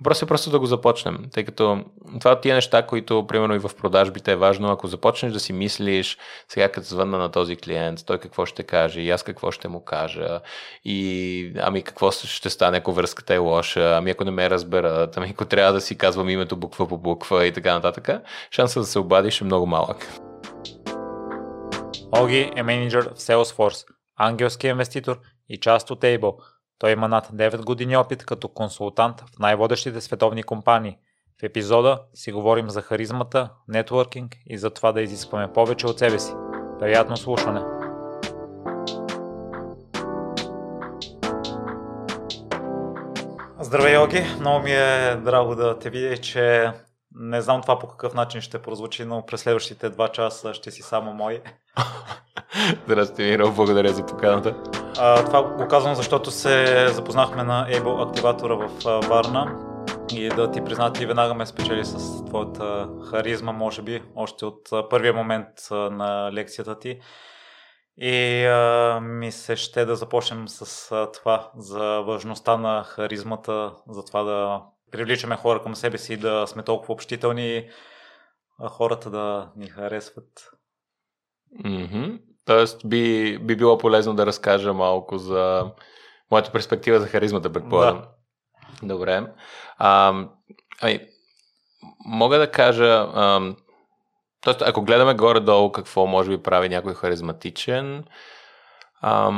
Въпросът е просто да го започнем, тъй като това тия неща, които, примерно и в продажбите е важно, ако започнеш да си мислиш, сега като звънна на този клиент, той какво ще каже, и аз какво ще му кажа, и ами какво ще стане, ако връзката е лоша, ами ако не ме разберат, ами ако трябва да си казвам името буква по буква и така нататък, шансът да се обадиш е много малък. Оги е менеджер в Salesforce, ангелски инвеститор и част от Able – той има над 9 години опит като консултант в най-водещите световни компании. В епизода си говорим за харизмата, нетворкинг и за това да изискваме повече от себе си. Приятно слушане! Здравей, Йоги! Много ми е драго да те видя, че не знам това по какъв начин ще прозвучи, но през следващите два часа ще си само мой. Здрасти, Миро, благодаря за поканата. А, това го казвам, защото се запознахме на Able активатора в Варна и да ти призна, ти веднага ме спечели с твоята харизма, може би, още от първия момент на лекцията ти. И а, ми се ще да започнем с а, това, за важността на харизмата, за това да привличаме хора към себе си, да сме толкова общителни, а хората да ни харесват. Mm-hmm. Тоест би, би било полезно да разкажа малко за моята перспектива за харизмата, предполагам. Да. Добре. А, ай, мога да кажа, а, тоест, ако гледаме горе-долу какво може би прави някой харизматичен, а,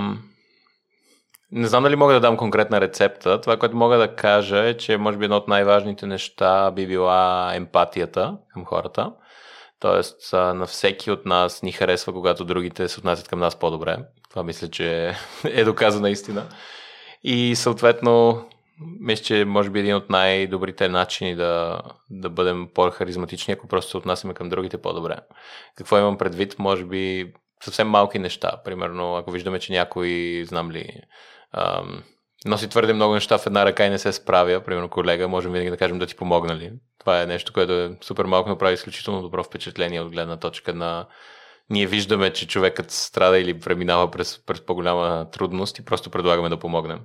не знам дали мога да дам конкретна рецепта. Това, което мога да кажа е, че може би едно от най-важните неща би била емпатията към хората. Тоест, на всеки от нас ни харесва, когато другите се отнасят към нас по-добре. Това мисля, че е доказана истина. И съответно, мисля, че може би един от най-добрите начини да, да бъдем по-харизматични, ако просто се отнасяме към другите по-добре. Какво имам предвид? Може би съвсем малки неща. Примерно, ако виждаме, че някой, знам ли, ам, носи твърде много неща в една ръка и не се справя, примерно колега, можем винаги да кажем да ти помогна ли. Това е нещо, което е супер малко, но прави изключително добро впечатление от гледна точка на ние виждаме, че човекът страда или преминава през, през по-голяма трудност и просто предлагаме да помогнем.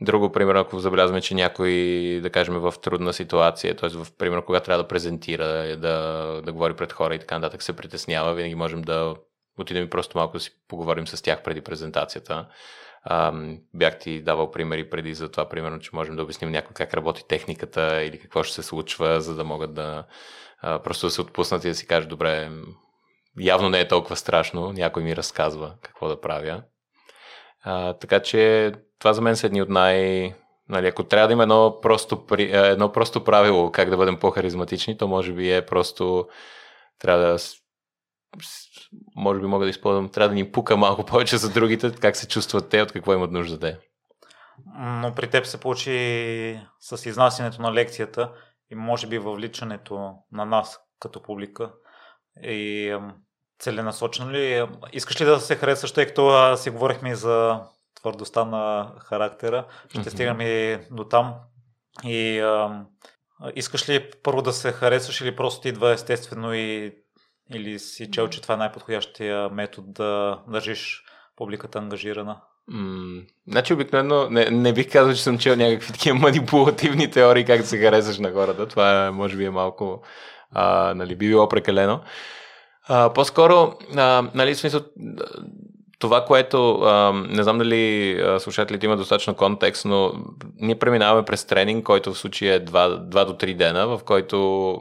Друго, примерно, ако забелязваме, че някой, да кажем, в трудна ситуация, т.е. в примерно, когато трябва да презентира, да, да говори пред хора и така нататък, се притеснява, винаги можем да отидем и просто малко да си поговорим с тях преди презентацията. Бях ти давал примери преди за това, примерно, че можем да обясним някой как работи техниката или какво ще се случва, за да могат да просто да се отпуснат и да си кажат, добре, явно не е толкова страшно, някой ми разказва какво да правя. Така че това за мен са едни от най... Нали, ако трябва да има едно просто, едно просто правило как да бъдем по-харизматични, то може би е просто трябва да може би мога да използвам, трябва да ни пука малко повече за другите, как се чувстват те, от какво имат нужда те. Но при теб се получи с изнасянето на лекцията и може би въвличането на нас като публика и целенасочено ли? Искаш ли да се харесаш, тъй като си говорихме за твърдостта на характера, ще mm-hmm. стигаме и до там. И а, искаш ли първо да се харесаш или просто идва естествено и или си чел, че това е най-подходящия метод да държиш публиката ангажирана? Mm, значи обикновено не, не бих казал, че съм чел някакви такива манипулативни теории как да се харесаш на хората. Това е, може би е малко а, нали, би било прекалено. А, по-скоро, а, нали, смисъл, това, което а, не знам дали слушателите има достатъчно контекст, но ние преминаваме през тренинг, който в случая е 2, 2 до 3 дена, в който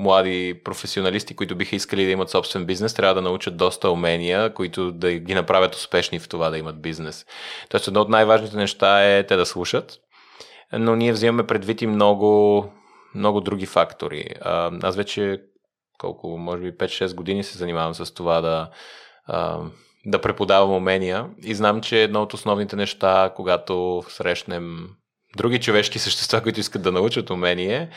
млади професионалисти, които биха искали да имат собствен бизнес, трябва да научат доста умения, които да ги направят успешни в това да имат бизнес. Тоест, едно от най-важните неща е те да слушат, но ние взимаме предвид и много, много други фактори. Аз вече колко, може би 5-6 години се занимавам с това да, да преподавам умения и знам, че едно от основните неща, когато срещнем други човешки същества, които искат да научат умение,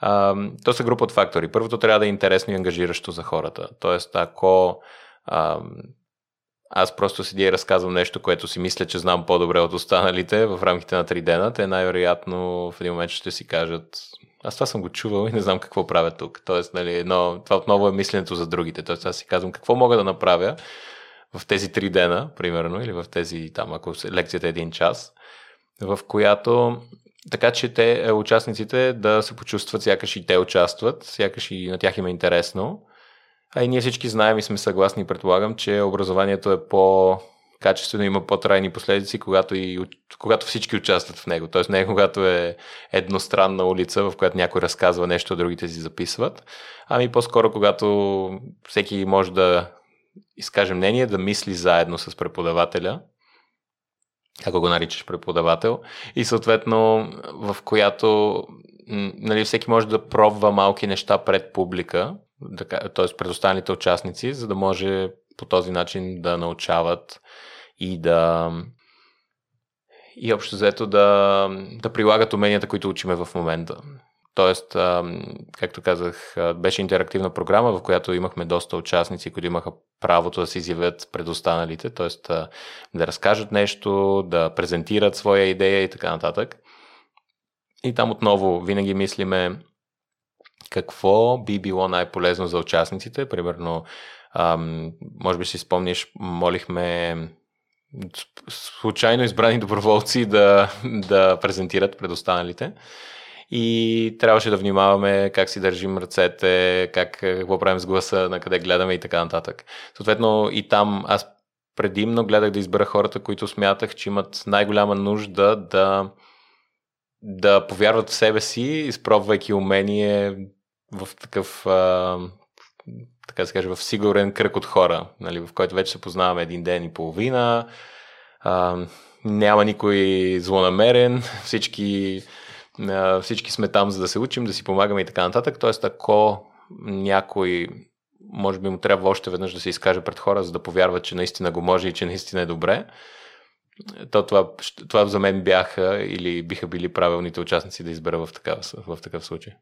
а, то са група от фактори. Първото трябва да е интересно и ангажиращо за хората. Тоест, ако а, аз просто седя и разказвам нещо, което си мисля, че знам по-добре от останалите в рамките на 3 дена, те най-вероятно в един момент ще си кажат аз това съм го чувал и не знам какво правя тук. Тоест, нали, едно, това отново е мисленето за другите. Тоест, аз си казвам какво мога да направя в тези три дена, примерно, или в тези, там, ако лекцията е един час, в която така че те, е, участниците да се почувстват, сякаш и те участват, сякаш и на тях им е интересно. А и ние всички знаем и сме съгласни, предполагам, че образованието е по качествено има по-трайни последици, когато, и, когато всички участват в него. Тоест не е когато е едностранна улица, в която някой разказва нещо, а другите си записват, ами по-скоро когато всеки може да изкаже мнение, да мисли заедно с преподавателя, ако го наричаш преподавател, и съответно в която нали, всеки може да пробва малки неща пред публика, т.е. пред останалите участници, за да може по този начин да научават и да и общо заето да, да прилагат уменията, които учиме в момента. Тоест, както казах, беше интерактивна програма, в която имахме доста участници, които имаха правото да се изявят пред останалите, т.е. да разкажат нещо, да презентират своя идея и така нататък. И там отново винаги мислиме какво би било най-полезно за участниците. Примерно, може би си спомниш, молихме случайно избрани доброволци да, да презентират пред останалите. И трябваше да внимаваме как си държим ръцете, как, какво правим с гласа, на къде гледаме и така нататък. Съответно и там аз предимно гледах да избера хората, които смятах, че имат най-голяма нужда да, да повярват в себе си, изпробвайки умение в такъв а, така се каже, в сигурен кръг от хора, нали, в който вече се познаваме един ден и половина, а, няма никой злонамерен, всички, всички сме там за да се учим, да си помагаме и така нататък. Тоест, ако някой може би му трябва още веднъж да се изкаже пред хора, за да повярват, че наистина го може и че наистина е добре, то това, това за мен бяха или биха били правилните участници да избера в, такава, в такъв случай.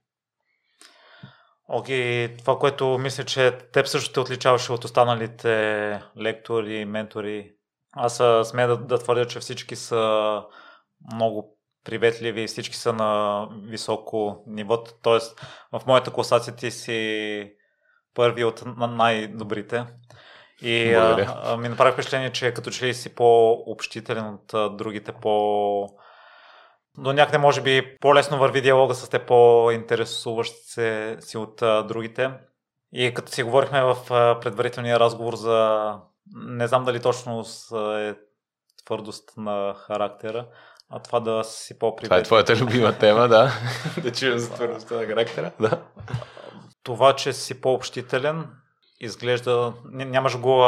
Окей, okay, това, което мисля, че теб също те отличаваше от останалите лектори, ментори. Аз смея да, да твърдя, че всички са много приветливи, всички са на високо ниво. Тоест, в моята класация ти си първи от най-добрите. И а, ми направи впечатление, че като че ли си по-общителен от а, другите, по- до някъде може би по-лесно върви диалога с те по-интересуващ се си от а, другите. И като си говорихме в а, предварителния разговор за не знам дали точно е твърдост на характера, а това да си по Това е твоята любима тема, да. да чуем за твърдостта на характера, да. Това, че си по-общителен, изглежда... Нямаш го,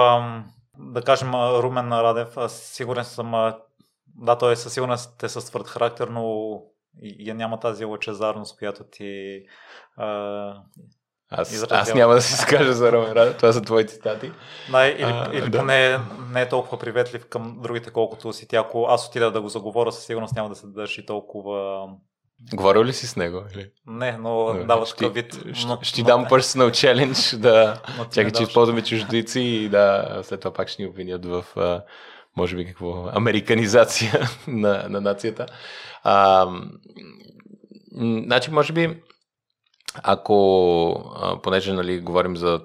да кажем, Румен Радев, аз сигурен съм, да, той е със сигурност е с твърд характер, но и, и няма тази лъчезарност, която ти а, аз, аз няма да се скажа за Ромен Радев, това са твои цитати. Да, или, а, или да. поне не е толкова приветлив към другите, колкото си тя. Ако аз отида да го заговоря, със сигурност няма да се държи толкова... Говорил ли си с него? Или? Не, но да, дава такъв вид. Ще, но, ще но, дам personal challenge да... Чакай, че използваме чуждици и да, след това пак ще ни обвинят в може би какво, американизация на, на нацията. А, значи, може би, ако, понеже нали, говорим за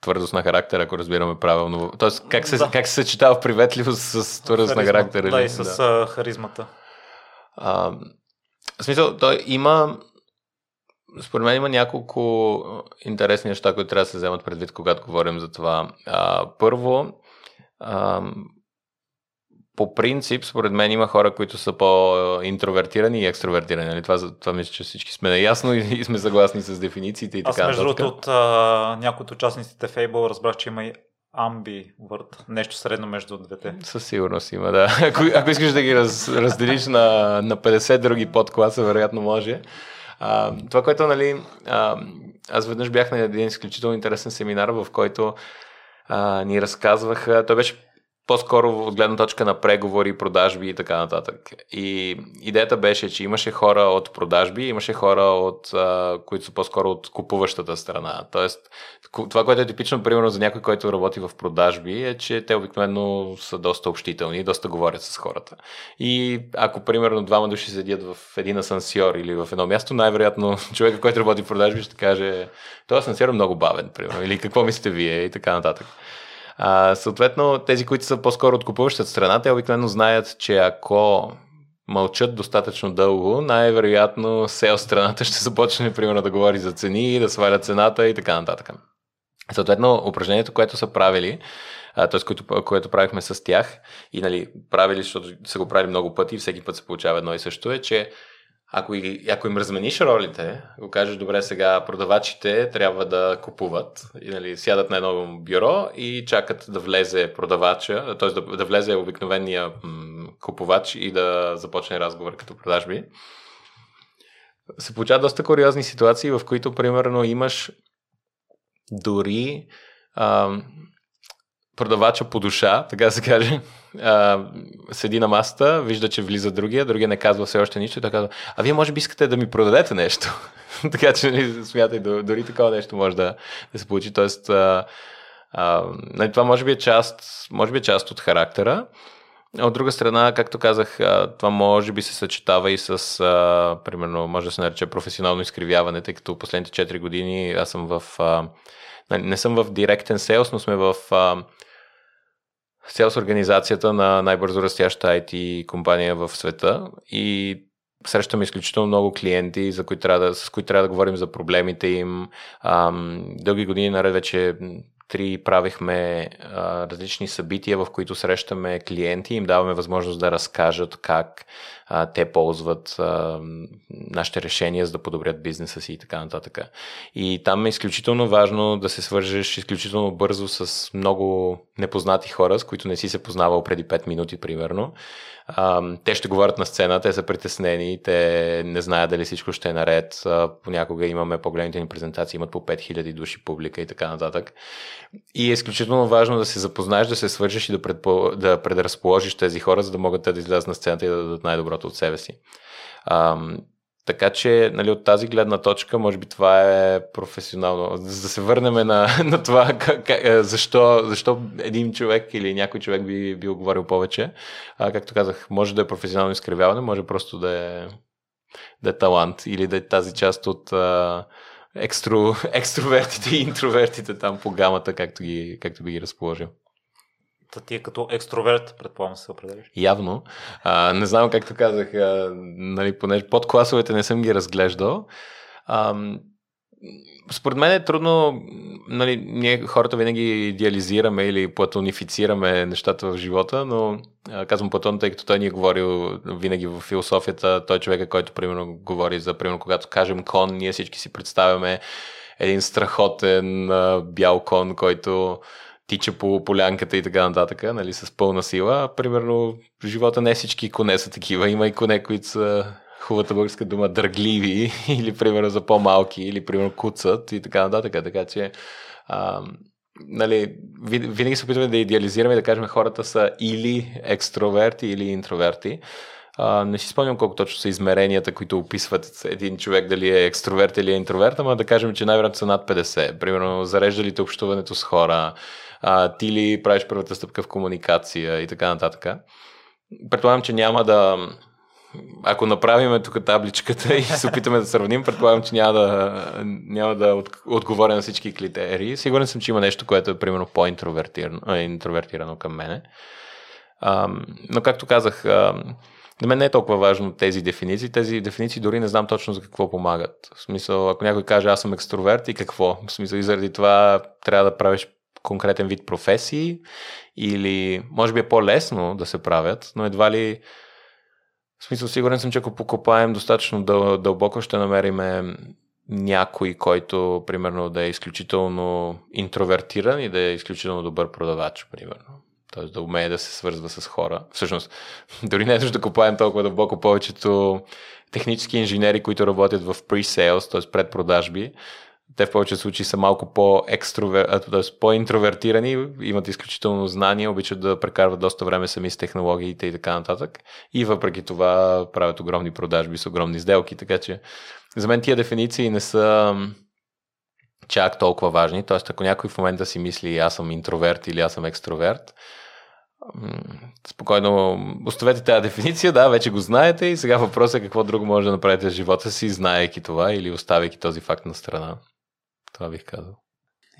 твърдост на характер, ако разбираме правилно. Тоест, как се, да. как се съчетава приветливост с твърдост на характер? Да, и с да. харизмата. А, в смисъл, той има според мен има няколко интересни неща, които трябва да се вземат предвид, когато говорим за това. А, първо, а, по принцип, според мен има хора, които са по-интровертирани и екстровертирани. Нали? Това, това мисля, че всички сме наясно и, сме съгласни с дефинициите и Аз, така. Между другото от а, някои от участниците в Fable разбрах, че има и амбивърт, нещо средно между двете. Със сигурност има, да. Ако, ако искаш да ги раз, разделиш на, на 50 други подкласа, вероятно може. А, това, което, нали, а, аз веднъж бях на един изключително интересен семинар, в който а, ни разказваха, той беше по-скоро от гледна точка на преговори, продажби и така нататък. И идеята беше, че имаше хора от продажби, имаше хора, от, а, които са по-скоро от купуващата страна. Тоест, това, което е типично, примерно, за някой, който работи в продажби, е, че те обикновено са доста общителни, доста говорят с хората. И ако, примерно, двама души седят в един асансьор или в едно място, най-вероятно човека, който работи в продажби, ще каже, този асансьор е много бавен, примерно, или какво мислите вие и така нататък. А, съответно, тези, които са по-скоро от купуващата страна, те обикновено знаят, че ако мълчат достатъчно дълго, най-вероятно сел страната ще започне, примерно, да говори за цени, да сваля цената и така нататък. Съответно, упражнението, което са правили, т.е. Което, което правихме с тях и нали, правили, защото са го правили много пъти и всеки път се получава едно и също е, че ако, ако им размениш ролите, го кажеш, добре, сега продавачите трябва да купуват и нали, сядат на едно бюро и чакат да влезе продавача, т.е. Да, да влезе обикновения м- купувач и да започне разговор като продажби. Се получават доста куриозни ситуации, в които, примерно, имаш дори а, продавача по душа, така да се каже, а, седи на масата, вижда, че влиза другия, другия не казва все още нищо и той казва, а вие може би искате да ми продадете нещо. така че нали, смятай, дори такова нещо може да, да се получи. Тоест, а, а, нали, това може би е част, може би е част от характера. От друга страна, както казах, това може би се съчетава и с, а, примерно, може да се нарече професионално изкривяване, тъй като последните 4 години аз съм в, а, нали, не съм в директен селс, но сме в а, селс организацията на най-бързо растяща IT компания в света и срещаме изключително много клиенти, за които трябва да, с които трябва да говорим за проблемите им. Ам, дълги години наред вече три правихме а, различни събития, в които срещаме клиенти и им даваме възможност да разкажат как а, те ползват а, нашите решения, за да подобрят бизнеса си и така нататък. И там е изключително важно да се свържеш изключително бързо с много непознати хора, с които не си се познавал преди 5 минути, примерно. А, те ще говорят на сцена, те са притеснени, те не знаят дали всичко ще е наред. А, понякога имаме по-големите ни презентации, имат по 5000 души публика и така нататък. И е изключително важно да се запознаеш, да се свържеш и да, предпо... да предразположиш тези хора, за да могат те да излязат на сцената и да дадат най-доброто от себе си. А, така че, нали, от тази гледна точка, може би това е професионално. За да се върнем на, на това, как, как, защо, защо един човек или някой човек би, би оговорил повече. А, както казах, може да е професионално изкривяване, може просто да е, да е талант или да е тази част от а, екстро, екстровертите и интровертите там по гамата, както, ги, както би ги разположил. Ти е като екстроверт, предполагам се определиш. Явно. А, не знам както казах, а, нали, понеже под класовете не съм ги разглеждал. А, според мен е трудно, нали, ние хората винаги идеализираме или платонифицираме нещата в живота, но казвам Платон, тъй като той ни е говорил винаги в философията, той е човека, който примерно говори за, примерно, когато кажем кон, ние всички си представяме един страхотен бял кон, който тича по полянката и така нататък, нали, с пълна сила. Примерно в живота не всички коне са такива. Има и коне, които са хубавата българска дума дъргливи или примерно за по-малки или примерно куцат и така нататък. Така че а, нали, винаги се опитваме да идеализираме и да кажем хората са или екстроверти или интроверти. А, не си спомням колко точно са измеренията, които описват един човек дали е екстроверт или е интроверт, ама да кажем, че най-вероятно са над 50. Примерно, зарежда ли те общуването с хора, а, ти ли правиш първата стъпка в комуникация и така нататък. Предполагам, че няма да... Ако направим тук табличката и се опитаме да сравним, предполагам, че няма да, няма да от, отговоря на всички критерии. Сигурен съм, че има нещо, което е примерно по-интровертирано интровертирано към мене. А, но както казах, а, на мен не е толкова важно тези дефиниции. Тези дефиниции дори не знам точно за какво помагат. В смисъл, ако някой каже аз съм екстроверт и какво? В смисъл и заради това трябва да правиш конкретен вид професии или може би е по-лесно да се правят, но едва ли в смисъл сигурен съм, че ако покопаем достатъчно дъл- дълбоко ще намерим някой, който примерно да е изключително интровертиран и да е изключително добър продавач, примерно. Т.е. да умее да се свързва с хора. Всъщност, дори не е да копаем толкова дълбоко повечето технически инженери, които работят в pre-sales, т.е. предпродажби, те в повече случаи са малко по-екстровер... по-интровертирани, имат изключително знания, обичат да прекарват доста време сами с технологиите и така нататък. И въпреки това правят огромни продажби с огромни сделки, така че за мен тия дефиниции не са чак толкова важни. Тоест, ако някой в момента си мисли аз съм интроверт или аз съм екстроверт, спокойно оставете тази дефиниция, да, вече го знаете и сега въпросът е какво друго може да направите в живота си, знаейки това или оставяйки този факт на страна. Това бих казал.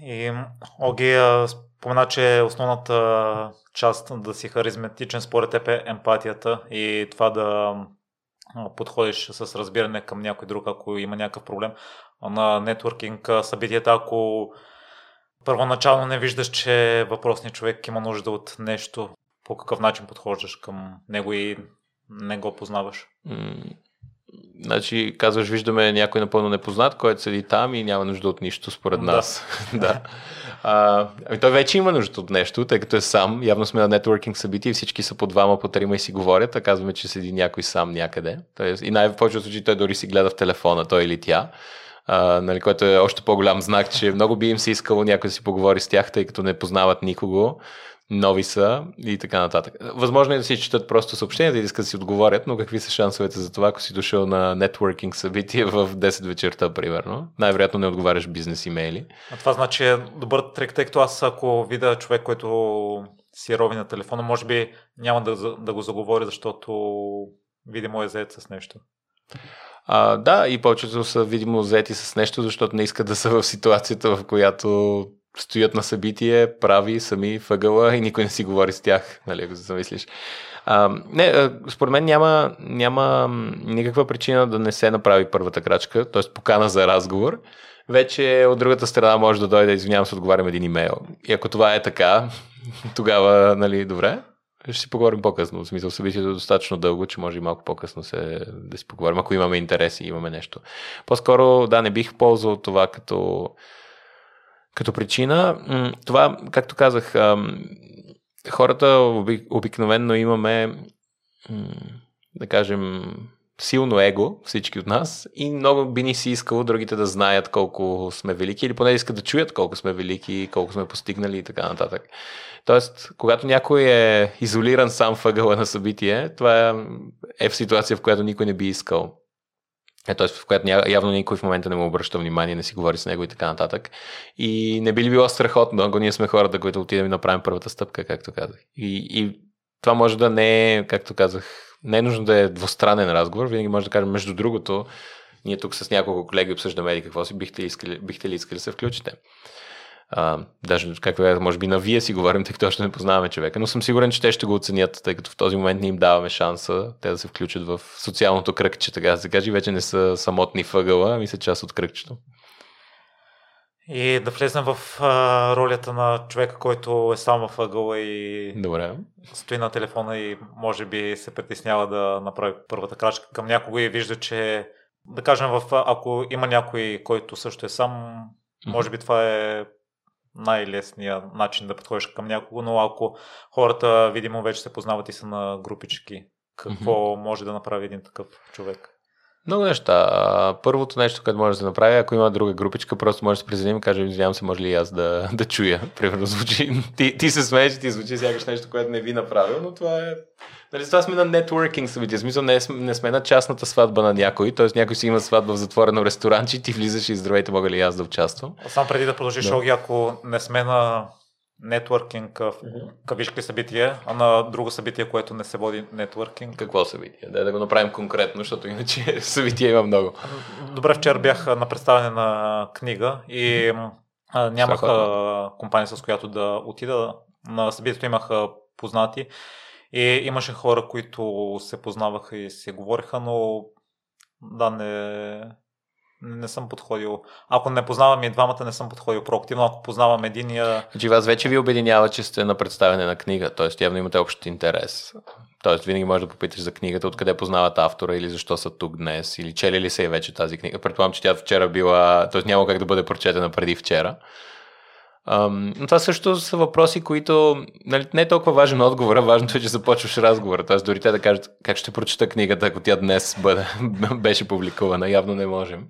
И Оги спомена, че основната част да си харизматичен според теб е емпатията и това да подходиш с разбиране към някой друг, ако има някакъв проблем. На нетворкинг събитията, ако първоначално не виждаш, че въпросният човек има нужда от нещо, по какъв начин подхождаш към него и не го познаваш? Значи, казваш, виждаме някой напълно непознат, който седи там и няма нужда от нищо, според да. нас. да. А, ами той вече има нужда от нещо, тъй като е сам. Явно сме на нетворкинг събития и всички са по двама, по трима и си говорят, а казваме, че седи някой сам някъде. Тоест, и най-повечето случаи той дори си гледа в телефона, той или тя. А, нали, което е още по-голям знак, че много би им се искало някой да си поговори с тях, тъй като не познават никого нови са и така нататък. Възможно е да си четат просто съобщения, да искат да си отговорят, но какви са шансовете за това, ако си дошъл на нетворкинг събитие в 10 вечерта, примерно? Най-вероятно не отговаряш бизнес имейли. А това значи е добър трек, тъй като аз ако видя човек, който си рови на телефона, може би няма да, да го заговори, защото видимо е заед с нещо. А, да, и повечето са видимо заети с нещо, защото не искат да са в ситуацията, в която стоят на събитие, прави сами въгъла и никой не си говори с тях, нали, ако се замислиш. А, не, според мен няма, няма никаква причина да не се направи първата крачка, т.е. покана за разговор. Вече от другата страна може да дойде, извинявам се, отговарям един имейл. И ако това е така, тогава, нали, добре, ще си поговорим по-късно. В смисъл, събитието е достатъчно дълго, че може и малко по-късно се, да си поговорим, ако имаме интерес и имаме нещо. По-скоро, да, не бих ползвал това като като причина, това, както казах, хората обикновенно имаме, да кажем, силно его, всички от нас, и много би ни си искало другите да знаят колко сме велики, или поне искат да чуят колко сме велики, колко сме постигнали и така нататък. Тоест, когато някой е изолиран сам въгъла на събитие, това е в ситуация, в която никой не би искал е, т.е. в която явно никой в момента не му обръща внимание, не си говори с него и така нататък. И не би ли било страхотно, ако ние сме хората, които отидем и направим първата стъпка, както казах. И, и това може да не е, както казах, не е нужно да е двустранен разговор, винаги може да кажем, между другото, ние тук с няколко колеги обсъждаме и какво си, бихте ли искали, бихте ли искали да се включите. А, даже, както е, може би на вие си говорим, тъй като още не познаваме човека, но съм сигурен, че те ще го оценят, тъй като в този момент не им даваме шанса те да се включат в социалното кръгче, така да се каже, вече не са самотни въгъла, ами са част от кръгчето. И да влезем в а, ролята на човека, който е сам в ъгъла и Добре. стои на телефона и може би се притеснява да направи първата крачка към някого и вижда, че да кажем, в, ако има някой, който също е сам, може би това е най-лесният начин да подходиш към някого, но ако хората, видимо, вече се познават и са на групички, какво mm-hmm. може да направи един такъв човек? Много неща. Първото нещо, което може да направи, ако има друга групичка, просто може да се присъединим и каже, извинявам се, може ли аз да, да чуя. Примерно звучи, ти, ти се смееш, ти звучи сякаш нещо, което не ви направил, но това е Нали, това сме на нетворкинг събитие. В смисъл не, не сме на частната сватба на някой, т.е. някой си има сватба в затворено ресторанче, ти влизаш и здравейте, мога ли аз да участвам. Сам преди да продължиш, да. Оги, ако не сме на нетворкинг в кавишки събитие, а на друго събитие, което не се води нетворкинг. Какво събитие? Да, да го направим конкретно, защото иначе събития има много. Добре, вчера бях на представяне на книга и нямах компания, с която да отида. На събитието имах познати и имаше хора, които се познаваха и се говориха, но да, не, не съм подходил. Ако не познавам и двамата, не съм подходил проактивно. Ако познавам единия... Значи вас вече ви обединява, че сте на представяне на книга, т.е. явно имате общ интерес. Тоест винаги можеш да попиташ за книгата, откъде познават автора или защо са тук днес, или чели ли се вече тази книга. Предполагам, че тя вчера била, т.е. няма как да бъде прочетена преди вчера. Ам, но това също са въпроси, които нали, не е толкова важен отговор, а важното е, че започваш разговора. Тоест дори те да кажат как ще прочета книгата, ако тя днес бъде, беше публикувана. Явно не можем.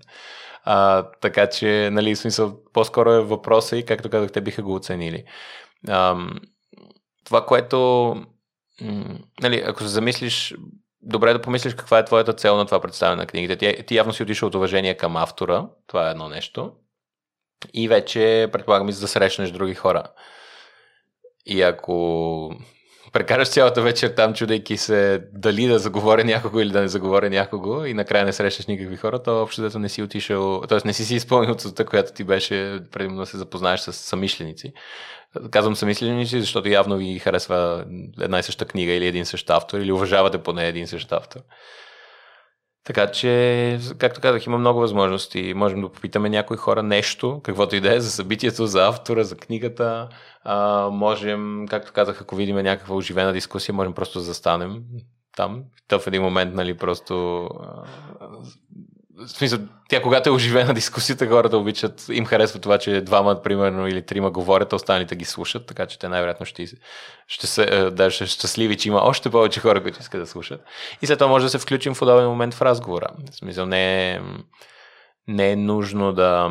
А, така че, нали, смисъл, по-скоро е въпроса и, както казах, те биха го оценили. Ам, това, което, нали, ако се замислиш, добре е да помислиш каква е твоята цел на това представяне на книгите. Ти, ти явно си отишъл от уважение към автора, това е едно нещо. И вече предполагам и за да срещнеш други хора. И ако прекараш цялата вечер там, чудейки се дали да заговоря някого или да не заговоря някого и накрая не срещаш никакви хора, то общо дето не си отишъл, т.е. не си си изпълнил целта, която ти беше предимно да се запознаеш с самишленици. Казвам самишленици, защото явно ви харесва една и съща книга или един същ автор, или уважавате поне един същ автор. Така че, както казах, има много възможности. Можем да попитаме някои хора нещо, каквото и да е, за събитието, за автора, за книгата. А, можем, както казах, ако видим някаква оживена дискусия, можем просто да застанем там. То в един момент, нали, просто в смисъл, тя когато е оживена дискусията, хората обичат, им харесва това, че двама, примерно, или трима говорят, а останалите ги слушат, така че те най-вероятно ще, ще се, е, даже щастливи, че има още повече хора, които искат да слушат. И след това може да се включим в удобен момент в разговора. В смисъл, не е, не е нужно да,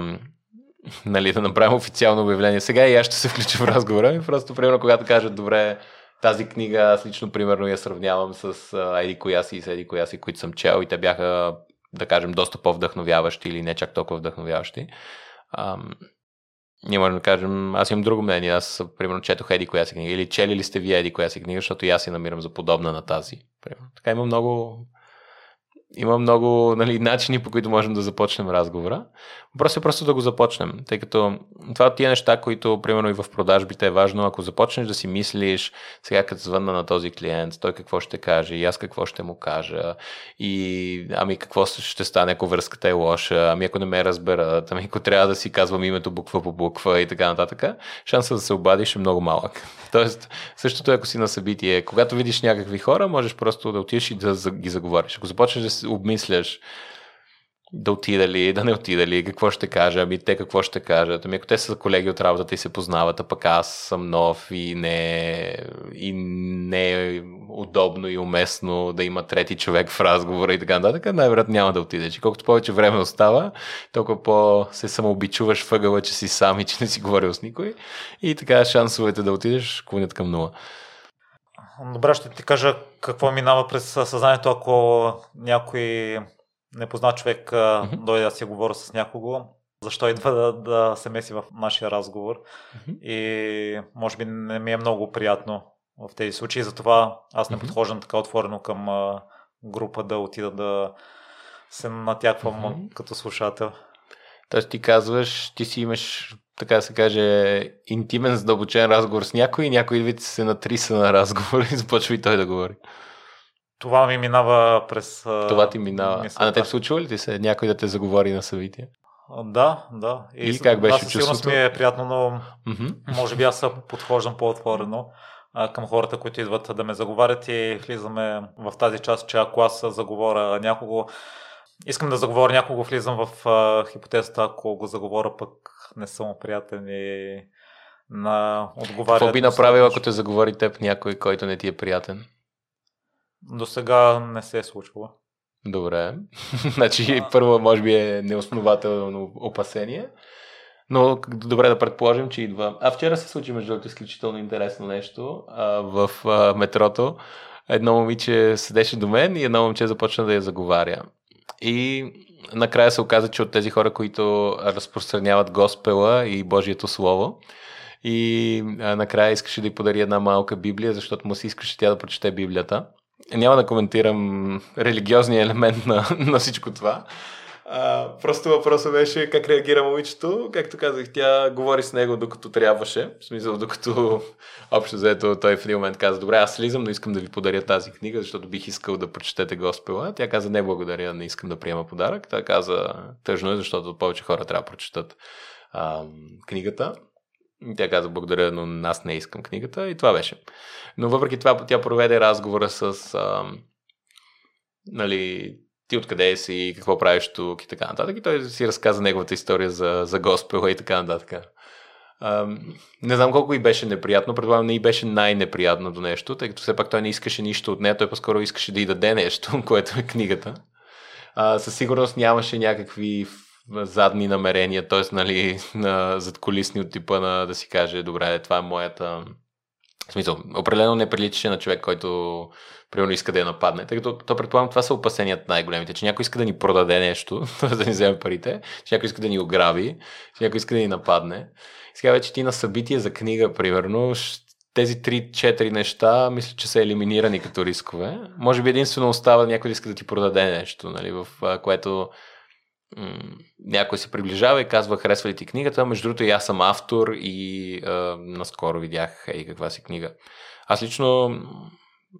нали, да направим официално обявление. Сега и аз ще се включа в разговора. И просто, примерно, когато кажат, добре, тази книга, аз лично, примерно, я сравнявам с Еди Кояси и с Еди Кояси, които съм чел и те бяха да кажем, доста по-вдъхновяващи или не чак толкова вдъхновяващи. Ам, ние можем да кажем, аз имам друго мнение, аз примерно четох Еди коя си книга или чели ли сте вие Еди коя си книга, защото и аз си намирам за подобна на тази. Примерно. Така има много има много нали, начини, по които можем да започнем разговора. Въпросът е просто да го започнем, тъй като това от тия неща, които, примерно и в продажбите е важно, ако започнеш да си мислиш, сега като звънна на този клиент, той какво ще каже, и аз какво ще му кажа, и ами какво ще стане, ако връзката е лоша, ами ако не ме разберат, ами ако трябва да си казвам името буква по буква и така нататък, шансът да се обадиш е много малък. Тоест, същото е, ако си на събитие, когато видиш някакви хора, можеш просто да отидеш и да ги заговориш. Ако започнеш да обмисляш да отида ли, да не отида ли, какво ще кажа, ами те какво ще кажат. Ами ако те са колеги от работата и се познават, а пък аз съм нов и не, и не е удобно и уместно да има трети човек в разговора и така нататък, най-вероятно няма да отидеш. И колкото повече време остава, толкова по се самообичуваш въгъла, че си сам и че не си говорил с никой. И така шансовете да отидеш клонят към нула. Добре, ще ти кажа какво минава през съзнанието, ако някой непознат човек mm-hmm. дойде да си говори с някого, защо идва да, да се меси в нашия разговор. Mm-hmm. И може би не ми е много приятно в тези случаи, затова аз не mm-hmm. подхождам така отворено към група да отида да се натяквам mm-hmm. като слушател. Тоест ти казваш, ти си имаш, така да се каже, интимен, задълбочен разговор с някой и някой вид се натриса на разговор и започва и той да говори. Това ми минава през... Това ти минава. Мисълта. А на теб случва ли ти се някой да те заговори на събитие? Да, да. И, и как беше да, чувството? ми е приятно, но mm-hmm. може би аз подхождам по-отворено а, към хората, които идват да ме заговарят и влизаме в тази част, че ако аз заговоря някого, искам да заговоря някого, влизам в а, хипотезата, ако го заговоря пък не съм приятен и на отговаря. Какво би направил, ако те заговори теб някой, който не ти е приятен? До сега не се е случвало. Добре. значи първо може би е неоснователно опасение. Но добре да предположим, че идва. А вчера се случи, между другото, изключително интересно нещо а, в а, метрото. Едно момиче седеше до мен и едно момче започна да я заговаря. И накрая се оказа, че от тези хора, които разпространяват Госпела и Божието Слово, и а, накрая искаше да й подари една малка Библия, защото му се искаше тя да прочете Библията. Няма да коментирам религиозния елемент на, на всичко това. Просто въпросът беше как реагира момичето. Както казах, тя говори с него докато трябваше. В смисъл, докато общо заето той в един момент каза, добре, аз слизам, но искам да ви подаря тази книга, защото бих искал да прочетете Госпела. Тя каза, не благодаря, не искам да приема подарък. Тя каза, тъжно е, защото повече хора трябва да прочетат а, книгата. Тя каза благодаря, но аз не искам книгата и това беше. Но въпреки това тя проведе разговора с а, нали, ти откъде си, какво правиш тук и така нататък. И той си разказа неговата история за, за Госпела и така нататък. Не знам колко и беше неприятно, предполагам не и беше най-неприятното нещо, тъй като все пак той не искаше нищо от нея, той по-скоро искаше да й даде нещо, което е книгата. А, със сигурност нямаше някакви задни намерения, т.е. нали, на задколисни от типа на да си каже, добре, това е моята... В смисъл, определено не приличаше на човек, който примерно иска да я нападне. Тъй като то предполагам, това са опасенията най-големите, че някой иска да ни продаде нещо, да ни вземе парите, че някой иска да ни ограби, че някой иска да ни нападне. Сега вече ти на събитие за книга, примерно, тези 3-4 неща, мисля, че са елиминирани като рискове. Може би единствено остава някой да иска да ти продаде нещо, нали, в което някой се приближава и казва, харесва ли ти книгата. Между другото, и аз съм автор и а, наскоро видях, ей, каква си книга. Аз лично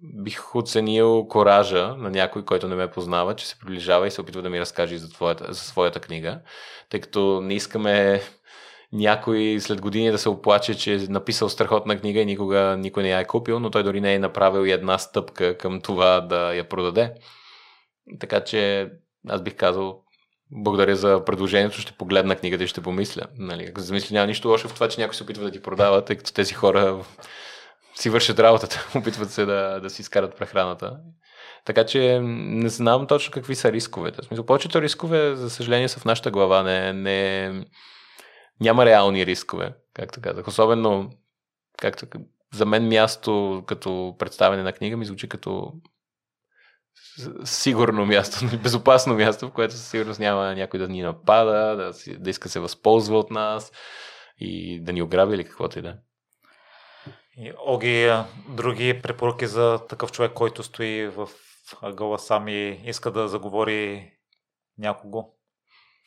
бих оценил коража на някой, който не ме познава, че се приближава и се опитва да ми разкаже за, твоята, за своята книга, тъй като не искаме някой след години да се оплаче, че е написал страхотна книга и никога никой не я е купил, но той дори не е направил и една стъпка към това да я продаде. Така че аз бих казал, благодаря за предложението, ще погледна книгата и ще помисля. Нали, замисля, няма нищо лошо в това, че някой се опитва да ти продава, тъй като тези хора си вършат работата, опитват се да, да си изкарат прехраната. Така че не знам точно какви са рисковете. В смисъл, повечето рискове, за съжаление, са в нашата глава. Не, не, няма реални рискове, както казах. Особено, както за мен място като представяне на книга ми звучи като сигурно място, безопасно място, в което със сигурност няма някой да ни напада, да, си, да иска се възползва от нас и да ни ограби или каквото и да е. И Оги, други препоръки за такъв човек, който стои в ъгъла сам и иска да заговори някого?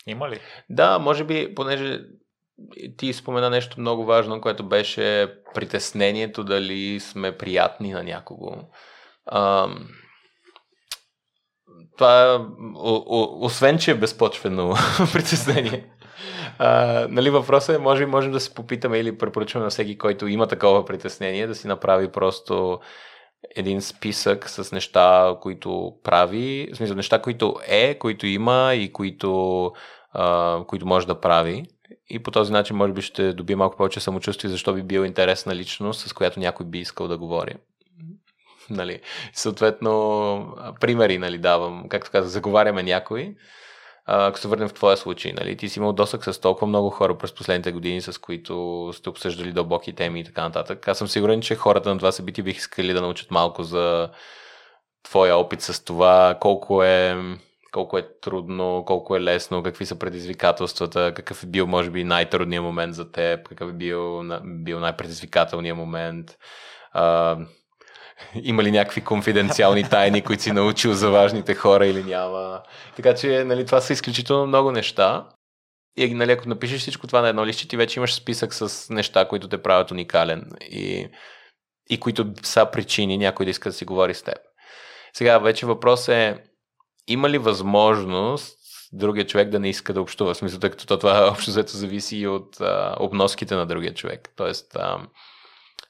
Има ли? Да, може би, понеже ти спомена нещо много важно, което беше притеснението дали сме приятни на някого. А, това, о, освен че е безпочвено притеснение, а, нали, въпросът е, може, можем да се попитаме или препоръчваме на всеки, който има такова притеснение, да си направи просто един списък с неща, които прави, в смисъл неща, които е, които има и които, а, които може да прави. И по този начин, може би, ще добие малко повече самочувствие, защо би бил интересна личност, с която някой би искал да говори. Нали, съответно, примери нали, давам, както казах, заговаряме някой, ако се върнем в твоя случай, нали, ти си имал досък с толкова много хора през последните години, с които сте обсъждали дълбоки теми и така нататък. Аз съм сигурен, че хората на това събитие бих искали да научат малко за твоя опит с това, колко е, колко е трудно, колко е лесно, какви са предизвикателствата, какъв е бил, може би, най-трудният момент за теб, какъв е бил, бил най-предизвикателният момент. А, има ли някакви конфиденциални тайни, които си научил за важните хора или няма. Така че, нали, това са изключително много неща. И нали, ако напишеш всичко това на едно лище, ти вече имаш списък с неща, които те правят уникален и, и които са причини някой да иска да си говори с теб. Сега вече въпрос е, има ли възможност другия човек да не иска да общува? В смисъл, тъй като това общо взето зависи и от а, обноските на другия човек. Тоест, а,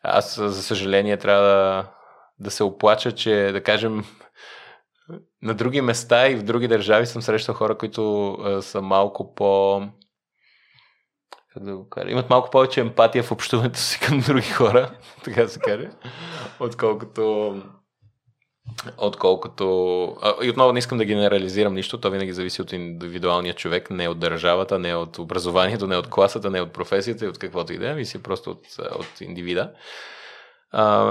аз, за съжаление, трябва да, да се оплача, че, да кажем, на други места и в други държави съм срещал хора, които а, са малко по... Как да го кажа? Имат малко повече емпатия в общуването си към други хора, така се каже, отколкото отколкото... И отново не искам да генерализирам нищо, то винаги зависи от индивидуалния човек, не от държавата, не от образованието, не от класата, не от професията и от каквото и да е, мисли просто от, от индивида.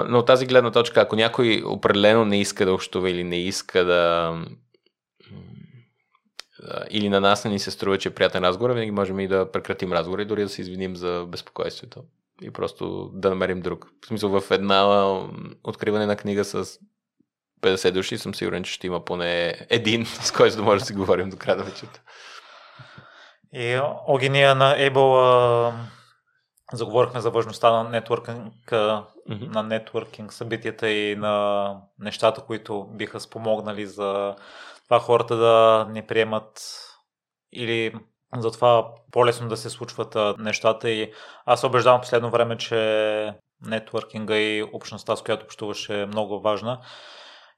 Но от тази гледна точка, ако някой определено не иска да общува или не иска да или на нас не ни се струва, че е приятен разговор, винаги можем и да прекратим разговора и дори да се извиним за безпокойствието. И просто да намерим друг. В смисъл, в една откриване на книга с 50 души съм сигурен, че ще има поне един, с който да може да си говорим до края на вечерта. И Огения на Able заговорихме за важността на нетворкинг, mm-hmm. на нетворкинг събитията и на нещата, които биха спомогнали за това хората да не приемат или за това по-лесно да се случват нещата и аз убеждавам последно време, че нетворкинга и общността, с която общуваш е много важна.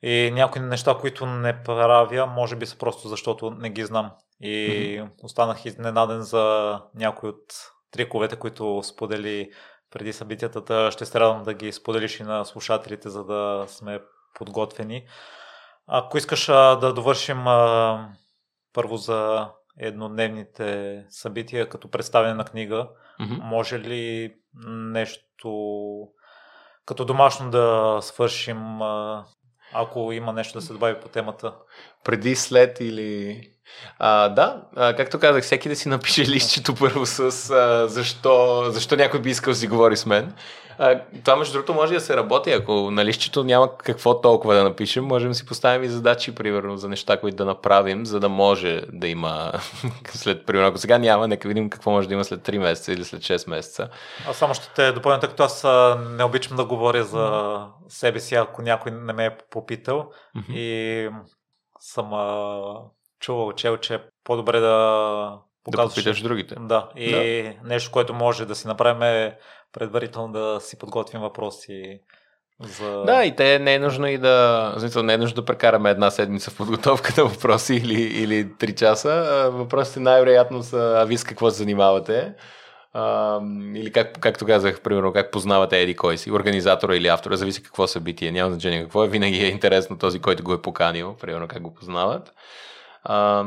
И някои неща, които не правя, може би са просто защото не ги знам. И mm-hmm. останах изненаден за някои от триковете, които сподели преди събитията. Ще се радвам да ги споделиш и на слушателите, за да сме подготвени. Ако искаш да довършим първо за еднодневните събития, като представяне на книга, mm-hmm. може ли нещо като домашно да свършим ако има нещо да се добави по темата. преди, след или... А, да, а, както казах, всеки да си напише листчето първо с а, защо, защо някой би искал да си говори с мен. А, това, между другото, може да се работи. Ако на листчето няма какво толкова да напишем, можем да си поставим и задачи, примерно, за неща, които да направим, за да може да има след, примерно, ако сега няма, нека видим какво може да има след 3 месеца или след 6 месеца. Аз само ще те допълня, тъй като аз не обичам да говоря за себе си, ако някой не ме е попитал. Mm-hmm. И съм а, чувал, чел, че е по-добре да показваш. Да попиташ другите. Да, и да. нещо, което може да си направим е предварително да си подготвим въпроси. За... Да, и те не е нужно и да. Смисъл, не е нужно да прекараме една седмица в подготовка на въпроси или, или 3 часа. Въпросите най-вероятно са, а вие с какво се занимавате? А, или как, както казах, примерно, как познавате еди кой си, организатора или автора, зависи какво събитие, няма значение какво е, винаги е интересно този, който го е поканил, примерно как го познават. А,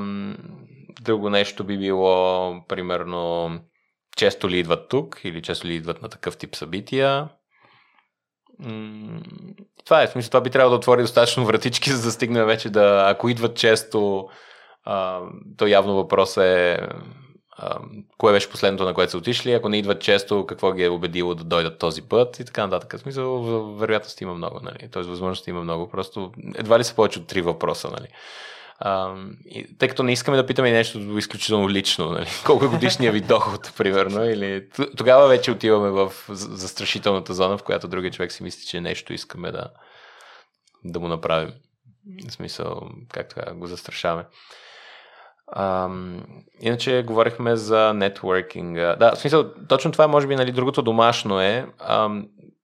друго нещо би било, примерно, често ли идват тук или често ли идват на такъв тип събития. Това е, в смисъл, това би трябвало да отвори достатъчно вратички, за да стигне вече да, ако идват често, а, то явно въпрос е кое беше последното, на което са отишли, ако не идват често, какво ги е убедило да дойдат този път и така нататък. В смисъл, вероятност има много, нали? Т.е. възможности има много, просто едва ли са повече от три въпроса, нали? Тъй като не искаме да питаме нещо изключително лично, нали? колко е годишния ви доход, примерно, или тогава вече отиваме в застрашителната зона, в която другия човек си мисли, че нещо искаме да, да му направим. В смисъл, как така го застрашаваме. А, иначе говорихме за нетворкинг. Да, в смисъл, точно това е, може би, нали, другото домашно е. А,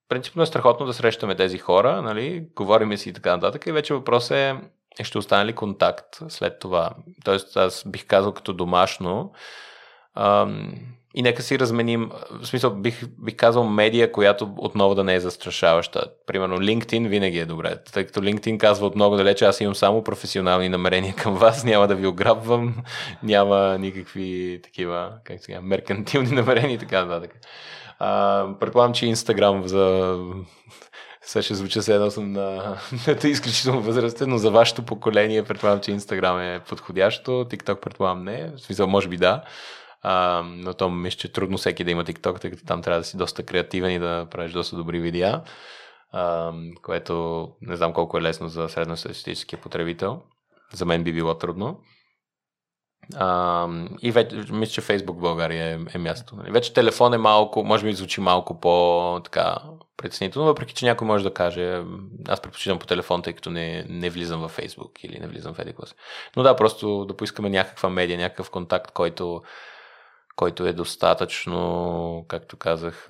принципно е страхотно да срещаме тези хора, нали, говориме си и така нататък. И вече въпрос е, ще остане ли контакт след това. Тоест, аз бих казал като домашно. И нека си разменим, в смисъл бих, бих казал медия, която отново да не е застрашаваща. Примерно LinkedIn винаги е добре, тъй като LinkedIn казва от много далече, аз имам само професионални намерения към вас, няма да ви ограбвам, няма никакви такива, как сега, меркантилни намерения и така нататък. предполагам, че Instagram за сега ще звуча се едно съм на, на изключително възрастен, но за вашето поколение предполагам, че Instagram е подходящо, TikTok предполагам не, в смисъл може би да, а, но то мисля, че е трудно всеки да има TikTok, тъй като там трябва да си доста креативен и да правиш доста добри видеа, а, което не знам колко е лесно за средностатистическия потребител. За мен би било трудно. А, и вече, мисля, че Фейсбук в България е, е място. Нали? Вече телефон е малко, може би звучи малко по така притеснително, въпреки че някой може да каже, аз предпочитам по телефон, тъй като не, не влизам във Фейсбук или не влизам в Едиклас. Но да, просто да поискаме някаква медия, някакъв контакт, който който е достатъчно, както казах,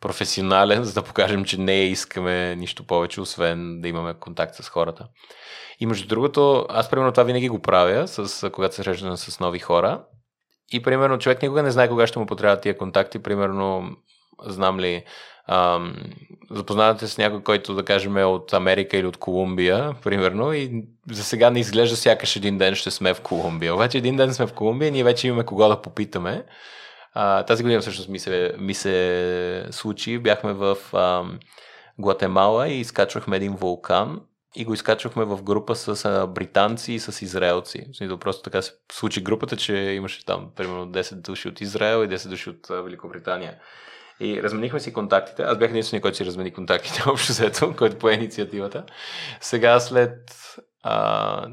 професионален, за да покажем, че не искаме нищо повече, освен да имаме контакт с хората. И между другото, аз примерно това винаги го правя, с, когато се срещам с нови хора. И примерно човек никога не знае кога ще му потребят тия контакти. Примерно, знам ли, ам, запознавате с някой, който да кажем е от Америка или от Колумбия, примерно, и за сега не изглежда сякаш един ден ще сме в Колумбия. Обаче един ден сме в Колумбия ние вече имаме кого да попитаме. А, тази година всъщност ми се, ми се случи. Бяхме в ам, Гватемала и изкачвахме един вулкан и го изкачвахме в група с а, британци и с израелци. Смисъл, просто така се случи групата, че имаше там примерно 10 души от Израел и 10 души от а, Великобритания. И разменихме си контактите. Аз бях единствения, който си размени контактите, общо взето, който пое инициативата. Сега след а,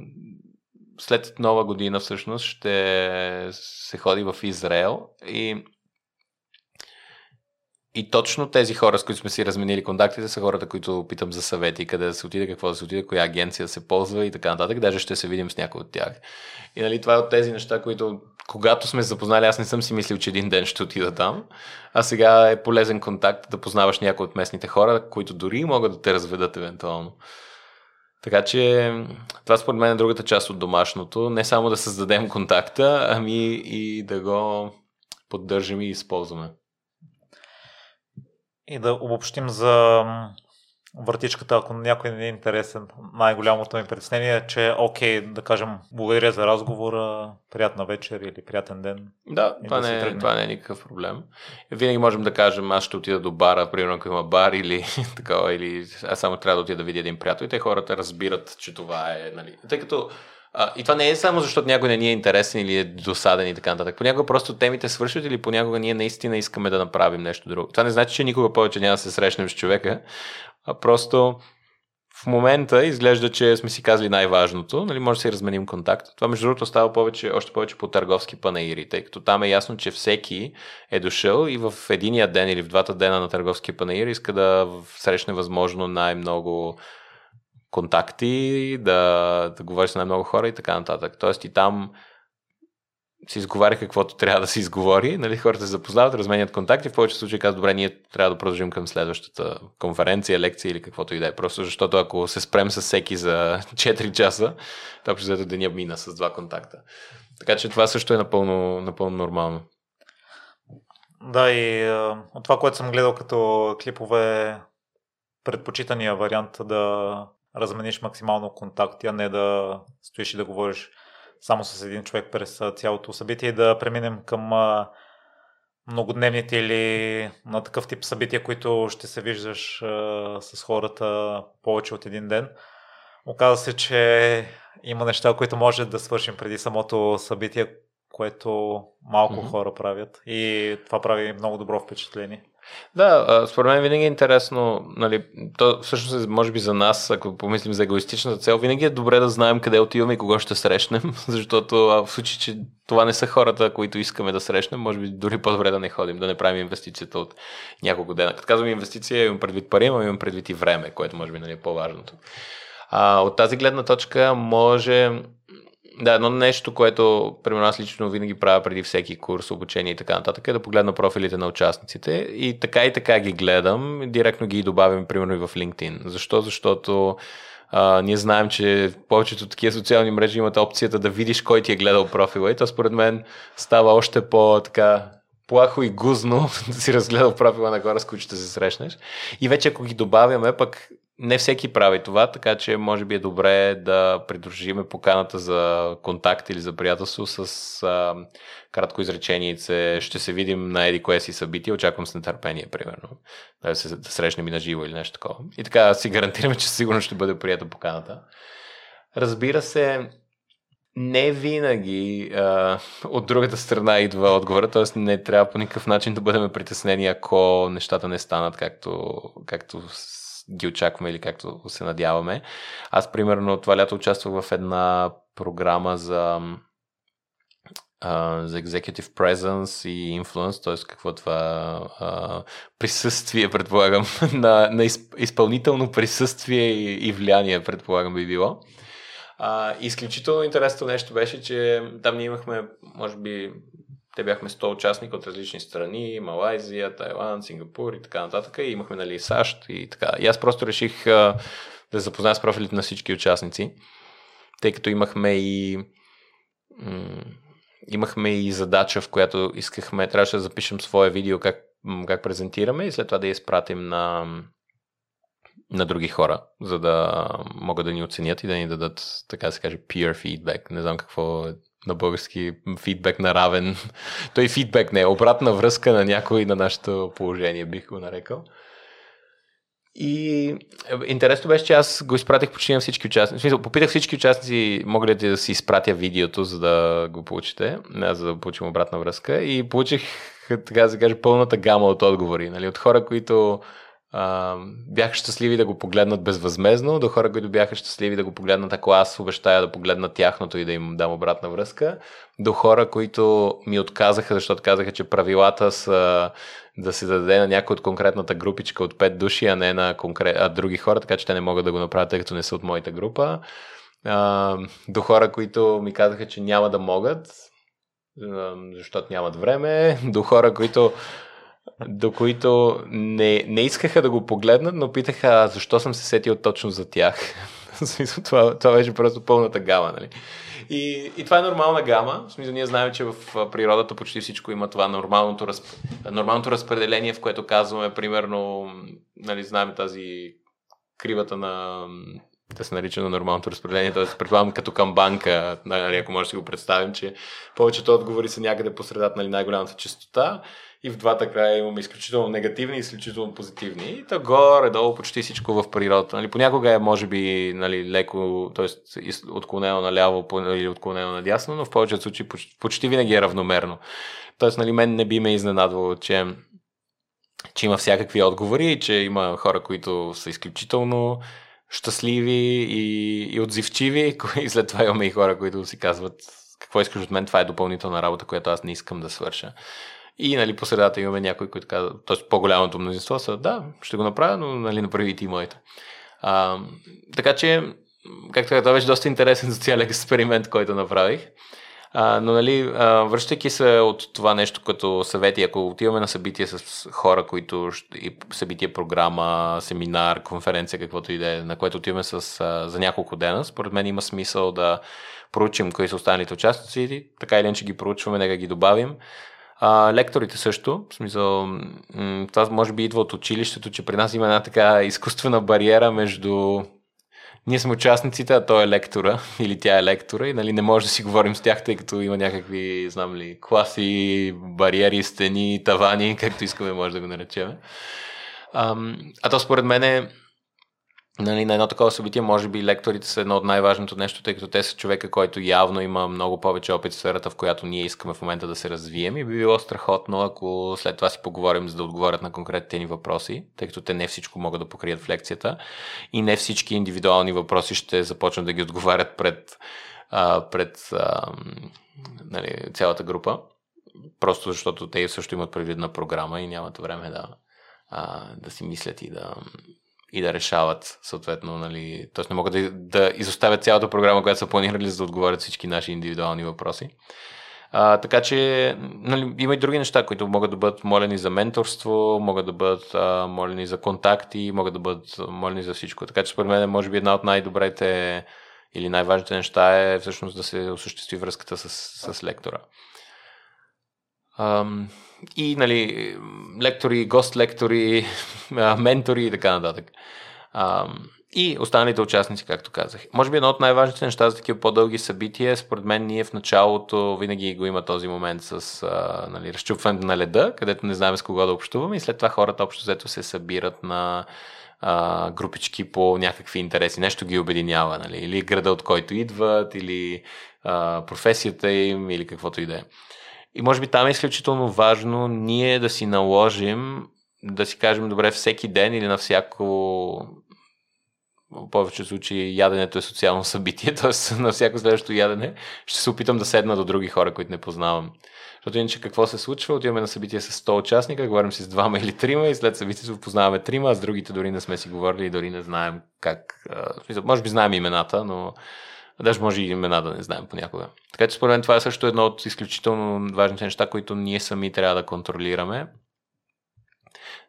след нова година всъщност ще се ходи в Израел и и точно тези хора, с които сме си разменили контактите, са хората, които питам за съвети, къде да се отиде, какво да се отиде, коя агенция се ползва и така нататък. Даже ще се видим с някой от тях. И нали, това е от тези неща, които когато сме запознали, аз не съм си мислил, че един ден ще отида там. А сега е полезен контакт да познаваш някои от местните хора, които дори могат да те разведат евентуално. Така че това според мен е другата част от домашното. Не само да създадем контакта, ами и да го поддържаме и използваме. И да обобщим за вратичката, ако някой не е интересен, най-голямото ми притеснение е, че окей, да кажем, благодаря за разговора, приятна вечер или приятен ден. Да, това, да не, е, това не е никакъв проблем. Винаги можем да кажем, аз ще отида до бара, примерно ако има бар или такова, или аз само трябва да отида да видя един приятел и те хората разбират, че това е, нали. Тъй като А, и това не е само защото някой не ни е интересен или е досаден и така нататък. Понякога просто темите свършват или понякога ние наистина искаме да направим нещо друго. Това не значи, че никога повече няма да се срещнем с човека, а просто в момента изглежда, че сме си казали най-важното, нали, може да си разменим контакт. Това между другото става повече, още повече по търговски панаири, тъй като там е ясно, че всеки е дошъл и в единия ден или в двата дена на търговски панаир иска да срещне възможно най-много контакти, да, да говори с най-много хора и така нататък. Тоест и там се изговаря каквото трябва да се изговори, нали, хората се запознават, разменят контакти, в повечето случаи казват, добре, ние трябва да продължим към следващата конференция, лекция или каквото и да е. Просто защото ако се спрем с всеки за 4 часа, то общо взето деня мина с два контакта. Така че това също е напълно, напълно нормално. Да, и от това, което съм гледал като клипове, предпочитания вариант да размениш максимално контакти, а не да стоиш и да говориш само с един човек през цялото събитие и да преминем към многодневните или на такъв тип събития, които ще се виждаш с хората повече от един ден. Оказва се, че има неща, които може да свършим преди самото събитие, което малко mm-hmm. хора правят и това прави много добро впечатление. Да, според мен винаги е интересно, нали, то всъщност е, може би за нас, ако помислим за егоистичната цел, винаги е добре да знаем къде отиваме и кого ще срещнем, защото в случай, че това не са хората, които искаме да срещнем, може би дори по-добре да не ходим, да не правим инвестицията от няколко дена. Като казвам инвестиция, имам предвид пари, но имам предвид и време, което може би нали, е по-важното. А, от тази гледна точка може да, едно нещо, което примерно аз лично винаги правя преди всеки курс, обучение и така нататък, е да погледна профилите на участниците и така и така ги гледам, директно ги добавям примерно и в LinkedIn. Защо? Защото а, ние знаем, че повечето такива социални мрежи имат опцията да видиш кой ти е гледал профила и то според мен става още по така плахо и гузно да си разгледал профила на хора, с които ще се срещнеш. И вече ако ги добавяме, пък не всеки прави това, така че може би е добре да придружиме поканата за контакт или за приятелство с а, кратко изречение. Ще се видим на еди кое си събитие, очаквам с нетърпение, примерно. Да се да срещнем и на живо или нещо такова. И така си гарантираме, че сигурно ще бъде прията поканата. Разбира се, не винаги а, от другата страна идва отговора, т.е. не трябва по никакъв начин да бъдем притеснени, ако нещата не станат както, както ги очакваме или както се надяваме. Аз, примерно, това лято участвах в една програма за за executive presence и influence, т.е. какво това uh, присъствие, предполагам, на, на изпълнително присъствие и, и влияние, предполагам би било. Uh, изключително интересното нещо беше, че там ние имахме, може би, те бяхме 100 участника от различни страни, Малайзия, Тайланд, Сингапур и така нататък. И имахме нали, САЩ и така. И аз просто реших а, да запозная с профилите на всички участници, тъй като имахме и м- имахме и задача, в която искахме, трябваше да запишем свое видео как, как презентираме и след това да я изпратим на, на други хора, за да могат да ни оценят и да ни дадат, така да се каже, peer feedback. Не знам какво е на български фидбек на равен. Той фидбек не е обратна връзка на някой на нашето положение, бих го нарекал. И е, интересно беше, че аз го изпратих почти на всички участници. В смисъл, попитах всички участници, мога ли да си изпратя видеото, за да го получите, за да получим обратна връзка. И получих, така да се каже, пълната гама от отговори. Нали? От хора, които бяха щастливи да го погледнат безвъзмезно, до хора, които бяха щастливи да го погледнат, ако аз обещая да погледна тяхното и да им дам обратна връзка, до хора, които ми отказаха, защото казаха, че правилата са да се даде на някой от конкретната групичка от 5 души, а не на конкрет... а други хора, така че те не могат да го направят, тъй като не са от моята група. А, до хора, които ми казаха, че няма да могат, защото нямат време, до хора, които до които не, не искаха да го погледнат, но питаха защо съм се сетил точно за тях. това, това беше просто пълната гама. Нали? И, и това е нормална гама. В смисъл, ние знаем, че в природата почти всичко има това нормалното, разп... нормалното разпределение, в което казваме, примерно, нали, знаем тази кривата на да се нарича на нормалното разпределение, т.е. предполагам като към банка, нали, ако може да си го представим, че повечето отговори са някъде по средата, нали, най-голямата частота и в двата края имаме изключително негативни и изключително позитивни. И то горе-долу почти всичко в природата. Нали, понякога е, може би, нали, леко, т.е. отклонено наляво или отклонено надясно, но в повечето случаи почти, почти винаги е равномерно. Тоест, нали, мен не би ме изненадвало, че че има всякакви отговори, че има хора, които са изключително щастливи и, и отзивчиви, и след това имаме и хора, които си казват какво искаш от мен, това е допълнителна работа, която аз не искам да свърша. И нали, по средата имаме някои, които казват, т.е. по-голямото мнозинство са, да, ще го направя, но нали, направи и моите. А, така че, както това беше доста интересен социален експеримент, който направих. А, но нали, а, връщайки се от това нещо като съвети, ако отиваме на събитие с хора, които и събитие, програма, семинар, конференция, каквото и да е, на което отиваме с, а, за няколко дена, според мен има смисъл да проучим кои са останалите участници, така или иначе ги проучваме, нека ги добавим. А, лекторите също, в смисъл, това може би идва от училището, че при нас има една така изкуствена бариера между ние сме участниците, а той е лектора или тя е лектора и нали, не може да си говорим с тях, тъй като има някакви, знам ли, класи, бариери, стени, тавани, както искаме може да го наречем. А, а то според мен е нали, на едно такова събитие, може би лекторите са едно от най-важното нещо, тъй като те са човека, който явно има много повече опит в сферата, в която ние искаме в момента да се развием и би било страхотно, ако след това си поговорим, за да отговорят на конкретните ни въпроси, тъй като те не всичко могат да покрият в лекцията и не всички индивидуални въпроси ще започнат да ги отговарят пред, а, пред а, нали, цялата група, просто защото те също имат предвидна програма и нямат време да, а, да си мислят и да, и да решават, съответно, нали, т.е. не могат да, да изоставят цялата програма, която са планирали, за да отговорят всички наши индивидуални въпроси. А, така че нали, има и други неща, които могат да бъдат молени за менторство, могат да бъдат а, молени за контакти, могат да бъдат молени за всичко. Така че според мен може би една от най-добрите или най-важните неща е всъщност да се осъществи връзката с, с лектора. Ам, и нали, лектори, гост-лектори, ментори и така нататък. и останалите участници, както казах. Може би едно от най-важните неща за такива по-дълги събития, според мен ние в началото винаги го има този момент с а, нали, разчупването на леда, където не знаем с кого да общуваме и след това хората общо взето се събират на а, групички по някакви интереси. Нещо ги обединява, нали? или града от който идват, или а, професията им, или каквото и да е. И може би там е изключително важно ние да си наложим, да си кажем, добре, всеки ден или на всяко в повече случаи яденето е социално събитие, т.е. на всяко следващо ядене ще се опитам да седна до други хора, които не познавам. Защото иначе какво се случва? Отиваме на събитие с 100 участника, говорим си с двама или трима и след събитието познаваме трима, а с другите дори не сме си говорили и дори не знаем как. Може би знаем имената, но Даже може и имена да не знаем понякога. Така че според мен това е също едно от изключително важните неща, които ние сами трябва да контролираме.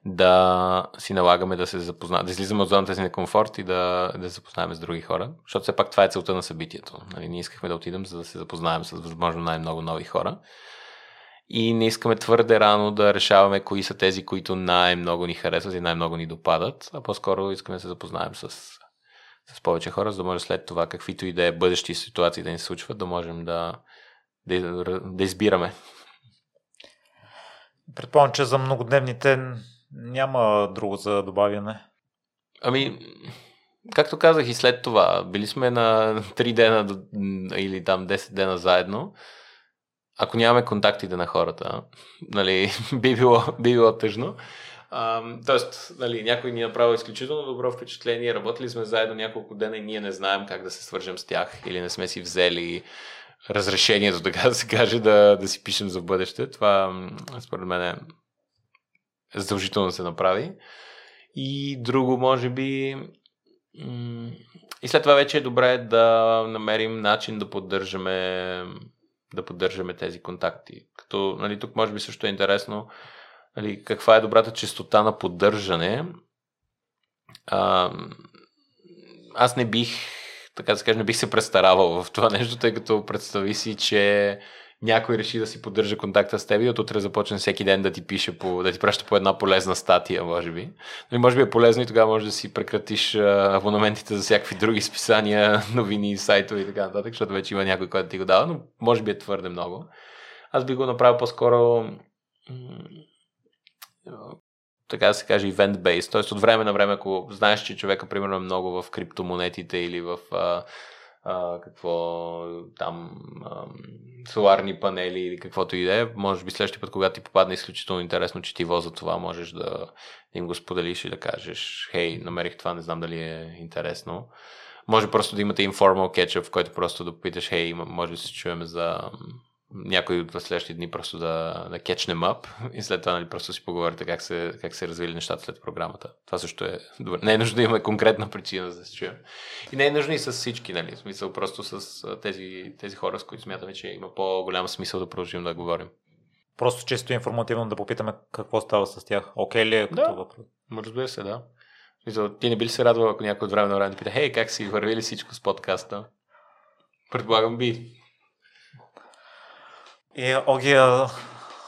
Да си налагаме да се запознаем, да излизаме от зоната си на комфорт и да, да се запознаем с други хора. Защото все пак това е целта на събитието. Нали, ние искахме да отидем, за да се запознаем с възможно най-много нови хора. И не искаме твърде рано да решаваме кои са тези, които най-много ни харесват и най-много ни допадат, а по-скоро искаме да се запознаем с с повече хора, за да може след това, каквито и да е бъдещи ситуации да ни случват, да можем да, да, да избираме. Предполагам, че за многодневните няма друго за добавяне. Ами, както казах и след това, били сме на 3 дена или там 10 дена заедно. Ако нямаме контактите на хората, нали, би било, би било тъжно. Тоест, нали, някой ни е направил изключително добро впечатление, работили сме заедно няколко дена и ние не знаем как да се свържем с тях или не сме си взели разрешението, така да се каже, да, да си пишем за бъдеще. Това, според мен, е задължително да се направи. И друго, може би, и след това вече е добре да намерим начин да поддържаме да поддържаме тези контакти. Като, нали, тук може би също е интересно нали, каква е добрата частота на поддържане. А, аз не бих, така да се каже, не бих се престаравал в това нещо, тъй като представи си, че някой реши да си поддържа контакта с теб и от утре започне всеки ден да ти пише, по, да ти праща по една полезна статия, може би. Но може би е полезно и тогава може да си прекратиш абонаментите за всякакви други списания, новини, сайтове и така нататък, защото вече има някой, който ти го дава, но може би е твърде много. Аз би го направил по-скоро така да се каже, event-based. Т.е. от време на време, ако знаеш, че човека, примерно, е много в криптомонетите или в а, а, какво там а, соларни панели или каквото и да е, може би следващия път, когато ти попадне изключително интересно четиво за това, можеш да им го споделиш и да кажеш, хей, намерих това, не знам дали е интересно. Може просто да имате informal catch в който просто да попиташ, хей, може да се чуем за някой от следващите дни просто да, да them up и след това нали, просто си поговорите как се, как се развили нещата след програмата. Това също е добре. Не е нужно да имаме конкретна причина за да се чуем. И не е нужно и с всички, нали? В смисъл просто с тези, тези хора, с които смятаме, че има по-голям смисъл да продължим да говорим. Просто често информативно да попитаме какво става с тях. Окей okay ли е като да. въпрос? Разбира се, да. Смисъл, ти не би ли се радвал, ако някой от време на време пита, хей, как си върви ли всичко с подкаста? Предполагам би. И Огия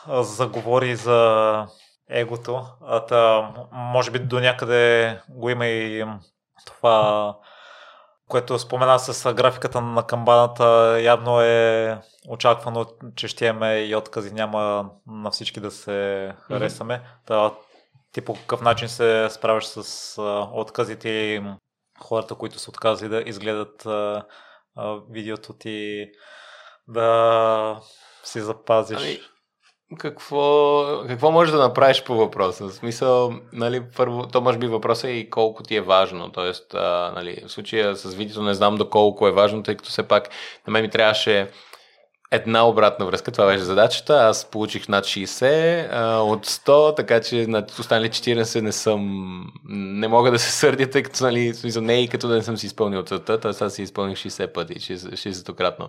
заговори за егото. А, та, може би до някъде го има и това, което спомена с графиката на камбаната. Явно е очаквано, че ще имаме и откази. Няма на всички да се харесаме. Mm-hmm. Та, ти по какъв начин се справяш с отказите и хората, които са отказали да изгледат видеото ти да си запазиш? Ами, какво, какво можеш да направиш по въпроса? В смисъл, нали, първо, то може би въпросът е и колко ти е важно. Тоест, а, нали, в случая с видеото не знам доколко е важно, тъй като все пак на мен ми трябваше една обратна връзка, това беше задачата. Аз получих над 60 а, от 100, така че на останали 40 не съм... Не мога да се сърдя, тъй като нали, не и като да не съм си изпълнил целта, т.е. аз си изпълних 60 пъти, 60-кратно.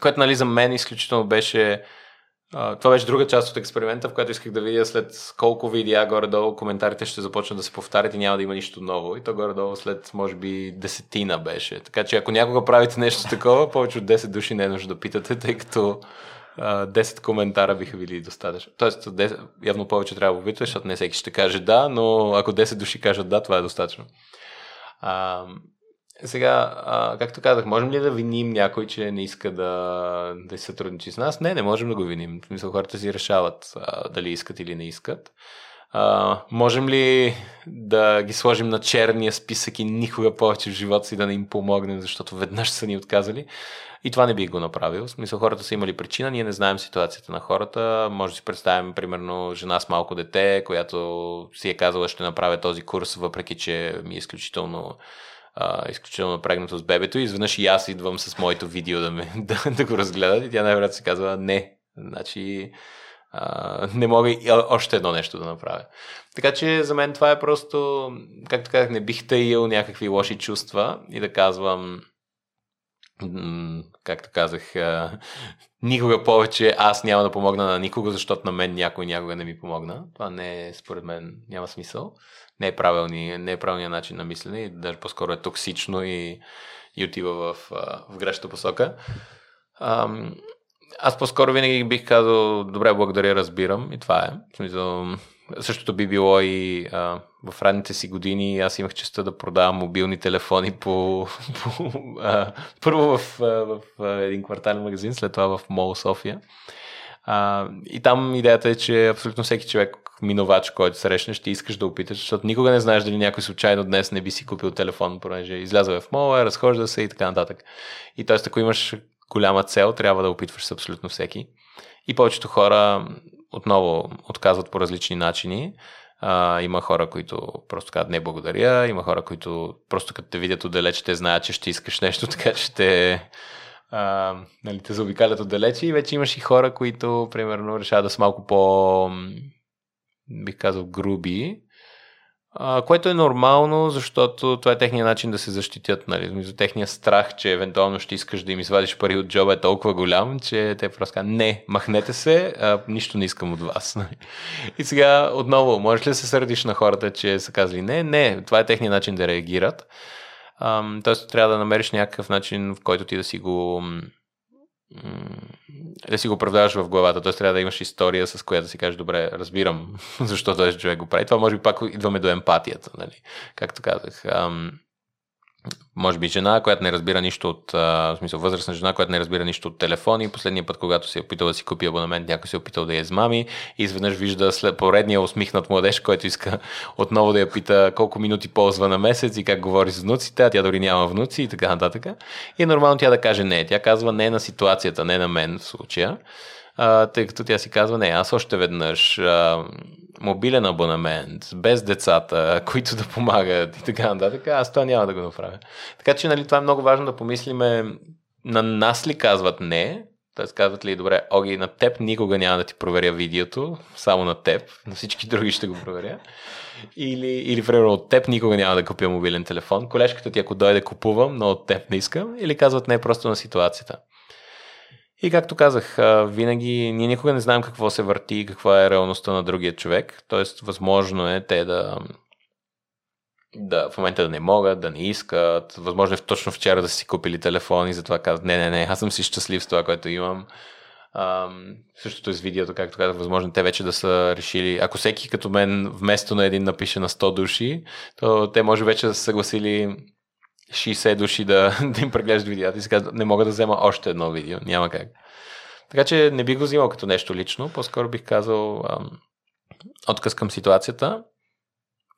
което нали, за мен изключително беше Това беше друга част от експеримента, в която исках да видя след колко видеа горе-долу коментарите ще започнат да се повтарят и няма да има нищо ново. И то горе-долу след, може би, десетина беше. Така че ако някога правите нещо такова, повече от 10 души не е нужно да питате, тъй като uh, 10 коментара биха били достатъчно. Тоест, 10, явно повече трябва да попитате, защото не всеки ще каже да, но ако 10 души кажат да, това е достатъчно. Uh, сега, а, както казах, можем ли да виним някой, че не иска да, да се сътрудничи с нас? Не, не можем да го виним. В смисъл, хората си решават а, дали искат или не искат. А, можем ли да ги сложим на черния списък и никога повече в живота си да не им помогнем, защото веднъж са ни отказали? И това не би го направил. В смисъл, хората са имали причина, ние не знаем ситуацията на хората. Може да си представим, примерно, жена с малко дете, която си е казала, ще направя този курс, въпреки че ми е изключително а, изключително напрегнато с бебето и изведнъж и аз идвам с моето видео да, ме, да, да го разгледат и тя най-вероятно се казва не. Значи а, не мога и още едно нещо да направя. Така че за мен това е просто, както казах, не бих таил някакви лоши чувства и да казвам както казах, никога повече аз няма да помогна на никого, защото на мен някой някога не ми помогна. Това не е, според мен, няма смисъл не е, правилни, не е правилният начин на мислене и даже по-скоро е токсично и, и отива в, в грешната посока. Аз по-скоро винаги бих казал, добре, благодаря, разбирам и това е. Смисъл, същото би било и а, в ранните си години аз имах честа да продавам мобилни телефони по, по а, първо в, в, в един квартален магазин, след това в Мол София. А, и там идеята е, че абсолютно всеки човек, минувач, който срещнеш, ще искаш да опиташ, защото никога не знаеш дали някой случайно днес не би си купил телефон, понеже излязва в мола, разхожда се и така нататък. И т.е. ако имаш голяма цел, трябва да опитваш с абсолютно всеки. И повечето хора отново отказват по различни начини. А, има хора, които просто казват не благодаря, има хора, които просто като те видят отдалеч, те знаят, че ще искаш нещо, така че те а, нали, те заобикалят отдалече и вече имаш и хора, които, примерно, решават да са малко по, бих казал, груби, което е нормално, защото това е техния начин да се защитят. Нали? За техния страх, че евентуално ще искаш да им извадиш пари от джоба е толкова голям, че те просто казват, не, махнете се, а, нищо не искам от вас. Нали? И сега отново, можеш ли да се сърдиш на хората, че са казали не? Не, това е техния начин да реагират. Тоест трябва да намериш някакъв начин, в който ти да си го да си го оправдаваш в главата. Т.е. трябва да имаш история, с която да си кажеш, добре, разбирам защо този човек го прави. Това може би пак идваме до емпатията, нали? както казах. Ам, може би жена, която не разбира нищо от, в смисъл възрастна жена, която не разбира нищо от телефони. Последния път, когато се е опитал да си купи абонамент, някой се е опитал да я измами изведнъж вижда след поредния усмихнат младеж, който иска отново да я пита колко минути ползва на месец и как говори с внуците, а тя дори няма внуци и така нататък. И е нормално тя да каже не. Тя казва не на ситуацията, не на мен в случая. А, тъй като тя си казва, не, аз още веднъж а, мобилен абонамент, без децата, които да помагат и така нататък, аз това няма да го направя. Така че, нали, това е много важно да помислиме на нас ли казват не, т.е. казват ли, добре, Оги, на теб никога няма да ти проверя видеото, само на теб, на всички други ще го проверя. Или, или примерно, от теб никога няма да купя мобилен телефон. Колежката ти, ако дойде, купувам, но от теб не искам. Или казват не просто на ситуацията. И както казах, винаги ние никога не знаем какво се върти и каква е реалността на другия човек. Тоест, възможно е те да, да в момента да не могат, да не искат. Възможно е точно вчера да си купили телефон и затова казват, не, не, не, аз съм си щастлив с това, което имам. Ам, същото е с видеото, както казах, възможно те вече да са решили, ако всеки като мен вместо на един напише на 100 души, то те може вече да са съгласили 60 души да, да им преглеждат видеята и си казват, не мога да взема още едно видео, няма как. Така че не би го взимал като нещо лично, по-скоро бих казал ам, отказ към ситуацията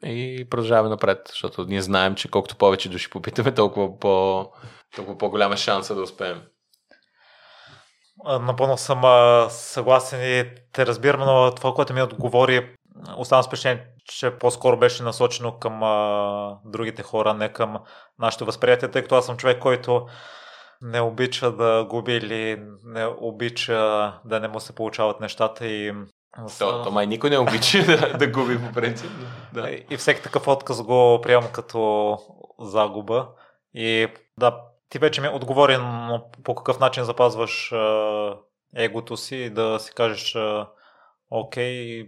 и продължаваме напред, защото ние знаем, че колкото повече души попитаме, толкова, по, толкова по-голяма шанса да успеем. Напълно съм съгласен и те разбирам, но това, което ми отговори, оставам с впечатление, че по-скоро беше насочено към а, другите хора, не към нашето възприятие, тъй като аз съм човек, който не обича да губи или не обича да не му се получават нещата и то, то май никой не обича да, да губи по принцип. Да. И всеки такъв отказ го приемам като загуба. И да, ти вече ми отговори но по какъв начин запазваш а, егото си да си кажеш а, окей,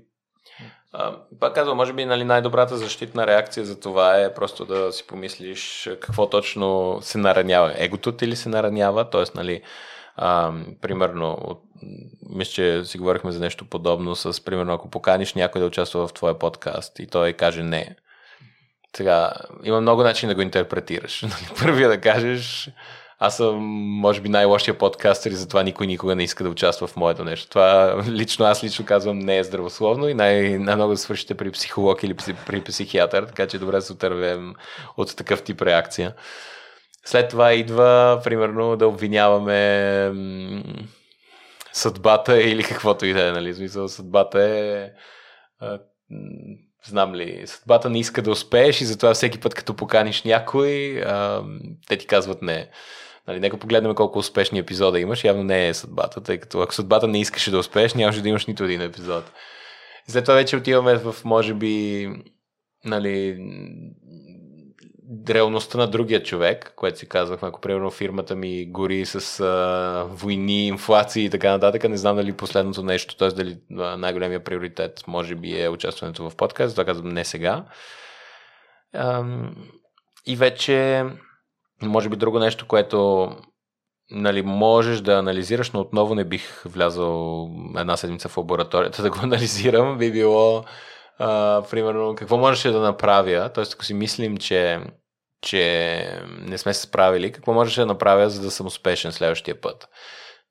пак казвам, може би нали, най-добрата защитна реакция за това е просто да си помислиш какво точно се наранява. Егото ти ли се наранява? Тоест, нали, а, примерно, от, мисля, че си говорихме за нещо подобно с, примерно, ако поканиш някой да участва в твоя подкаст и той каже не. Сега, има много начин да го интерпретираш. Нали, първия да кажеш, аз съм, може би, най-лошия подкастър и затова никой никога не иска да участва в моето нещо. Това лично аз лично казвам не е здравословно и най- най-много да свършите при психолог или при психиатър, така че добре да се отървем от такъв тип реакция. След това идва, примерно, да обвиняваме съдбата или каквото и да е, нали? Смисъл, съдбата е знам ли, съдбата не иска да успееш и затова всеки път, като поканиш някой, а, те ти казват не. Нали, нека погледнем колко успешни епизода имаш. Явно не е съдбата, тъй като ако съдбата не искаше да успееш, нямаше да имаш нито един епизод. След това вече отиваме в, може би, нали, реалността на другия човек, което си казвахме, ако примерно фирмата ми гори с а, войни, инфлации и така нататък, не знам дали последното нещо, т.е. дали най-големия приоритет може би е участването в подкаст, това казвам не сега. А, и вече може би друго нещо, което нали, можеш да анализираш, но отново не бих влязал една седмица в лабораторията да го анализирам, би било а, примерно какво можеше да направя, т.е. ако си мислим, че, че не сме се справили, какво можеше да направя, за да съм успешен следващия път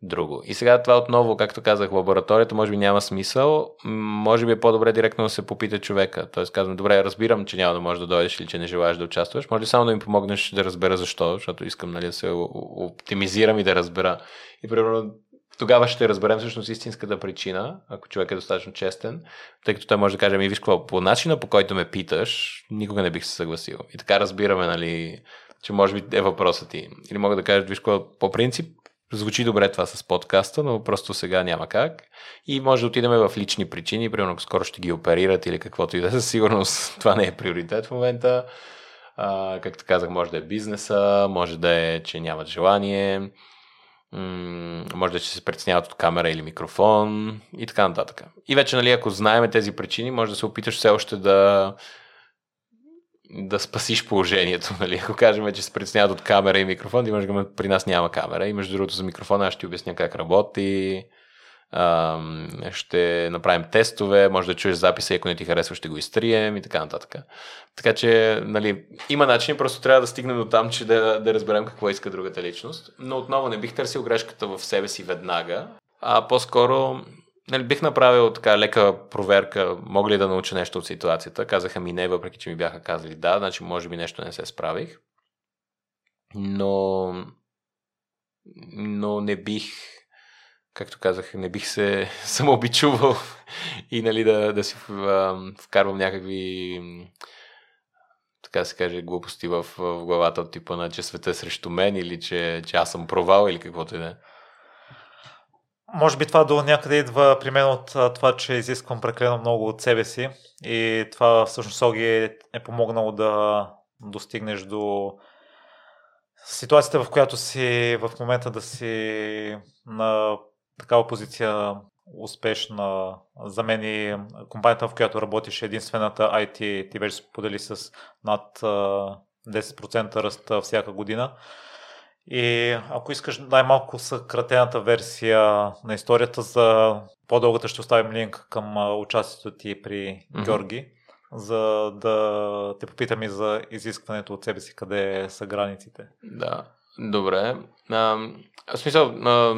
друго. И сега това отново, както казах, лабораторията може би няма смисъл. Може би е по-добре директно да се попита човека. Тоест казвам, добре, разбирам, че няма да можеш да дойдеш или че не желаеш да участваш. Може ли само да ми помогнеш да разбера защо, защото искам нали, да се оптимизирам и да разбера. И примерно тогава ще разберем всъщност истинската причина, ако човек е достатъчно честен, тъй като той може да каже, ми виж какво, по начина по който ме питаш, никога не бих се съгласил. И така разбираме, нали, че може би е въпросът ти. Или мога да кажа, виж какво, по принцип, Звучи добре това с подкаста, но просто сега няма как. И може да отидем в лични причини, примерно скоро ще ги оперират или каквото и да е, със сигурност това не е приоритет в момента. А, както казах, може да е бизнеса, може да е, че нямат желание, може да че се притесняват от камера или микрофон и така нататък. И вече, нали, ако знаеме тези причини, може да се опиташ все още да да спасиш положението. Нали? Ако кажем, че се притесняват от камера и микрофон, имаш да при нас няма камера. И между другото за микрофона аз ще ти обясня как работи. ще направим тестове, може да чуеш записа и ако не ти харесва, ще го изтрием и така нататък. Така че, нали, има начин, просто трябва да стигнем до там, че да, да разберем какво иска другата личност. Но отново не бих търсил грешката в себе си веднага, а по-скоро нали, бих направил така лека проверка, мога ли да науча нещо от ситуацията. Казаха ми не, въпреки че ми бяха казали да, значи може би нещо не се справих. Но, но не бих, както казах, не бих се самообичувал и нали, да, да си вкарвам някакви така се каже, глупости в, в главата от типа на че света е срещу мен или че, че аз съм провал или каквото и да е. Може би това до някъде идва при мен от това, че изисквам прекалено много от себе си и това всъщност Оги е, е помогнало да достигнеш до ситуацията, в която си в момента да си на такава позиция успешна. За мен и компанията, в която работиш, е единствената IT, ти вече сподели с над 10% ръст всяка година. И ако искаш най-малко съкратената версия на историята за по-дългата ще оставим линк към участието ти при mm-hmm. Георги, за да те попитам и за изискването от себе си, къде са границите. Да, добре. А, в смисъл, а,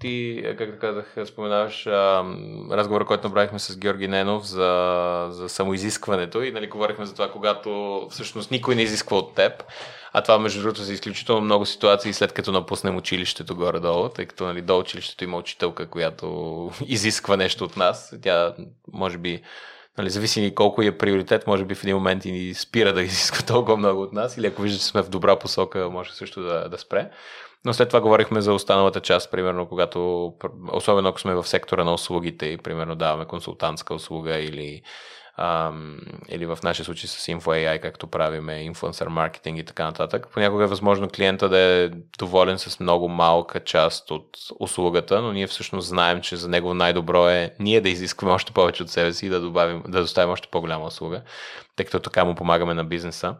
ти, както казах, споменаваш а, разговора, който направихме с Георги Ненов за, за самоизискването и нали, говорихме за това, когато всъщност никой не изисква от теб. А това, между другото, за изключително много ситуации, след като напуснем училището горе-долу, тъй като нали, до училището има учителка, която изисква нещо от нас. Тя, може би, нали, зависи ни колко е приоритет, може би в един момент и ни спира да изисква толкова много от нас, или ако вижда, че сме в добра посока, може също да, да спре. Но след това говорихме за останалата част, примерно, когато, особено ако сме в сектора на услугите и, примерно, даваме консултантска услуга или ам, или в нашия случай с InfoAI, както правиме, инфлуенсър маркетинг и така нататък. Понякога е възможно клиента да е доволен с много малка част от услугата, но ние всъщност знаем, че за него най-добро е ние да изискваме още повече от себе си и да, добавим, да доставим още по-голяма услуга, тъй като така му помагаме на бизнеса.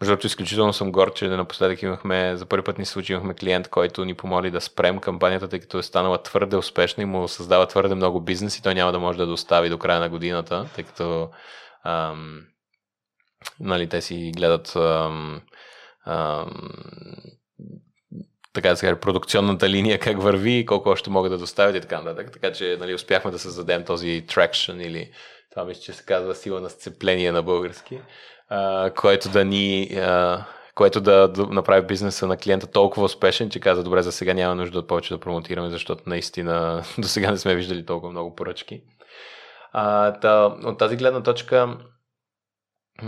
Между другото, изключително съм горд, че напоследък имахме, за първи път ни случи, имахме клиент, който ни помоли да спрем кампанията, тъй като е станала твърде успешна и му създава твърде много бизнес и той няма да може да достави до края на годината, тъй като ам, нали, те си гледат ам, ам, така да се каже, продукционната линия как върви колко още могат да доставят и така нататък. Така че нали, успяхме да създадем този traction или това мисля, че се казва сила на сцепление на български което да ни а, което да, направи бизнеса на клиента толкова успешен, че каза, добре, за сега няма нужда от повече да промотираме, защото наистина до сега не сме виждали толкова много поръчки. А, та, от тази гледна точка,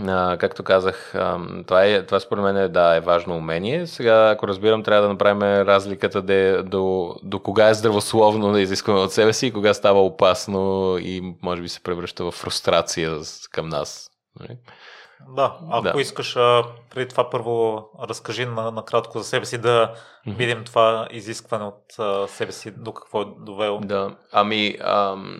а, както казах, а, това, е, това според мен е, да, е важно умение. Сега, ако разбирам, трябва да направим разликата де, до, до кога е здравословно да изискваме от себе си и кога става опасно и може би се превръща в фрустрация към нас. Да, ако да. искаш, а, преди това първо разкажи на, накратко за себе си да mm-hmm. видим това изискване от а, себе си, до какво е довело. Да, ами, ам,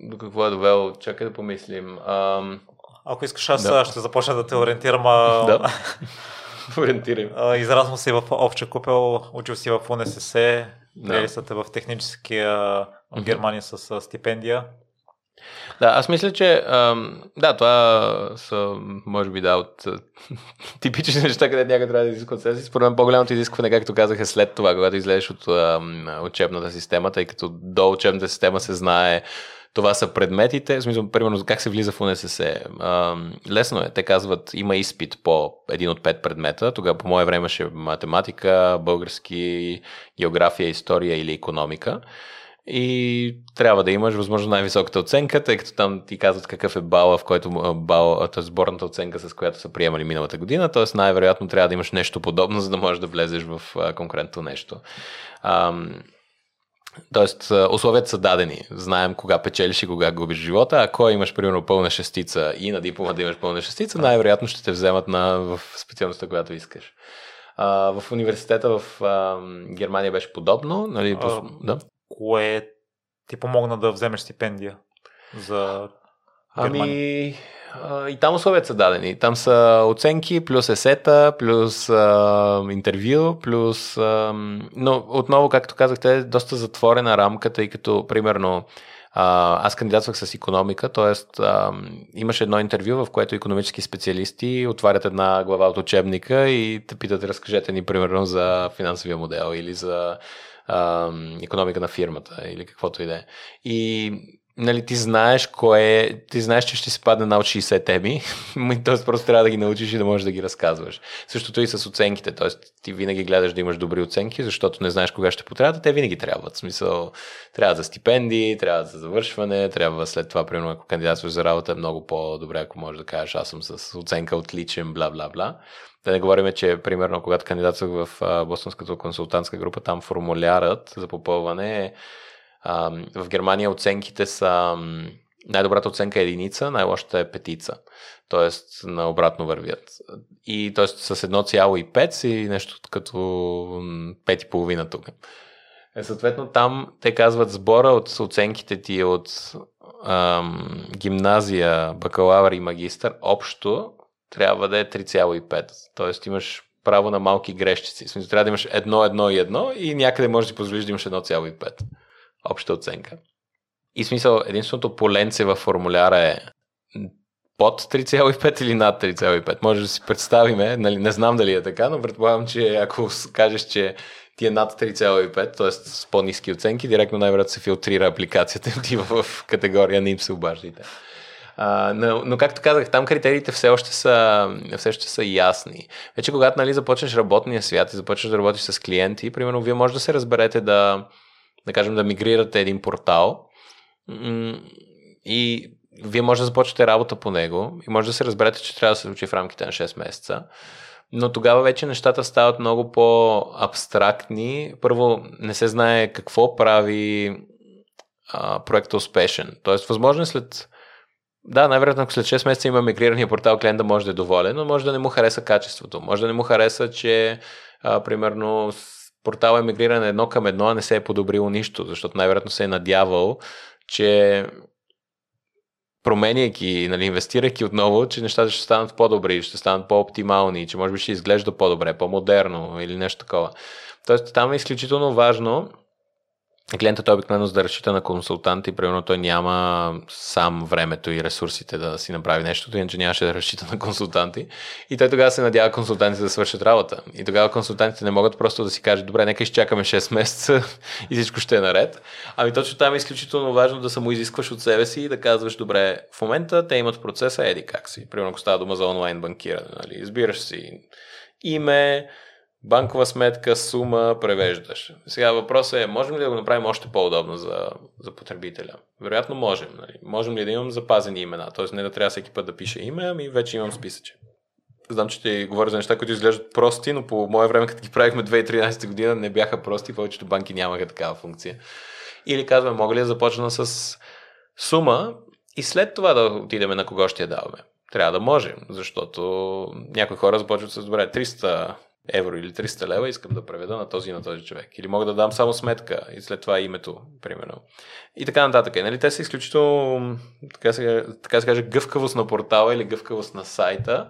до какво е довело, чакай да помислим. Ам... Ако искаш, аз да. ще започна да те ориентирам. А... Да. Ориентирам. Израснал си в Овче купел, учил си в УНСС, да. са те в техническия в Германия с стипендия. Да, аз мисля, че ам, да, това са, може би, да, от типични неща, където някой трябва да изисква от себе си. Според мен по-голямото изискване, както казах, е след това, когато излезеш от ам, учебната система, тъй като до учебната система се знае това са предметите, в смисъл, примерно, как се влиза в УНСС. Ам, лесно е. Те казват, има изпит по един от пет предмета. Тогава по мое време имаше математика, български, география, история или економика и трябва да имаш възможно най-високата оценка, тъй като там ти казват какъв е бала, в който бал, т.е. сборната оценка, с която са приемали миналата година, т.е. най-вероятно трябва да имаш нещо подобно, за да можеш да влезеш в конкретно нещо. Ам, Тоест, условията са дадени. Знаем кога печелиш и кога губиш живота. Ако имаш, примерно, пълна шестица и на диплома да имаш пълна шестица, най-вероятно ще те вземат на, в специалността, която искаш. А, в университета в а, Германия беше подобно. Нали, а, да? Кое ти помогна да вземеш стипендия за Германия? Ами, и там условията са дадени. Там са оценки, плюс есета, плюс а, интервю, плюс... А, но отново, както казахте, е доста затворена рамка, тъй като, примерно, а, аз кандидатствах с економика, т.е. имаше едно интервю, в което економически специалисти отварят една глава от учебника и те питат, разкажете ни примерно за финансовия модел или за економика на фирмата или каквото и да е. И нали, ти знаеш кое, ти знаеш, че ще си падне на 60 теми, т.е. просто трябва да ги научиш и да можеш да ги разказваш. Същото и с оценките, т.е. ти винаги гледаш да имаш добри оценки, защото не знаеш кога ще потрябват, те винаги трябват. В смисъл, трябва за стипендии, трябва за завършване, трябва след това, примерно, ако кандидатстваш за работа, е много по-добре, ако можеш да кажеш, аз съм с оценка отличен, бла, бла, бла. Да не говорим, че примерно когато кандидатствах в Бостонската консултантска група, там формулярът за попълване е в Германия оценките са най-добрата оценка е единица, най-лошата е петица. Тоест, наобратно вървят. И т.е. с 1,5 си нещо като 5,5 тук. Е, съответно, там те казват сбора от оценките ти от ам, гимназия, бакалавър и магистър, общо трябва да е 3,5. Тоест, имаш право на малки грешчици. Смисъл, трябва да имаш едно, едно и едно и някъде можеш да си позволиш да имаш 1,5 обща оценка. И смисъл, единственото поленце във формуляра е под 3,5 или над 3,5. Може да си представиме, нали, не знам дали е така, но предполагам, че ако кажеш, че ти е над 3,5, т.е. с по-низки оценки, директно най-вероятно се филтрира апликацията и отива в категория не им се обаждайте. Но, но, както казах, там критериите все още са, все още са ясни. Вече когато нали, започнеш работния свят и започнеш да работиш с клиенти, примерно вие може да се разберете да, да кажем, да мигрирате един портал и вие може да започнете работа по него и може да се разберете, че трябва да се случи в рамките на 6 месеца. Но тогава вече нещата стават много по-абстрактни. Първо, не се знае какво прави а, проекта успешен. Тоест, възможно е след да, най-вероятно, ако след 6 месеца има мигрирания портал, клиент да може да е доволен, но може да не му хареса качеството. Може да не му хареса, че а, примерно портал е мигриран едно към едно, а не се е подобрило нищо, защото най-вероятно се е надявал, че променяйки, нали, инвестирайки отново, че нещата ще станат по-добри, ще станат по-оптимални, че може би ще изглежда по-добре, по-модерно или нещо такова. Тоест там е изключително важно клиентът е обикновено за да разчита на консултант и примерно той няма сам времето и ресурсите да си направи нещо, иначе нямаше да разчита на консултанти. И той тогава се надява консултантите да свършат работа. И тогава консултантите не могат просто да си кажат, добре, нека изчакаме 6 месеца и всичко ще е наред. Ами точно там е изключително важно да самоизискваш от себе си и да казваш, добре, в момента те имат процеса, еди как си. Примерно, ако става дума за онлайн банкиране, нали? избираш си име, банкова сметка, сума, превеждаш. Сега въпросът е, можем ли да го направим още по-удобно за, за потребителя? Вероятно можем. Нали? Можем ли да имам запазени имена? Тоест не да трябва всеки път да пише име, ами вече имам списъче. Знам, че ти говоря за неща, които изглеждат прости, но по мое време, като ги правихме 2013 година, не бяха прости, повечето банки нямаха такава функция. Или казваме, мога ли да започна с сума и след това да отидем на кого ще я даваме? Трябва да можем, защото някои хора започват с добре 300 евро или 300 лева искам да преведа на този и на този човек. Или мога да дам само сметка и след това името, примерно. И така нататък. нали, те са изключително, така се, така се каже, гъвкавост на портала или гъвкавост на сайта,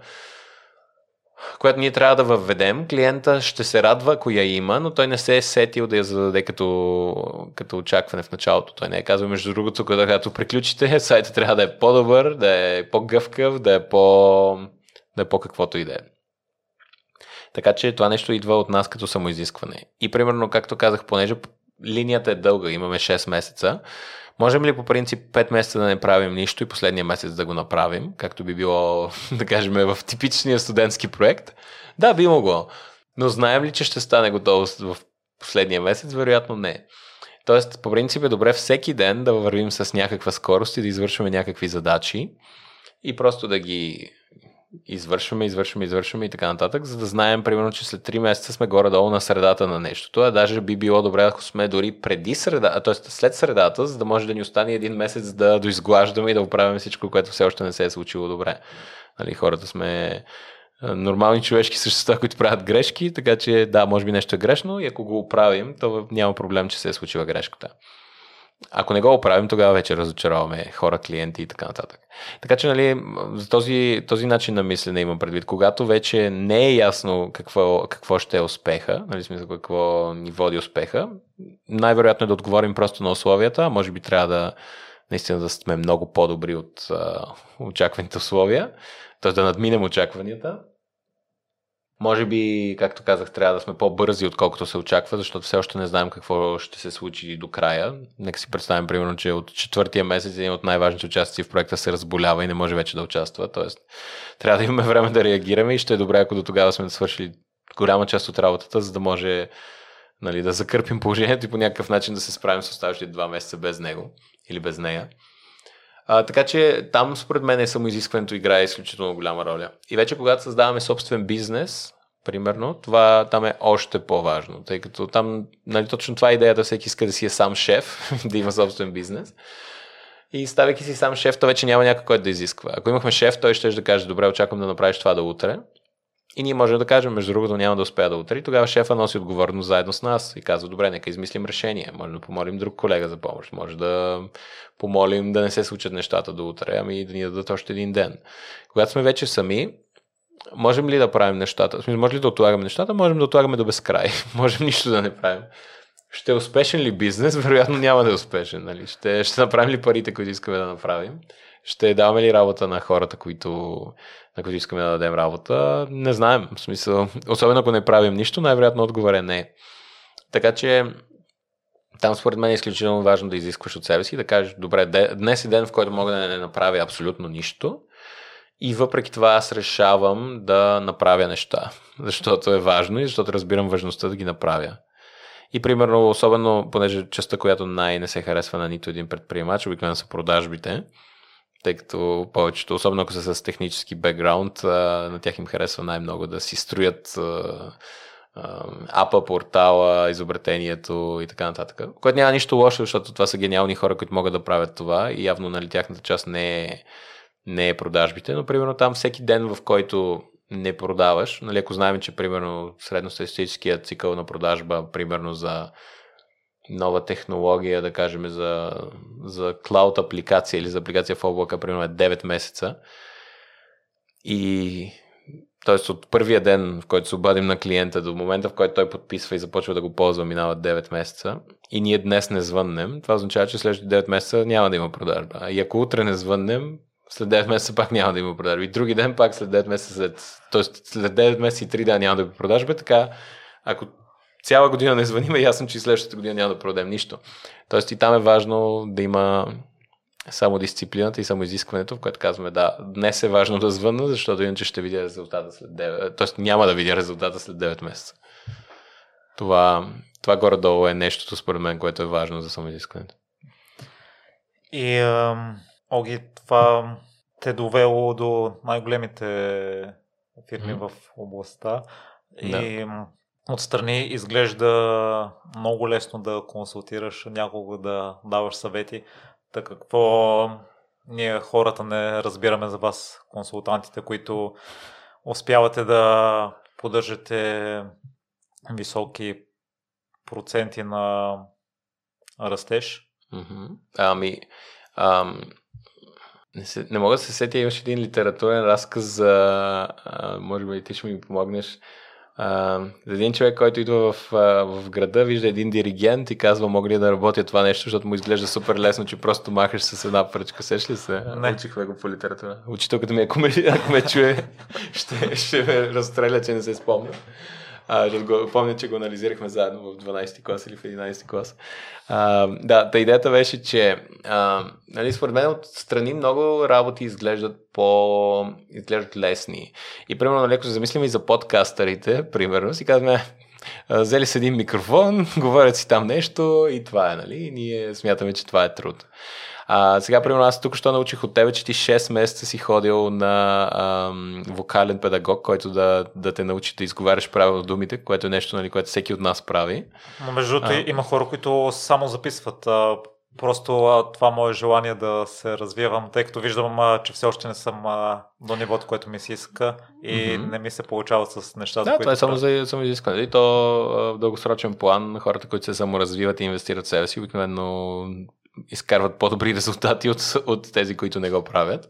която ние трябва да въведем. Клиента ще се радва, ако я има, но той не се е сетил да я зададе като, като очакване в началото. Той не е казал, между другото, когато приключите, сайта трябва да е по-добър, да е по-гъвкав, да е по, да е по-каквото и да е. Така че това нещо идва от нас като самоизискване. И примерно, както казах, понеже линията е дълга, имаме 6 месеца, можем ли по принцип 5 месеца да не правим нищо и последния месец да го направим, както би било, да кажем, в типичния студентски проект? Да, би могло. Но знаем ли, че ще стане готово в последния месец? Вероятно не. Тоест, по принцип е добре всеки ден да вървим с някаква скорост и да извършваме някакви задачи и просто да ги извършваме, извършваме, извършваме и така нататък, за да знаем, примерно, че след 3 месеца сме горе-долу на средата на нещо. Това даже би било добре, ако сме дори преди среда, т.е. след средата, за да може да ни остане един месец да доизглаждаме и да оправим всичко, което все още не се е случило добре. Нали, хората сме нормални човешки същества, които правят грешки, така че да, може би нещо е грешно и ако го оправим, то няма проблем, че се е случила грешката. Ако не го оправим, тогава вече разочароваме хора, клиенти и така нататък. Така че, нали, за този, този начин на мислене имам предвид. Когато вече не е ясно какво, какво ще е успеха, нали, смисъл какво ни води успеха, най-вероятно е да отговорим просто на условията, а може би трябва да наистина да сме много по-добри от а, очакваните условия, т.е. да надминем очакванията може би, както казах, трябва да сме по-бързи, отколкото се очаква, защото все още не знаем какво ще се случи до края. Нека си представим, примерно, че от четвъртия месец един от най-важните участници в проекта се разболява и не може вече да участва. Тоест, трябва да имаме време да реагираме и ще е добре, ако до тогава сме свършили голяма част от работата, за да може нали, да закърпим положението и по някакъв начин да се справим с оставащите два месеца без него или без нея. А, така че там според мен е самоизискването играе изключително голяма роля. И вече когато създаваме собствен бизнес, примерно, това там е още по-важно, тъй като там, нали, точно това е идеята, всеки иска да си е сам шеф, да има собствен бизнес. И ставайки си сам шеф, то вече няма някой, който да изисква. Ако имахме шеф, той ще да каже, добре, очаквам да направиш това до утре. И ние можем да кажем, между другото, няма да успея да утре. И тогава шефа носи отговорност заедно с нас и казва, добре, нека измислим решение. Може да помолим друг колега за помощ. Може да помолим да не се случат нещата до утре, ами да ни дадат още един ден. Когато сме вече сами, можем ли да правим нещата? Може ли да отлагаме нещата? Можем да отлагаме до безкрай. можем нищо да не правим. Ще е успешен ли бизнес? Вероятно няма да е успешен. Нали? Ще, ще направим ли парите, които искаме да направим? Ще даваме ли работа на хората, които, на които искаме да дадем работа? Не знаем. В смисъл, особено ако не правим нищо, най-вероятно отговор е не. Така че там според мен е изключително важно да изискваш от себе си и да кажеш, добре, днес е ден, в който мога да не направя абсолютно нищо и въпреки това аз решавам да направя неща, защото е важно и защото разбирам важността да ги направя. И примерно, особено, понеже частта, която най-не се харесва на нито един предприемач, обикновено са продажбите, тъй като повечето, особено ако са с технически бекграунд, на тях им харесва най-много да си строят апа, портала, изобретението и така нататък. Което няма нищо лошо, защото това са гениални хора, които могат да правят това и явно нали, тяхната част не е, не е продажбите, но примерно там всеки ден, в който не продаваш, нали, ако знаем, че примерно средностатистическият цикъл на продажба, примерно за нова технология, да кажем, за, за клауд апликация или за апликация в облака, примерно е 9 месеца. И т.е. от първия ден, в който се обадим на клиента до момента, в който той подписва и започва да го ползва, минават 9 месеца и ние днес не звъннем, това означава, че следващите 9 месеца няма да има продажба. И ако утре не звъннем, след 9 месеца пак няма да има продажба. И други ден пак след 9 месеца, след, т.е. след 9 месеца и 3 дена няма да има продажба. Така, ако цяла година не звъним, е ясно, че и следващата година няма да продадем нищо. Тоест и там е важно да има само дисциплината и само изискването, в което казваме да, днес е важно да звънна, защото иначе ще видя резултата след 9, т.е. няма да видя резултата след 9 месеца. Това, това горе-долу е нещото, според мен, което е важно за самоизискването. И, ам, Оги, това те довело до най-големите фирми mm-hmm. в областта. Да. Отстрани изглежда много лесно да консултираш някого, да даваш съвети. Та какво ние хората не разбираме за вас, консултантите, които успявате да поддържате високи проценти на растеж? Mm-hmm. Ами, ам, не, се, не мога да се сетя, имаш един литературен разказ за, а, може би ти ще ми помогнеш, а, един човек, който идва в, в града, вижда един диригент и казва, мога ли да работя това нещо, защото му изглежда супер лесно, че просто махаш с една пръчка. Сеш ли се? Не. Учихме го по литература. Учителката ми, ако ме, ако ме чуе, ще, ще ме разстреля, че не се спомня. А, го, помня, че го анализирахме заедно в 12 клас или в 11 клас. А, да, та идеята беше, че а, нали, според мен отстрани много работи изглеждат по... изглеждат лесни. И примерно, нали, ако се замислим и за подкастърите, примерно, си казваме, взели с един микрофон, говорят си там нещо и това е, нали? И ние смятаме, че това е труд. А, сега, примерно, аз тук що научих от тебе, че ти 6 месеца си ходил на ам, вокален педагог, който да, да те научи да изговаряш правилно думите, което е нещо, нали, което всеки от нас прави. Но между другото има хора, които само записват. А, просто а, това мое желание да се развивам, тъй като виждам, а, че все още не съм а, до нивото, което ми се иска и mm-hmm. не ми се получава с нещата. Да, това е само за само изискване. И то в дългосрочен план хората, които се саморазвиват и инвестират в себе си, обикновено изкарват по-добри резултати от, от тези, които не го правят.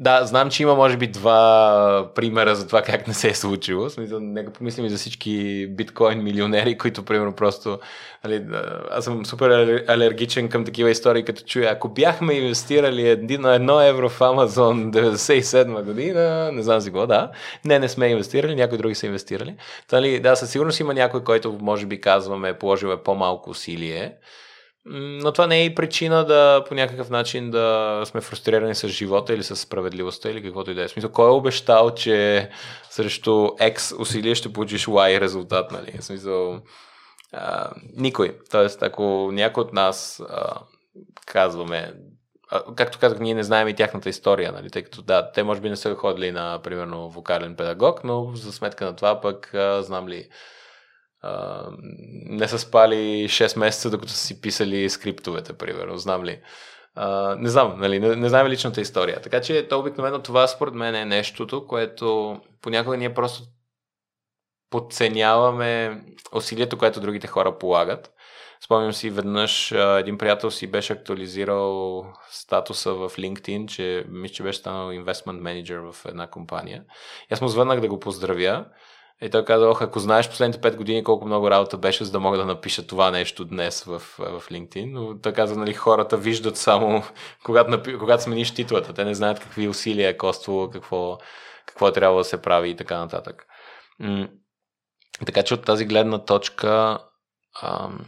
Да, знам, че има може би два примера за това как не се е случило. Смисъл, нека помислим и за всички биткоин милионери, които примерно просто... Нали, аз съм супер алергичен към такива истории, като чуя, ако бяхме инвестирали на едно евро в Амазон 97 година, не знам си какво, да, не, не сме инвестирали, някои други са инвестирали. Тали, да, със сигурност има някой, който може би казваме, положил е по-малко усилие но това не е и причина да по някакъв начин да сме фрустрирани с живота или с справедливостта или каквото и да е. Смисъл, кой е обещал, че срещу X усилие ще получиш Y резултат, нали? Смисъл, а, никой. Тоест, ако някой от нас а, казваме, а, както казах, ние не знаем и тяхната история, нали? тъй като да, те може би не са ходили на, примерно, вокален педагог, но за сметка на това пък а, знам ли, Не са спали 6 месеца, докато са си писали скриптовете, примерно, знам ли. Не знам, нали, не, не знам личната история. Така че то обикновено това според мен е нещото, което понякога ние просто подценяваме усилието, което другите хора полагат. Спомням си веднъж един приятел си беше актуализирал статуса в LinkedIn, че мисля, че беше станал investment manager в една компания. И аз му звъннах да го поздравя и той каза, ох, ако знаеш последните 5 години колко много работа беше, за да мога да напиша това нещо днес в, в LinkedIn. Но той каза, нали, хората виждат само когато, когато смениш титлата. Те не знаят какви усилия е коствало, какво, какво е трябва да се прави и така нататък. М- така че от тази гледна точка ам,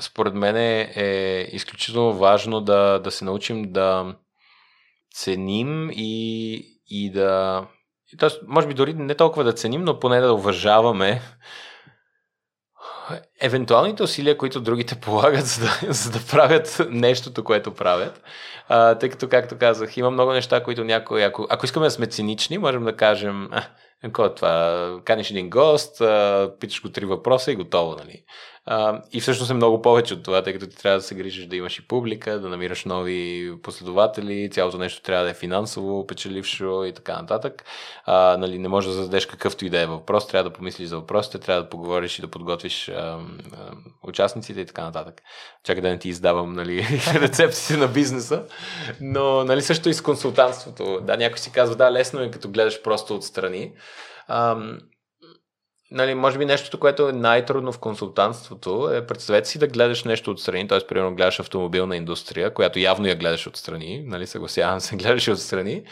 според мен е, е изключително важно да, да се научим да ценим и, и да Тоест, може би дори не толкова да ценим, но поне да уважаваме евентуалните усилия, които другите полагат, за да, за да правят нещото, което правят. А, тъй като, както казах, има много неща, които някой, ако, ако искаме да сме цинични, можем да кажем, а, какво е това? Каниш един гост, питаш го три въпроса и готово, нали? И всъщност е много повече от това, тъй като ти трябва да се грижиш да имаш и публика, да намираш нови последователи, цялото нещо трябва да е финансово, печелившо и така нататък. А, нали, не можеш да зададеш какъвто и да е въпрос, трябва да помислиш за въпросите, трябва да поговориш и да подготвиш а, а, участниците и така нататък. Чакай да не ти издавам нали, рецептите на бизнеса, но нали, също и с консултантството. Да, някой си казва, да, лесно е като гледаш просто отстрани. Ам, нали, може би нещото, което е най-трудно в консултантството е представете си да гледаш нещо отстрани, т.е. примерно гледаш автомобилна индустрия, която явно я гледаш отстрани, нали, съгласявам се, гледаш отстрани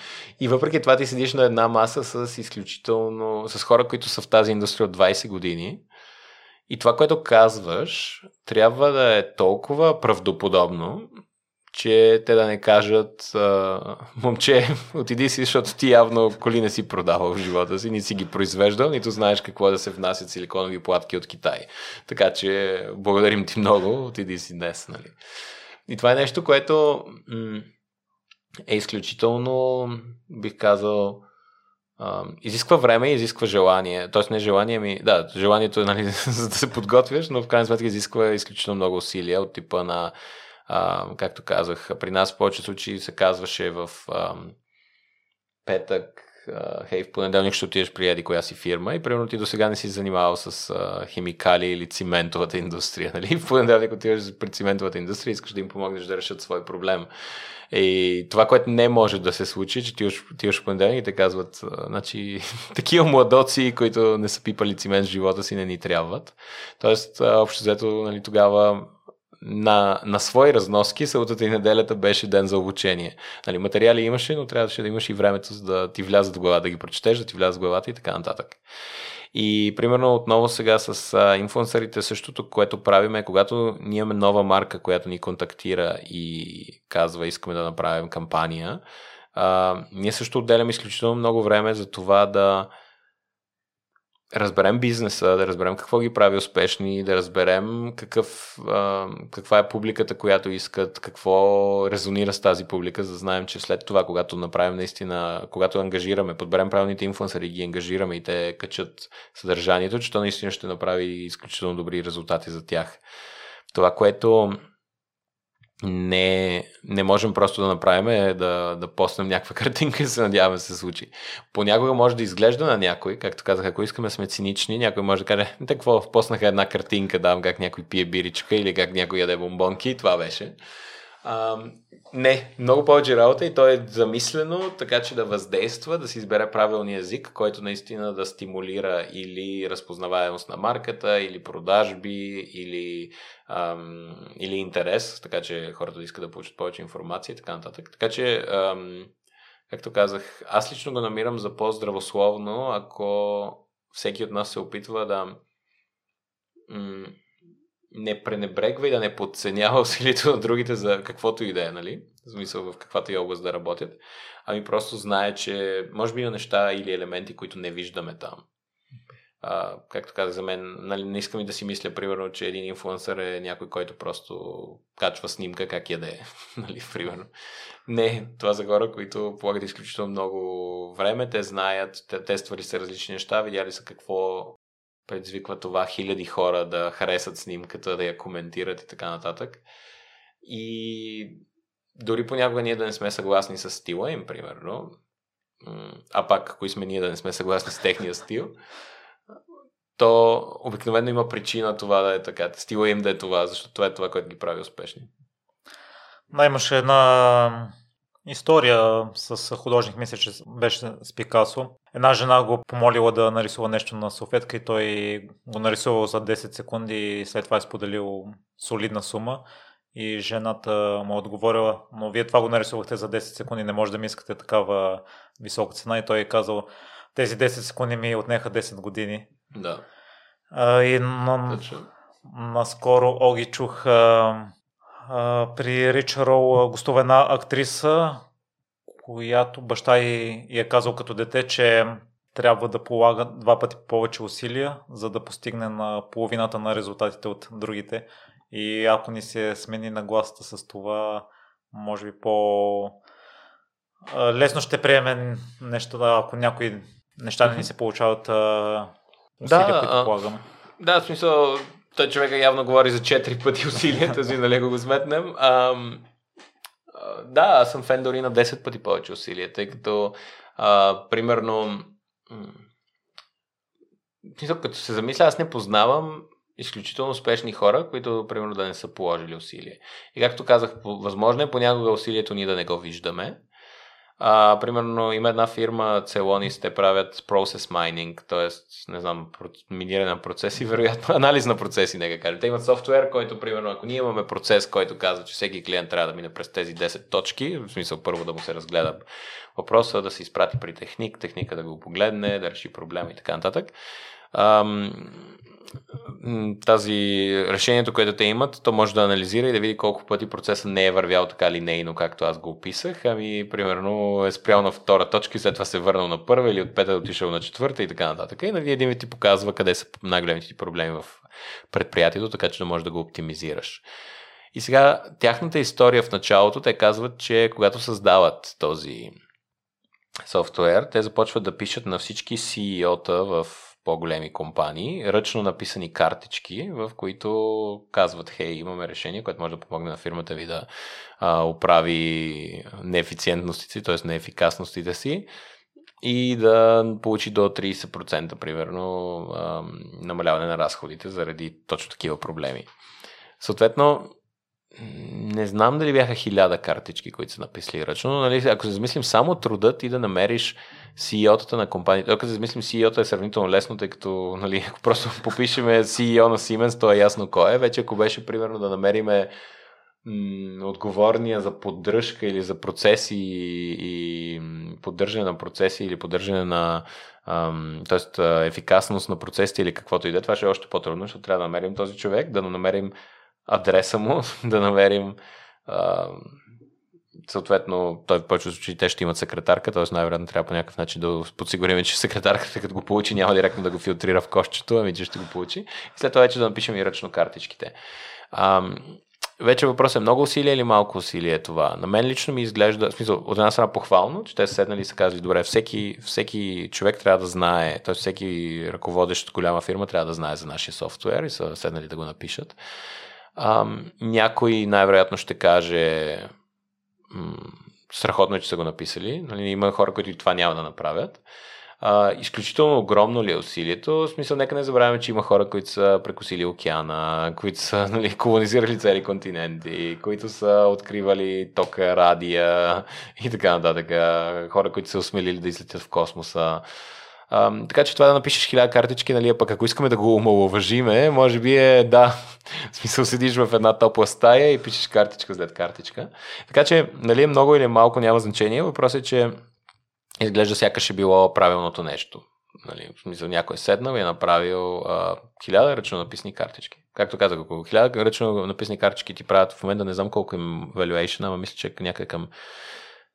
и въпреки това ти седиш на една маса с изключително, с хора, които са в тази индустрия от 20 години и това, което казваш, трябва да е толкова правдоподобно, че те да не кажат момче, отиди си, защото ти явно коли не си продавал в живота си, ни си ги произвеждал, нито знаеш какво е да се внасят силиконови платки от Китай. Така че благодарим ти много, отиди си днес. Нали? И това е нещо, което е изключително, бих казал, изисква време и изисква желание. Тоест не желание ми... Да, желанието е нали, за да се подготвяш, но в крайна сметка изисква изключително много усилия от типа на а, както казах, при нас в повече случаи се казваше в а, петък, хей, в понеделник ще отидеш при еди коя си фирма и примерно ти до сега не си занимавал с а, химикали или циментовата индустрия. Нали? В понеделник отиваш при циментовата индустрия и искаш да им помогнеш да решат свой проблем. И това, което не може да се случи, че ти отиваш в понеделник и те казват, значи, такива младоци, които не са пипали цимент в живота си, не ни трябват. Тоест, общо взето, нали, тогава на, на свои разноски съботата и неделята беше ден за обучение. Нали, материали имаше, но трябваше да имаш и времето за да ти влязат в глава, да ги прочетеш, да ти влязат в главата и така нататък. И примерно отново сега с а, инфлуенсърите същото, което правим е, когато ние имаме нова марка, която ни контактира и казва искаме да направим кампания, а, ние също отделяме изключително много време за това да разберем бизнеса, да разберем какво ги прави успешни, да разберем какъв, а, каква е публиката, която искат, какво резонира с тази публика, за да знаем, че след това, когато направим наистина, когато ангажираме, подберем правилните инфлуенсъри, ги ангажираме и те качат съдържанието, че то наистина ще направи изключително добри резултати за тях. Това, което не, не можем просто да направим е да, да постнем някаква картинка и се надяваме се случи. Понякога може да изглежда на някой, както казах, ако искаме сме цинични, някой може да каже, какво, постнаха една картинка, давам как някой пие биричка или как някой яде бомбонки и това беше. Не, много повече работа и то е замислено така, че да въздейства, да си избере правилния език, който наистина да стимулира или разпознаваемост на марката, или продажби, или, ам, или интерес, така че хората да искат да получат повече информация и така нататък. Така че, ам, както казах, аз лично го намирам за по-здравословно, ако всеки от нас се опитва да м- не пренебрегва и да не подценява усилието на другите за каквото и да е, нали? В смисъл в каквато и област да работят. Ами просто знае, че може би има неща или елементи, които не виждаме там. А, както казах за мен, нали, не искам и да си мисля, примерно, че един инфлуенсър е някой, който просто качва снимка как яде. нали, примерно. Не, това за хора, които полагат изключително много време, те знаят, те тествали са различни неща, видяли са какво предизвиква това хиляди хора да харесат снимката, да я коментират и така нататък. И дори понякога ние да не сме съгласни с стила им, примерно, а пак, ако сме ние да не сме съгласни с техния стил, то обикновено има причина това да е така. Стила им да е това, защото това е това, което ги прави успешни. Да, имаше една история с художник, мисля, че беше с Пикасо. Една жена го помолила да нарисува нещо на салфетка и той го нарисувал за 10 секунди и след това е споделил солидна сума. И жената му отговорила, но вие това го нарисувахте за 10 секунди, не може да ми искате такава висока цена. И той е казал, тези 10 секунди ми отнеха 10 години. Да. А, и на, наскоро Оги чух а, а, при Рич Роу гостува една актриса, която баща й, й е казал като дете, че трябва да полага два пъти повече усилия, за да постигне на половината на резултатите от другите. И ако ни се смени на гласата с това, може би по лесно ще приемем нещо, ако някои неща не ни се получават усилия, да, които полагаме. Да, в смисъл, той човека явно говори за 4 пъти усилията си, нали го сметнем. Ам, да, аз съм фен дори на 10 пъти повече усилия, тъй като а, примерно като се замисля, аз не познавам изключително успешни хора, които, примерно, да не са положили усилие. И както казах, възможно е понякога усилието ни да не го виждаме. А, примерно, има една фирма, Celonis, те правят process mining, т.е. не знам, миниране на процеси, вероятно анализ на процеси, нека кажем. Те имат софтуер, който, примерно, ако ние имаме процес, който казва, че всеки клиент трябва да мине през тези 10 точки, в смисъл първо да му се разгледа въпроса, да се изпрати при техник, техника да го погледне, да реши проблема и така нататък тази решението, което те имат, то може да анализира и да види колко пъти процесът не е вървял така линейно, както аз го описах. Ами, примерно, е спрял на втора точка и след това се е върнал на първа или от пета е отишъл на четвърта и така нататък. И нали, един вид ти показва къде са най-големите ти проблеми в предприятието, така че да можеш да го оптимизираш. И сега, тяхната история в началото, те казват, че когато създават този софтуер, те започват да пишат на всички CEO-та в по-големи компании, ръчно написани картички, в които казват, хей, имаме решение, което може да помогне на фирмата ви да а, оправи неефициентностите, т.е. неефикасностите си и да получи до 30% примерно а, намаляване на разходите заради точно такива проблеми. Съответно, не знам дали бяха хиляда картички, които са написали ръчно, но нали, ако се замислим само трудът ти да намериш CEO-тата на компанията. Ако се замислим CEO-та е сравнително лесно, тъй като нали, ако просто попишеме CEO на Siemens, то е ясно кой е. Вече ако беше примерно да намериме отговорния за поддръжка или за процеси и, поддържане на процеси или поддържане на т.е. ефикасност на процесите или каквото и да е, това ще е още по-трудно, защото трябва да намерим този човек, да намерим адреса му, да намерим съответно, той в повечето случаи те ще имат секретарка, т.е. най-вероятно трябва по някакъв начин да подсигурим, че секретарката, като го получи, няма директно да го филтрира в кошчето, ами че ще го получи. И след това вече да напишем и ръчно картичките. А, вече въпрос е много усилие или малко усилие е това. На мен лично ми изглежда, в смисъл, от една страна похвално, че те са седнали и са казали, добре, всеки, всеки човек трябва да знае, т.е. всеки ръководещ от голяма фирма трябва да знае за нашия софтуер и са седнали да го напишат. А, някой най-вероятно ще каже, страхотно е, че са го написали. Нали, има хора, които и това няма да направят. А, изключително огромно ли е усилието? В смисъл, нека не забравяме, че има хора, които са прекусили океана, които са нали, колонизирали цели континенти, които са откривали тока, радия и така нататък. Хора, които са осмелили да излетят в космоса. А, така че това да напишеш хиляда картички, нали, а пък ако искаме да го омалуважиме, може би е да, в смисъл седиш в една топла стая и пишеш картичка след картичка. Така че, нали, много или малко няма значение. Въпросът е, че изглежда сякаш е било правилното нещо. Нали, в смисъл някой е седнал и е направил а, хиляда ръчно написани картички. Както казах, ако хиляда ръчно написани картички ти правят в момента, не знам колко им valuation, ама мисля, че някъде към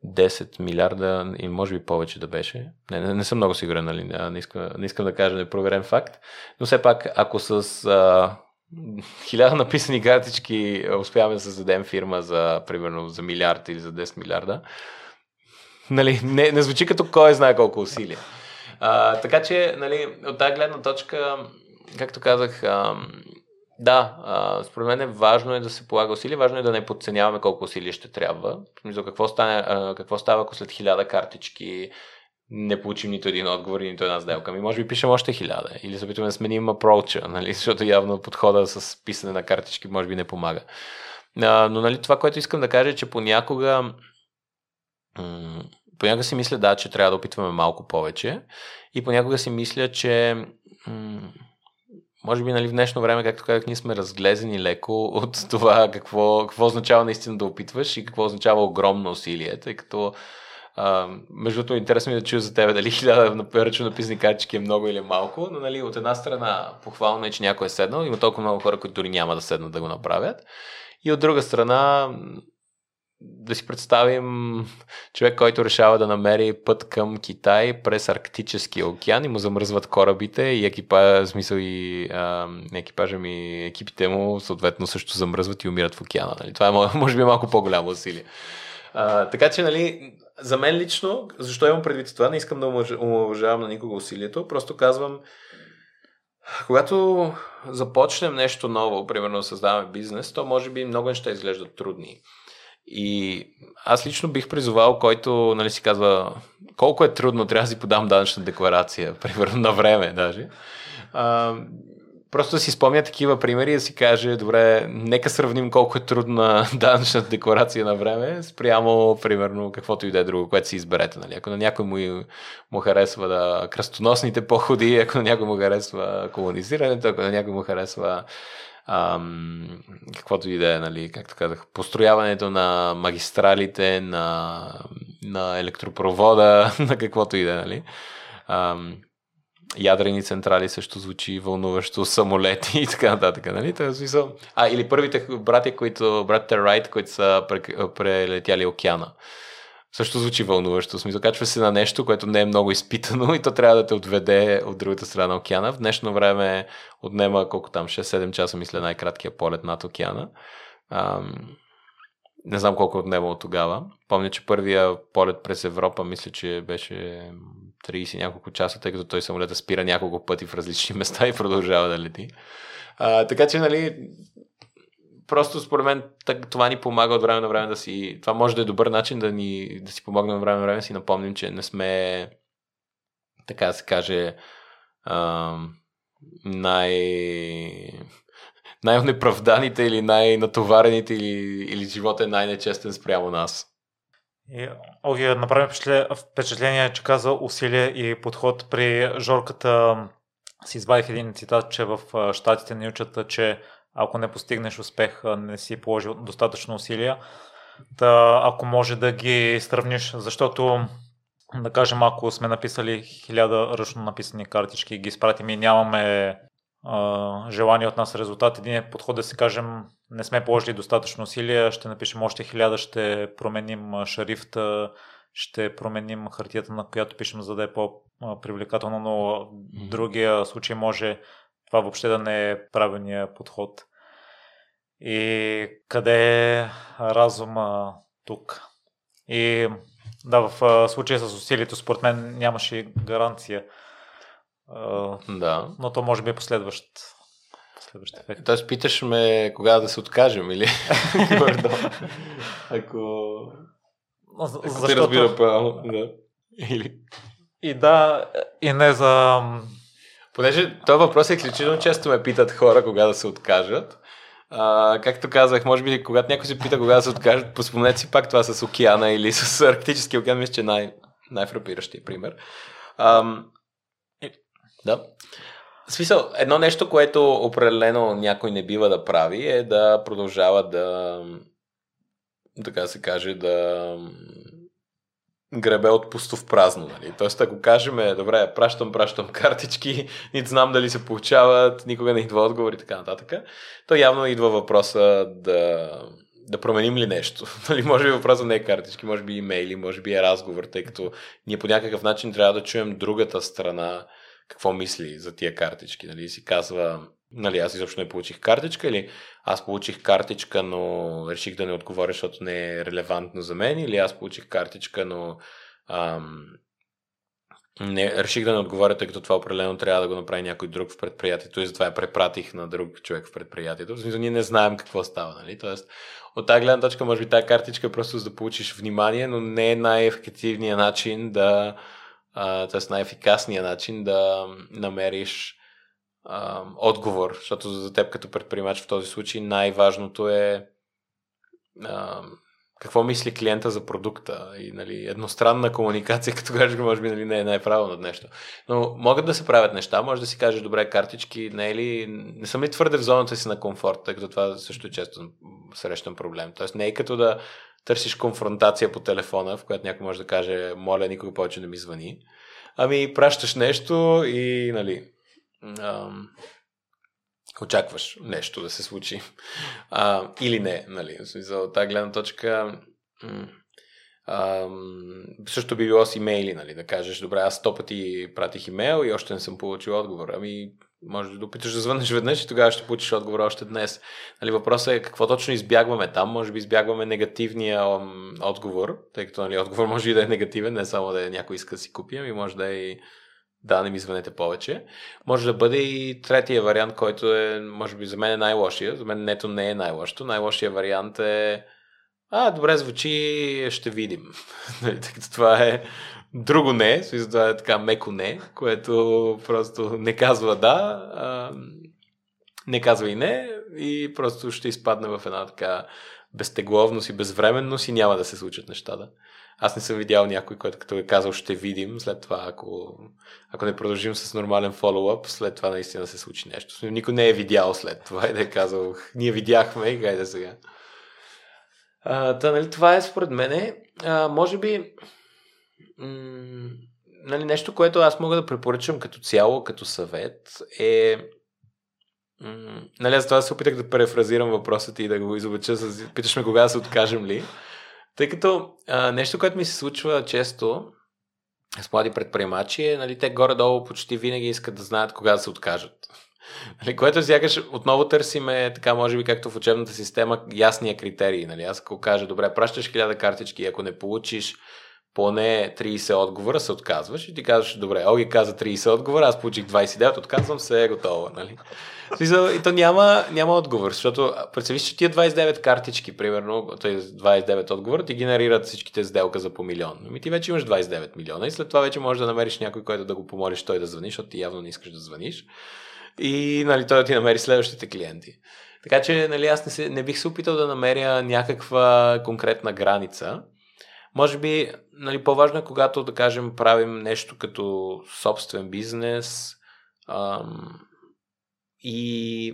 10 милиарда и може би повече да беше. Не, не, не съм много сигурен, нали? не, искам, не искам да кажа непроверен факт. Но все пак, ако с а, хиляда написани картички успяваме да създадем фирма за, примерно, за милиард или за 10 милиарда, нали, не, не звучи като кой знае колко усилия. А, така че, нали, от тази гледна точка, както казах, а, да, според мен е важно е да се полага усилия, важно е да не подценяваме колко усилия ще трябва. За какво, стане, какво става, ако след хиляда картички не получим нито един отговор, нито една сделка. Ми може би пишем още хиляда. Или се опитваме да сменим апроча, нали? защото явно подхода с писане на картички може би не помага. Но нали, това, което искам да кажа е, че понякога понякога си мисля, да, че трябва да опитваме малко повече и понякога си мисля, че може би нали, в днешно време, както казах, ние сме разглезени леко от това какво, какво означава наистина да опитваш и какво означава огромно усилие, тъй като а, между другото, интересно ми е да чуя за тебе дали хиляда ръчно написани картички е много или малко, но нали, от една страна похвално е, че някой е седнал, има толкова много хора, които дори няма да седнат да го направят. И от друга страна, да си представим човек, който решава да намери път към Китай през Арктическия океан и му замръзват корабите и екипа, смисъл и а, екипажа ми, екипите му съответно също замръзват и умират в океана. Нали? Това е може би малко по-голямо усилие. А, така че, нали, за мен лично, защо имам предвид това, не искам да уважавам на никого усилието, просто казвам, когато започнем нещо ново, примерно създаваме бизнес, то може би много неща изглеждат трудни. И аз лично бих призовал, който нали, си казва колко е трудно, трябва да си подам данъчна декларация, примерно на време даже. А, просто да си спомня такива примери и да си каже, добре, нека сравним колко е трудна данъчна декларация на време, спрямо, примерно, каквото и да е друго, което си изберете. Нали? Ако на някой му, му харесва да кръстоносните походи, ако на някой му харесва колонизирането, ако на някой му харесва ам, каквото и да е, нали, както казах, построяването на магистралите, на, на електропровода, на каквото и да е, нали. Ам, ядрени централи също звучи вълнуващо, самолети и така нататък, нали? Това е смисъл. А, или първите братя, които, братите Райт, които са прелетяли океана също звучи вълнуващо. Смисъл, качва се на нещо, което не е много изпитано и то трябва да те отведе от другата страна на океана. В днешно време отнема колко там, 6-7 часа, мисля, най-краткия полет над океана. Ам, не знам колко е отнема от тогава. Помня, че първия полет през Европа, мисля, че беше 30 няколко часа, тъй като той самолета спира няколко пъти в различни места и продължава да лети. А, така че, нали, просто според мен това ни помага от време на време да си... Това може да е добър начин да, ни, да си помогнем от време на време да си напомним, че не сме така да се каже а, най най-неправданите или най-натоварените или, или живота е най-нечестен спрямо нас. И, Оги, направим впечатление, че каза усилие и подход при Жорката. Си извадих един цитат, че в Штатите ни учат, че ако не постигнеш успех, не си положил достатъчно усилия. Та, ако може да ги сравниш, защото да кажем, ако сме написали хиляда ръчно написани картички и ги изпратим и нямаме а, желание от нас резултат, един е подход да си кажем, не сме положили достатъчно усилия, ще напишем още хиляда, ще променим шрифта, ще променим хартията, на която пишем, за да е по-привлекателно, но в другия случай може това въобще да не е правилният подход. И къде е разума тук? И да, в случая с усилието, според мен нямаше гаранция. Да. Но то може би е последващ, последващ ефект. Тоест питаш ме кога да се откажем или? Ако Защото... Ти разбира право, да. Или... И да, и не за... Понеже този въпрос е изключително често ме питат хора кога да се откажат. А, както казах, може би когато някой се пита кога да се откажат, поспомнете си пак това с океана или с Арктическия океан, мисля, че най- най-фрапиращия пример. Ам, да. В смисъл, едно нещо, което определено някой не бива да прави е да продължава да така се каже, да гребе от пусто в празно. Нали? Тоест, ако кажем, добре, пращам, пращам картички, нито знам дали се получават, никога не идва отговор и така нататък, то явно идва въпроса да, да променим ли нещо. Нали, може би въпросът не е картички, може би имейли, може би е разговор, тъй като ние по някакъв начин трябва да чуем другата страна какво мисли за тия картички. Нали? си казва, нали, аз изобщо не получих картичка или аз получих картичка, но реших да не отговоря, защото не е релевантно за мен или аз получих картичка, но ам, не, реших да не отговоря, тъй като това определено трябва да го направи някой друг в предприятието и затова я препратих на друг човек в предприятието. В смисъл, ние не знаем какво става. Нали? Тоест, от тази гледна точка, може би тази картичка е просто за да получиш внимание, но не е най-ефективният начин да, т.е. най-ефикасният начин да намериш отговор, защото за теб като предприемач в този случай най-важното е а, какво мисли клиента за продукта и нали, едностранна комуникация, като кажеш, може би нали, не е най-правилно нещо. Но могат да се правят неща, може да си кажеш, добре, картички, не е ли, не съм ли твърде в зоната си на комфорт, тъй като това също е често срещан проблем. Тоест не е като да търсиш конфронтация по телефона, в която някой може да каже, моля, никога повече не ми звъни. Ами, пращаш нещо и, нали, ам, очакваш нещо да се случи. А, или не, нали. За тази гледна точка ам, също би било с имейли, нали, да кажеш, добре, аз сто пъти пратих имейл и още не съм получил отговор. Ами, може да опиташ да звънеш веднъж и тогава ще получиш отговор още днес. Нали, въпросът е какво точно избягваме там. Може би избягваме негативния отговор, тъй като нали, отговор може и да е негативен, не само да е някой иска да си купи, ами може да е и да, не ми звънете повече. Може да бъде и третия вариант, който е, може би, за мен е най-лошия. За мен нето не е най-лошото. Най-лошия вариант е а, добре звучи, ще видим. Нали, това е друго не, това е така меко не, което просто не казва да, не казва и не и просто ще изпадне в една така безтегловност и безвременност и няма да се случат нещата. Аз не съм видял някой, който като е казал ще видим, след това ако, ако не продължим с нормален фоллоуъп, след това наистина се случи нещо. Никой не е видял след това и да е казал ние видяхме и гайде сега. А, та, нали, това е според мен. А, може би м- нали, нещо, което аз мога да препоръчам като цяло, като съвет е м- нали, аз това се опитах да префразирам въпросът и да го изобача с... Питаш ме кога да се откажем ли. Тъй като а, нещо, което ми се случва често с млади предприемачи е, нали, те горе-долу почти винаги искат да знаят кога да се откажат. Нали, което сякаш отново търсиме, така може би както в учебната система, ясния критерии. Нали? Аз ако кажа, добре, пращаш хиляда картички ако не получиш поне 30 отговора, се отказваш и ти казваш, добре, Оги каза 30 отговора, аз получих 29, отказвам се, е готово. Нали? И то няма, няма отговор, защото представиш, че тия 29 картички, примерно, т.е. 29 отговора, ти генерират всичките сделка за по милион. Ами ти вече имаш 29 милиона и след това вече можеш да намериш някой, който да го помолиш той да звъниш, защото ти явно не искаш да звъниш. И нали, той да ти намери следващите клиенти. Така че нали, аз не, се, не бих се опитал да намеря някаква конкретна граница. Може би нали, по-важно е, когато, да кажем, правим нещо като собствен бизнес ам, и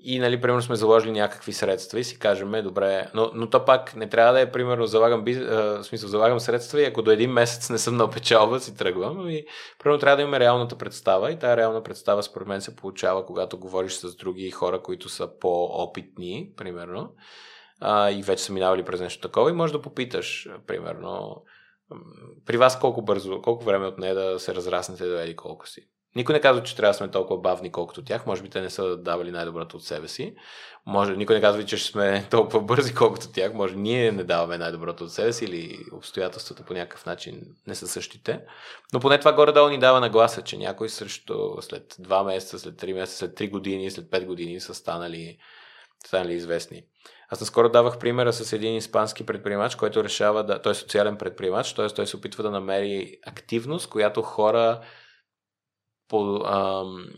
и, нали, примерно сме заложили някакви средства и си кажем, добре, но, но то пак не трябва да е, примерно, залагам, биз... в смисъл, залагам средства и ако до един месец не съм на печалба, си тръгвам. И, примерно, трябва да имаме реалната представа и тази реална представа, според мен, се получава, когато говориш с други хора, които са по-опитни, примерно, а, и вече са минавали през нещо такова и може да попиташ, примерно, при вас колко бързо, колко време от нея да се разраснете да еди колко си. Никой не казва, че трябва да сме толкова бавни, колкото тях. Може би те не са давали най-доброто от себе си. Може, никой не казва, че ще сме толкова бързи, колкото тях. Може ние не даваме най-доброто от себе си или обстоятелствата по някакъв начин не са същите. Но поне това горе-долу ни дава нагласа, че някой срещу след 2 месеца, след 3 месеца, след 3 години, след 5 години са станали, станали известни. Аз наскоро давах примера с един испански предприемач, който решава да. Той е социален предприемач, т.е. той се опитва да намери активност, която хора по, ам,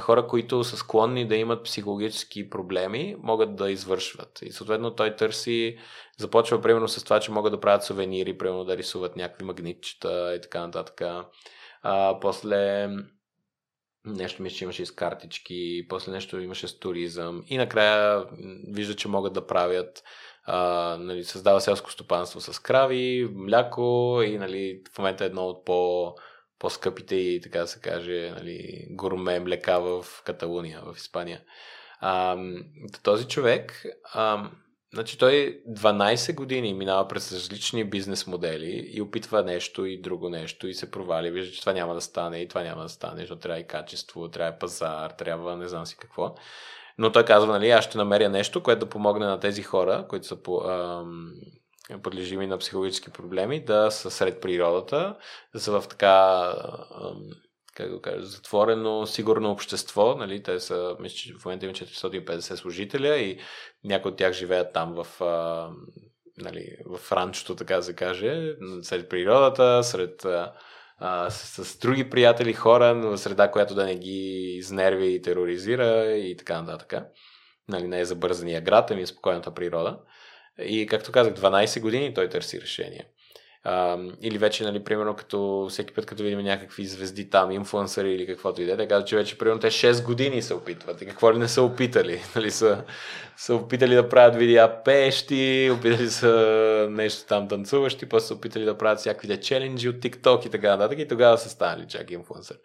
хора, които са склонни да имат психологически проблеми, могат да извършват. И съответно той търси, започва примерно с това, че могат да правят сувенири, примерно да рисуват някакви магнитчета и така нататък. А, после нещо мисля, че имаше с картички, после нещо имаше с туризъм и накрая вижда, че могат да правят а, нали, създава селско стопанство с крави, мляко и нали, в момента е едно от по по-скъпите и така да се каже нали, гурме млека в Каталуния, в Испания. А, този човек, а, значи той 12 години минава през различни бизнес модели и опитва нещо и друго нещо и се провали. Вижда, че това няма да стане и това няма да стане, защото трябва и качество, трябва пазар, трябва не знам си какво. Но той казва, нали, аз ще намеря нещо, което да помогне на тези хора, които са по, ам, подлежими на психологически проблеми, да са сред природата, да са в така как го кажа, затворено, сигурно общество. Нали? Те са, мисля, че в момента има 450 служителя и някои от тях живеят там в, а, нали, в ранчото, така се каже, сред природата, сред а, с, с други приятели, хора, в среда, която да не ги изнерви и тероризира и така нататък. Нали, не е забързания град, ами е спокойната природа. И както казах, 12 години той търси решение. Или вече, нали, примерно, като всеки път, като видим някакви звезди там, инфлуенсъри или каквото и да е, казват, че вече, примерно, те 6 години се опитват. И какво ли не са опитали? Нали, са, са опитали да правят видеа пещи, опитали са нещо там танцуващи, после са опитали да правят всякакви челенджи от TikTok и така нататък. И тогава са станали чак инфлуенсър.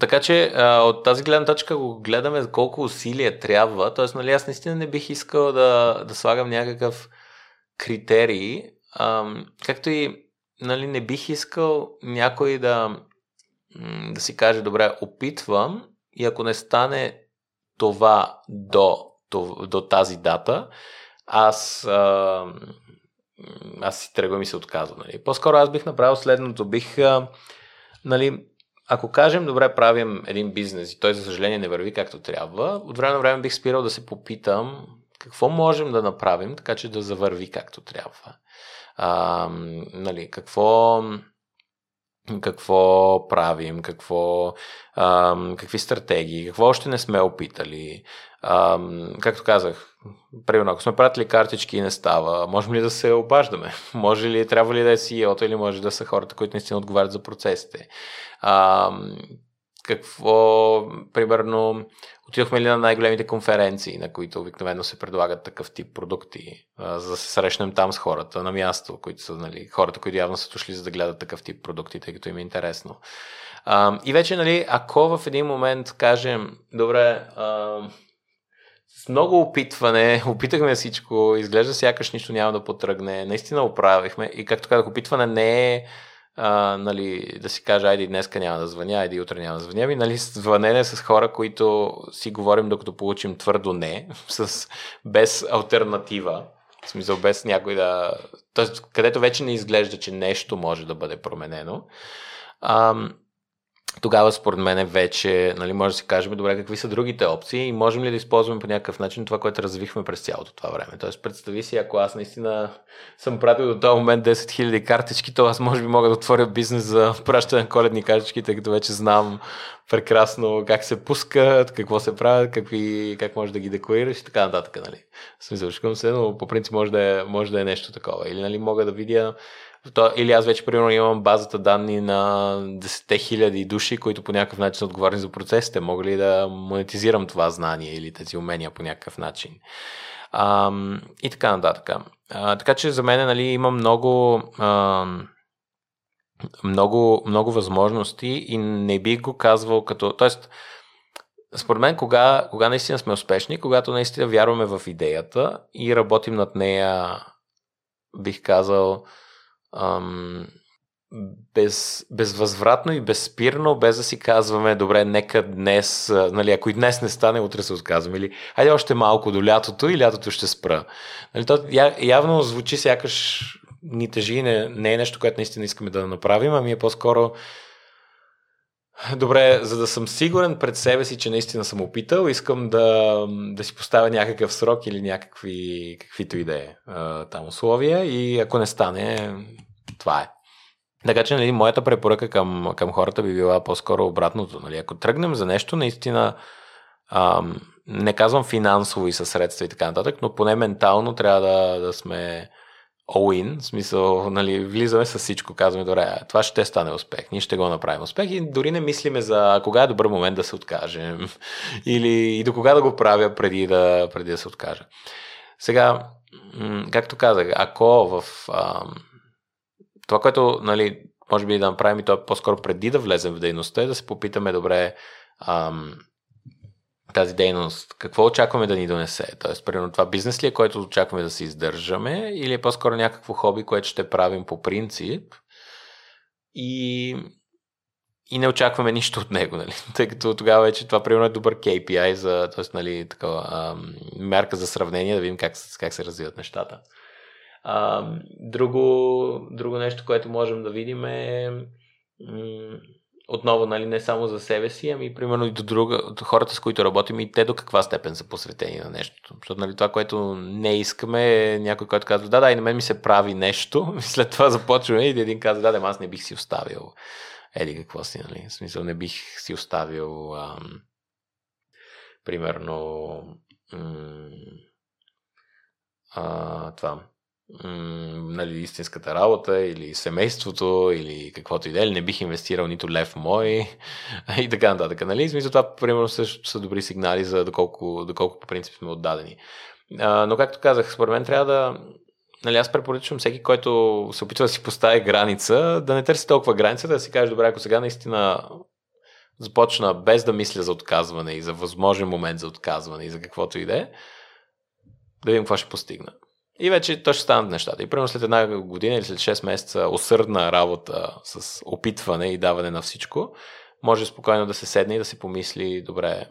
Така че от тази гледна точка го гледаме колко усилия трябва. Тоест, нали, аз наистина не бих искал да, да слагам някакъв критерий, а, както и нали, не бих искал някой да, да си каже, добре, опитвам и ако не стане това до, до, до тази дата, аз, а, аз си тръгвам и се отказвам. Нали. По-скоро аз бих направил следното. Бих, а, нали, ако кажем, добре, правим един бизнес и той, за съжаление, не върви както трябва, от време на време бих спирал да се попитам какво можем да направим, така че да завърви както трябва. А, нали, какво, какво правим, какво, а, какви стратегии, какво още не сме опитали. А, както казах, примерно, ако сме пратили картички и не става, можем ли да се обаждаме? Може ли, трябва ли да е CEO-то или може да са хората, които наистина отговарят за процесите? А, какво, примерно, отидохме ли на най-големите конференции, на които обикновено се предлагат такъв тип продукти, за да се срещнем там с хората на място, които са нали, хората, които явно са дошли за да гледат такъв тип продукти, тъй като им е интересно. И вече, нали, ако в един момент кажем, добре, с много опитване, опитахме всичко, изглежда сякаш нищо няма да потръгне, наистина оправихме и както казах, опитване не е а, нали, да си кажа, айде днеска няма да звъня, айде утре няма да звъня, ами, нали, звънене с хора, които си говорим докато получим твърдо не, с, без альтернатива, в смисъл без някой да... Тоест, където вече не изглежда, че нещо може да бъде променено. Ам, тогава според мен вече нали, може да си кажем, добре, какви са другите опции и можем ли да използваме по някакъв начин това, което развихме през цялото това време. Тоест, представи си, ако аз наистина съм пратил до този момент 10 000 картички, то аз може би мога да отворя бизнес за пращане на коледни картички, тъй като вече знам прекрасно как се пускат, какво се правят, какви, как може да ги декорираш и така нататък. Нали. Смисъл, се, но по принцип може да е, може да е нещо такова. Или нали, мога да видя или аз вече, примерно, имам базата данни на 10 000 души, които по някакъв начин са отговорни за процесите. Мога ли да монетизирам това знание или тези умения по някакъв начин? А, и така нататък. А, така че за мен нали, има много, а, много, много възможности и не бих го казвал като... Тоест, според мен, кога, кога наистина сме успешни, когато наистина вярваме в идеята и работим над нея, бих казал, ам, без, безвъзвратно и безспирно, без да си казваме, добре, нека днес, нали, ако и днес не стане, утре се отказваме. Или, хайде още малко до лятото и лятото ще спра. Нали, то явно звучи сякаш ни тежи, не, не е нещо, което наистина искаме да направим, ами е по-скоро Добре, за да съм сигурен пред себе си, че наистина съм опитал, искам да, да си поставя някакъв срок или някакви, каквито и да е там условия и ако не стане, това е. Така че, нали, моята препоръка към, към хората би била по-скоро обратното. Нали. Ако тръгнем за нещо, наистина, ам, не казвам финансово и със средства и така нататък, но поне ментално трябва да, да сме all-in, в смисъл, нали, влизаме с всичко, казваме, добре, това ще стане успех, ние ще го направим успех и дори не мислиме за кога е добър момент да се откажем или и до кога да го правя преди да, преди да се откажа. Сега, както казах, ако в ам, това, което, нали, може би да направим и то е по-скоро преди да влезем в дейността, е да се попитаме, добре, ам, тази дейност, какво очакваме да ни донесе? Тоест, примерно това бизнес ли е, който очакваме да се издържаме или е по-скоро някакво хоби, което ще правим по принцип и, и не очакваме нищо от него, нали? Тъй като тогава вече това примерно е добър KPI за, т.е. нали, такова, ам, мерка за сравнение, да видим как, как се развиват нещата. А, друго, друго нещо, което можем да видим е отново, нали, не само за себе си, ами примерно и до друга, от хората, с които работим и те до каква степен са посветени на нещо. Защото нали, това, което не искаме е някой, който казва, да, да, и на мен ми се прави нещо, и след това започваме и един казва, да, да, аз не бих си оставил. Еди, какво си, нали? В смисъл, не бих си оставил ам, примерно м- а, това нали, истинската работа или семейството или каквото и да е, не бих инвестирал нито лев мой и така нататък. Нали? Смисъл, това примерно също са добри сигнали за доколко, доколко по принцип сме отдадени. А, но както казах, според мен трябва да Нали, аз препоръчвам всеки, който се опитва да си постави граница, да не търси толкова граница, да си каже, добре, ако сега наистина започна без да мисля за отказване и за възможен момент за отказване и за каквото и да е, да видим какво ще постигна. И вече то ще станат нещата. И примерно след една година или след 6 месеца усърдна работа с опитване и даване на всичко, може спокойно да се седне и да се помисли, добре,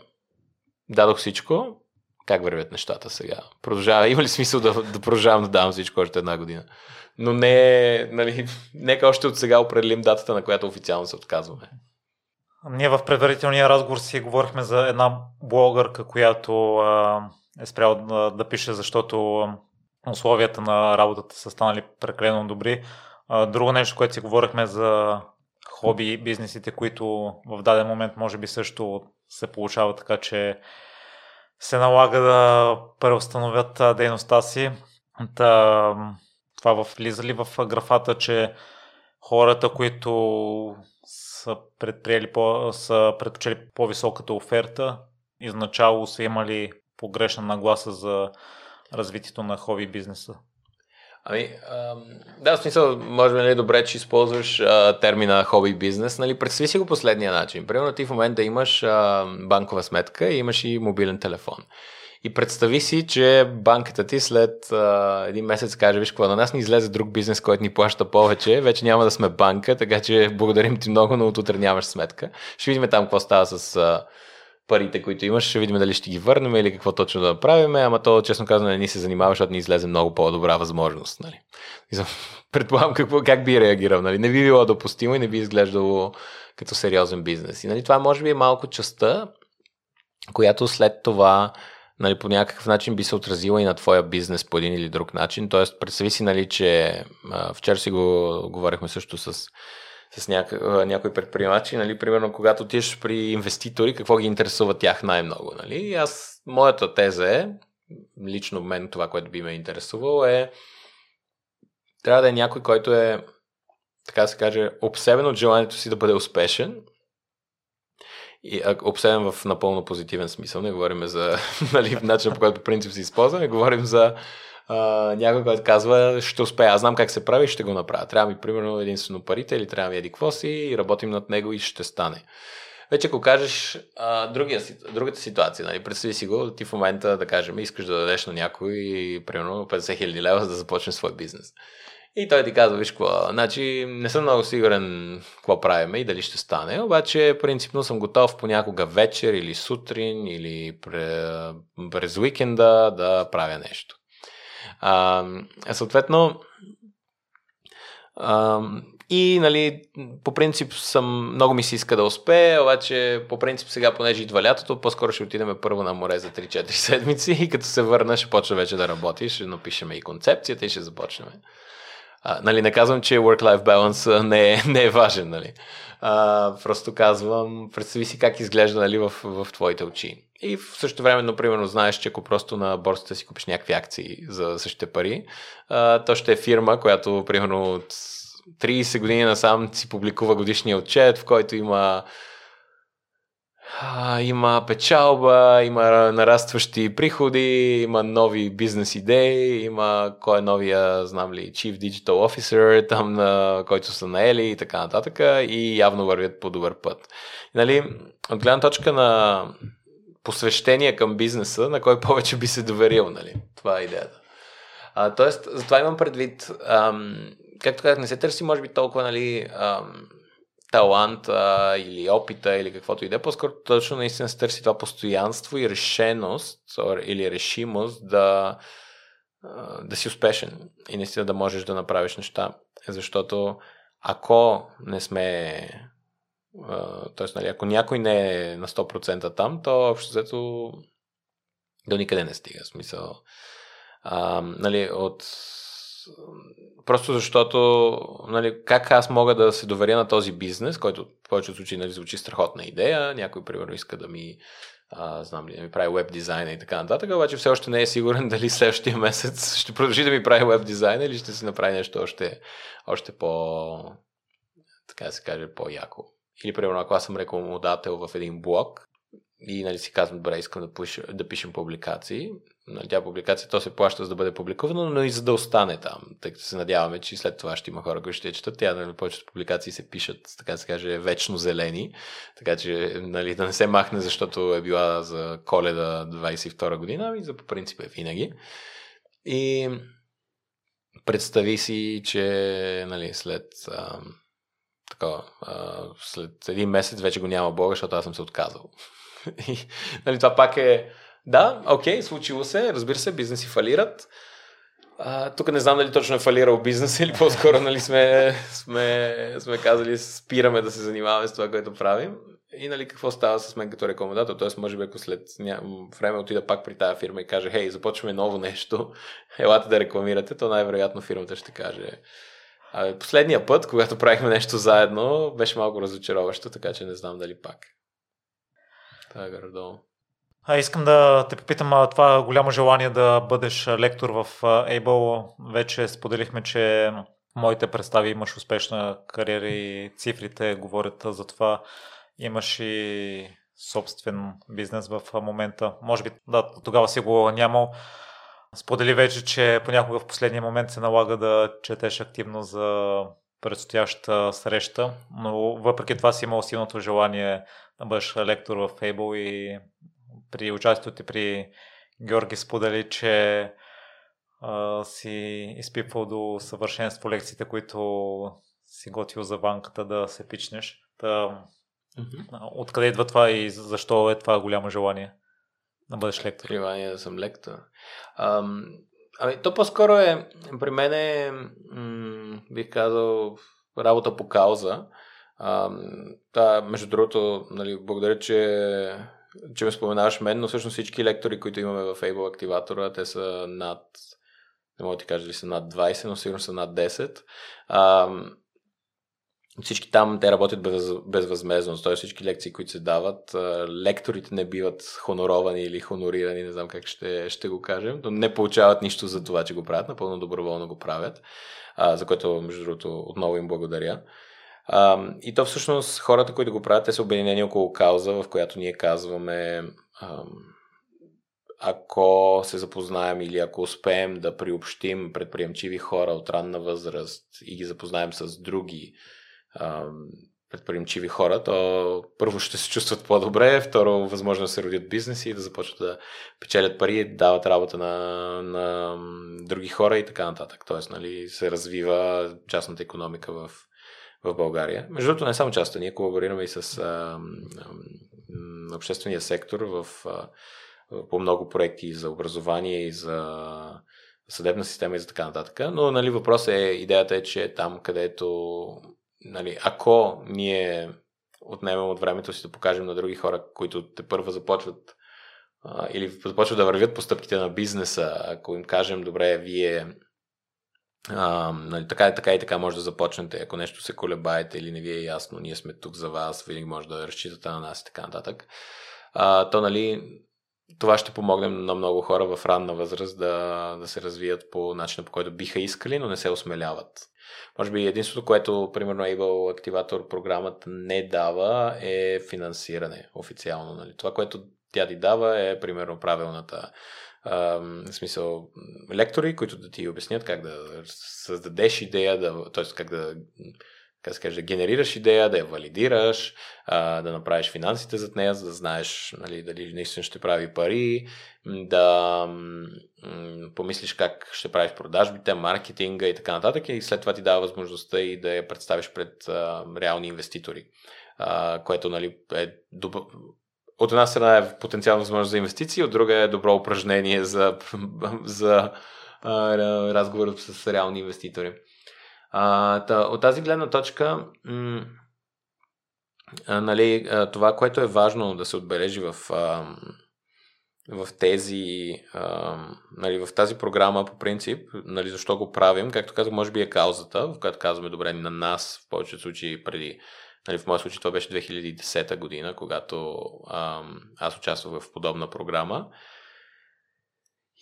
дадох всичко, как вървят нещата сега? Продължава, има ли смисъл да, да продължавам да давам всичко още една година? Но не, нали, нека още от сега определим датата, на която официално се отказваме. Ние в предварителния разговор си говорихме за една блогърка, която а, е спряла да, да пише, защото условията на работата са станали прекалено добри. Друго нещо, което си говорихме за хоби бизнесите, които в даден момент може би също се получава така, че се налага да преустановят дейността си. Та, това влиза ли в графата, че хората, които са предприели по, са предпочели по-високата оферта, изначало са имали погрешна нагласа за развитието на хоби бизнеса? Ами, ам, да, в смисъл, може би нали, добре, че използваш термина хоби бизнес. Нали, представи си го последния начин. Примерно ти в момента имаш банкова сметка и имаш и мобилен телефон. И представи си, че банката ти след а, един месец каже, виж какво, на нас ни излезе друг бизнес, който ни плаща повече, вече няма да сме банка, така че благодарим ти много, но от утре нямаш сметка. Ще видим там какво става с а, парите, които имаш, ще видим дали ще ги върнем или какво точно да направим, ама то, честно казано, не ни се занимава, защото ни излезе много по-добра възможност. Нали. Предполагам какво, как би реагирал. Нали. Не би било допустимо и не би изглеждало като сериозен бизнес. И нали, това може би е малко частта, която след това нали, по някакъв начин би се отразила и на твоя бизнес по един или друг начин. Тоест, представи си, нали, че а, вчера си го говорихме също с с няко, някои предприемачи, нали, примерно когато отидеш при инвеститори, какво ги интересува тях най-много. Нали? Аз, моята теза е, лично мен това, което би ме интересувало е трябва да е някой, който е така да се каже, обсебен от желанието си да бъде успешен и обсебен в напълно позитивен смисъл. Не говорим за нали, начин, по който по принцип се използваме, говорим за някой, който казва, ще успея, аз знам как се прави, ще го направя. Трябва ми, примерно, единствено парите или трябва ми еди какво си и работим над него и ще стане. Вече ако кажеш а, другия, другата ситуация, нали, представи си го, ти в момента, да кажем, искаш да дадеш на някой, примерно, 50 хиляди лева, за да започне свой бизнес. И той ти казва, виж какво, значи не съм много сигурен какво правим и дали ще стане, обаче принципно съм готов понякога вечер или сутрин или през уикенда да правя нещо. А, съответно, а, и, нали, по принцип съм, много ми се иска да успея, обаче по принцип сега, понеже идва лятото, по-скоро ще отидем първо на море за 3-4 седмици и като се върна ще почна вече да работиш, ще напишем и концепцията и ще започнем. А, нали, не казвам, че work-life balance не е, не е важен, нали. А, просто казвам, представи си как изглежда нали, в, в твоите очи. И в същото време, например, знаеш, че ако просто на борсата си купиш някакви акции за същите пари, а, то ще е фирма, която примерно от 30 години насам си публикува годишния отчет, в който има има печалба, има нарастващи приходи, има нови бизнес идеи, има кой е новия, знам ли, Chief Digital Officer, там, на, който са наели и така нататък и явно вървят по добър път. Нали, от гледна точка на посвещение към бизнеса, на кой повече би се доверил, нали? Това е идеята. А, тоест, затова имам предвид, ам, както казах, не се търси, може би, толкова, нали, ам, талант а, или опита или каквото и да е, по-скоро точно наистина се търси това постоянство и решеност или решимост да, да си успешен и наистина да можеш да направиш неща. Защото ако не сме т.е. Нали, ако някой не е на 100% там, то общо взето до никъде не стига. Смисъл. А, нали, от Просто защото, нали, как аз мога да се доверя на този бизнес, който в повечето случаи нали, звучи страхотна идея, някой, примерно, иска да ми а, знам ли, да ми прави веб дизайна и така нататък, обаче все още не е сигурен дали следващия месец ще продължи да ми прави веб дизайна или ще си направи нещо още, още по, така да се каже, по-яко. Или, примерно, ако аз съм рекламодател в един блог, и нали, си казвам, добре, искам да, пиша, да пишем публикации. Нали, тя публикация, то се плаща за да бъде публикувано, но и за да остане там, тъй като се надяваме, че след това ще има хора, които ще четат. Тя, нали, повечето публикации се пишат, така да се каже, вечно зелени, така че нали, да не се махне, защото е била за коледа 22 година, ами за по принцип е винаги. И представи си, че нали, след а, такова, след един месец вече го няма Бога, защото аз съм се отказал. И, нали, това пак е, да, окей, случило се, разбира се, бизнеси фалират. А, тук не знам дали точно е фалирал бизнес или по-скоро нали, сме, сме, сме казали спираме да се занимаваме с това, което правим. И нали, какво става с мен като рекомендатор? Тоест, може би ако след ня... време отида пак при тази фирма и каже, хей, започваме ново нещо, елате да рекламирате, то най-вероятно фирмата ще каже, а, последния път, когато правихме нещо заедно, беше малко разочароващо, така че не знам дали пак. Това е горе А, искам да те попитам, а, това голямо желание да бъдеш лектор в Able. Вече споделихме, че моите представи имаш успешна кариера и цифрите говорят за това. Имаш и собствен бизнес в момента. Може би, да, тогава си го нямал. Сподели вече, че понякога в последния момент се налага да четеш активно за предстояща среща, но въпреки това си имал силното желание да бъдеш лектор в Fable и при участието ти при Георги сподели, че а, си изпипвал до съвършенство лекциите, които си готвил за банката да се пичнеш. Та, mm-hmm. Откъде идва това и защо е това голямо желание да бъдеш лектор? Желание да съм лектор. Ам, ами, то по-скоро е, при мен е, м- бих казал, работа по кауза. А, та, между другото, нали, благодаря, че, че ме споменаваш мен, но всъщност всички лектори, които имаме в Able активатора, те са над, не мога да ти кажа ли са над 20, но сигурно са над 10. А, всички там те работят без, безвъзмезно, т.е. всички лекции, които се дават, лекторите не биват хоноровани или хонорирани, не знам как ще, ще го кажем, но не получават нищо за това, че го правят, напълно доброволно го правят, за което, между другото, отново им благодаря. А, и то всъщност хората, които го правят, те са обединени около кауза, в която ние казваме а, ако се запознаем или ако успеем да приобщим предприемчиви хора от ранна възраст и ги запознаем с други а, предприемчиви хора, то първо ще се чувстват по-добре, второ възможно се родят бизнеси и да започват да печелят пари, да дават работа на, на други хора и така нататък. Тоест, нали, се развива частната економика в, в България. Между другото, не само частта, ние колаборираме и с а, а, обществения сектор в, а, по много проекти за образование и за съдебна система и за така нататък. Но нали, въпросът е, идеята е, че там, където нали, ако ние отнемем от времето си да покажем на други хора, които те първа започват а, или започват да вървят по стъпките на бизнеса, ако им кажем, добре, вие а, нали, така, така и така може да започнете, ако нещо се колебаете или не ви е ясно, ние сме тук за вас, винаги може да разчитате на нас и така нататък. А, то, нали, това ще помогне на много хора в ранна възраст да, да се развият по начина, по който биха искали, но не се осмеляват. Може би единството, което, примерно, Able активатор програмата не дава е финансиране официално. Нали? Това, което тя ти дава е, примерно, правилната в смисъл лектори, които да ти обяснят как да създадеш идея, да, т.е. как да как се каже, да генерираш идея, да я валидираш, а, да направиш финансите зад нея, за да знаеш нали, дали наистина ще прави пари, да м- помислиш как ще правиш продажбите, маркетинга и така нататък и след това ти дава възможността и да я представиш пред а, реални инвеститори, а, което нали, е добър, от една страна е потенциална възможност за инвестиции, от друга е добро упражнение за, за а, разговор с реални инвеститори. Та, от тази гледна точка, м- а, нали, а, това, което е важно да се отбележи в, а, в тези, а, нали, в тази програма по принцип, нали, защо го правим, както казах, може би е каузата, в която казваме добре на нас, в повечето случаи преди Нали, в моя случай това беше 2010 година, когато а, аз участвах в подобна програма.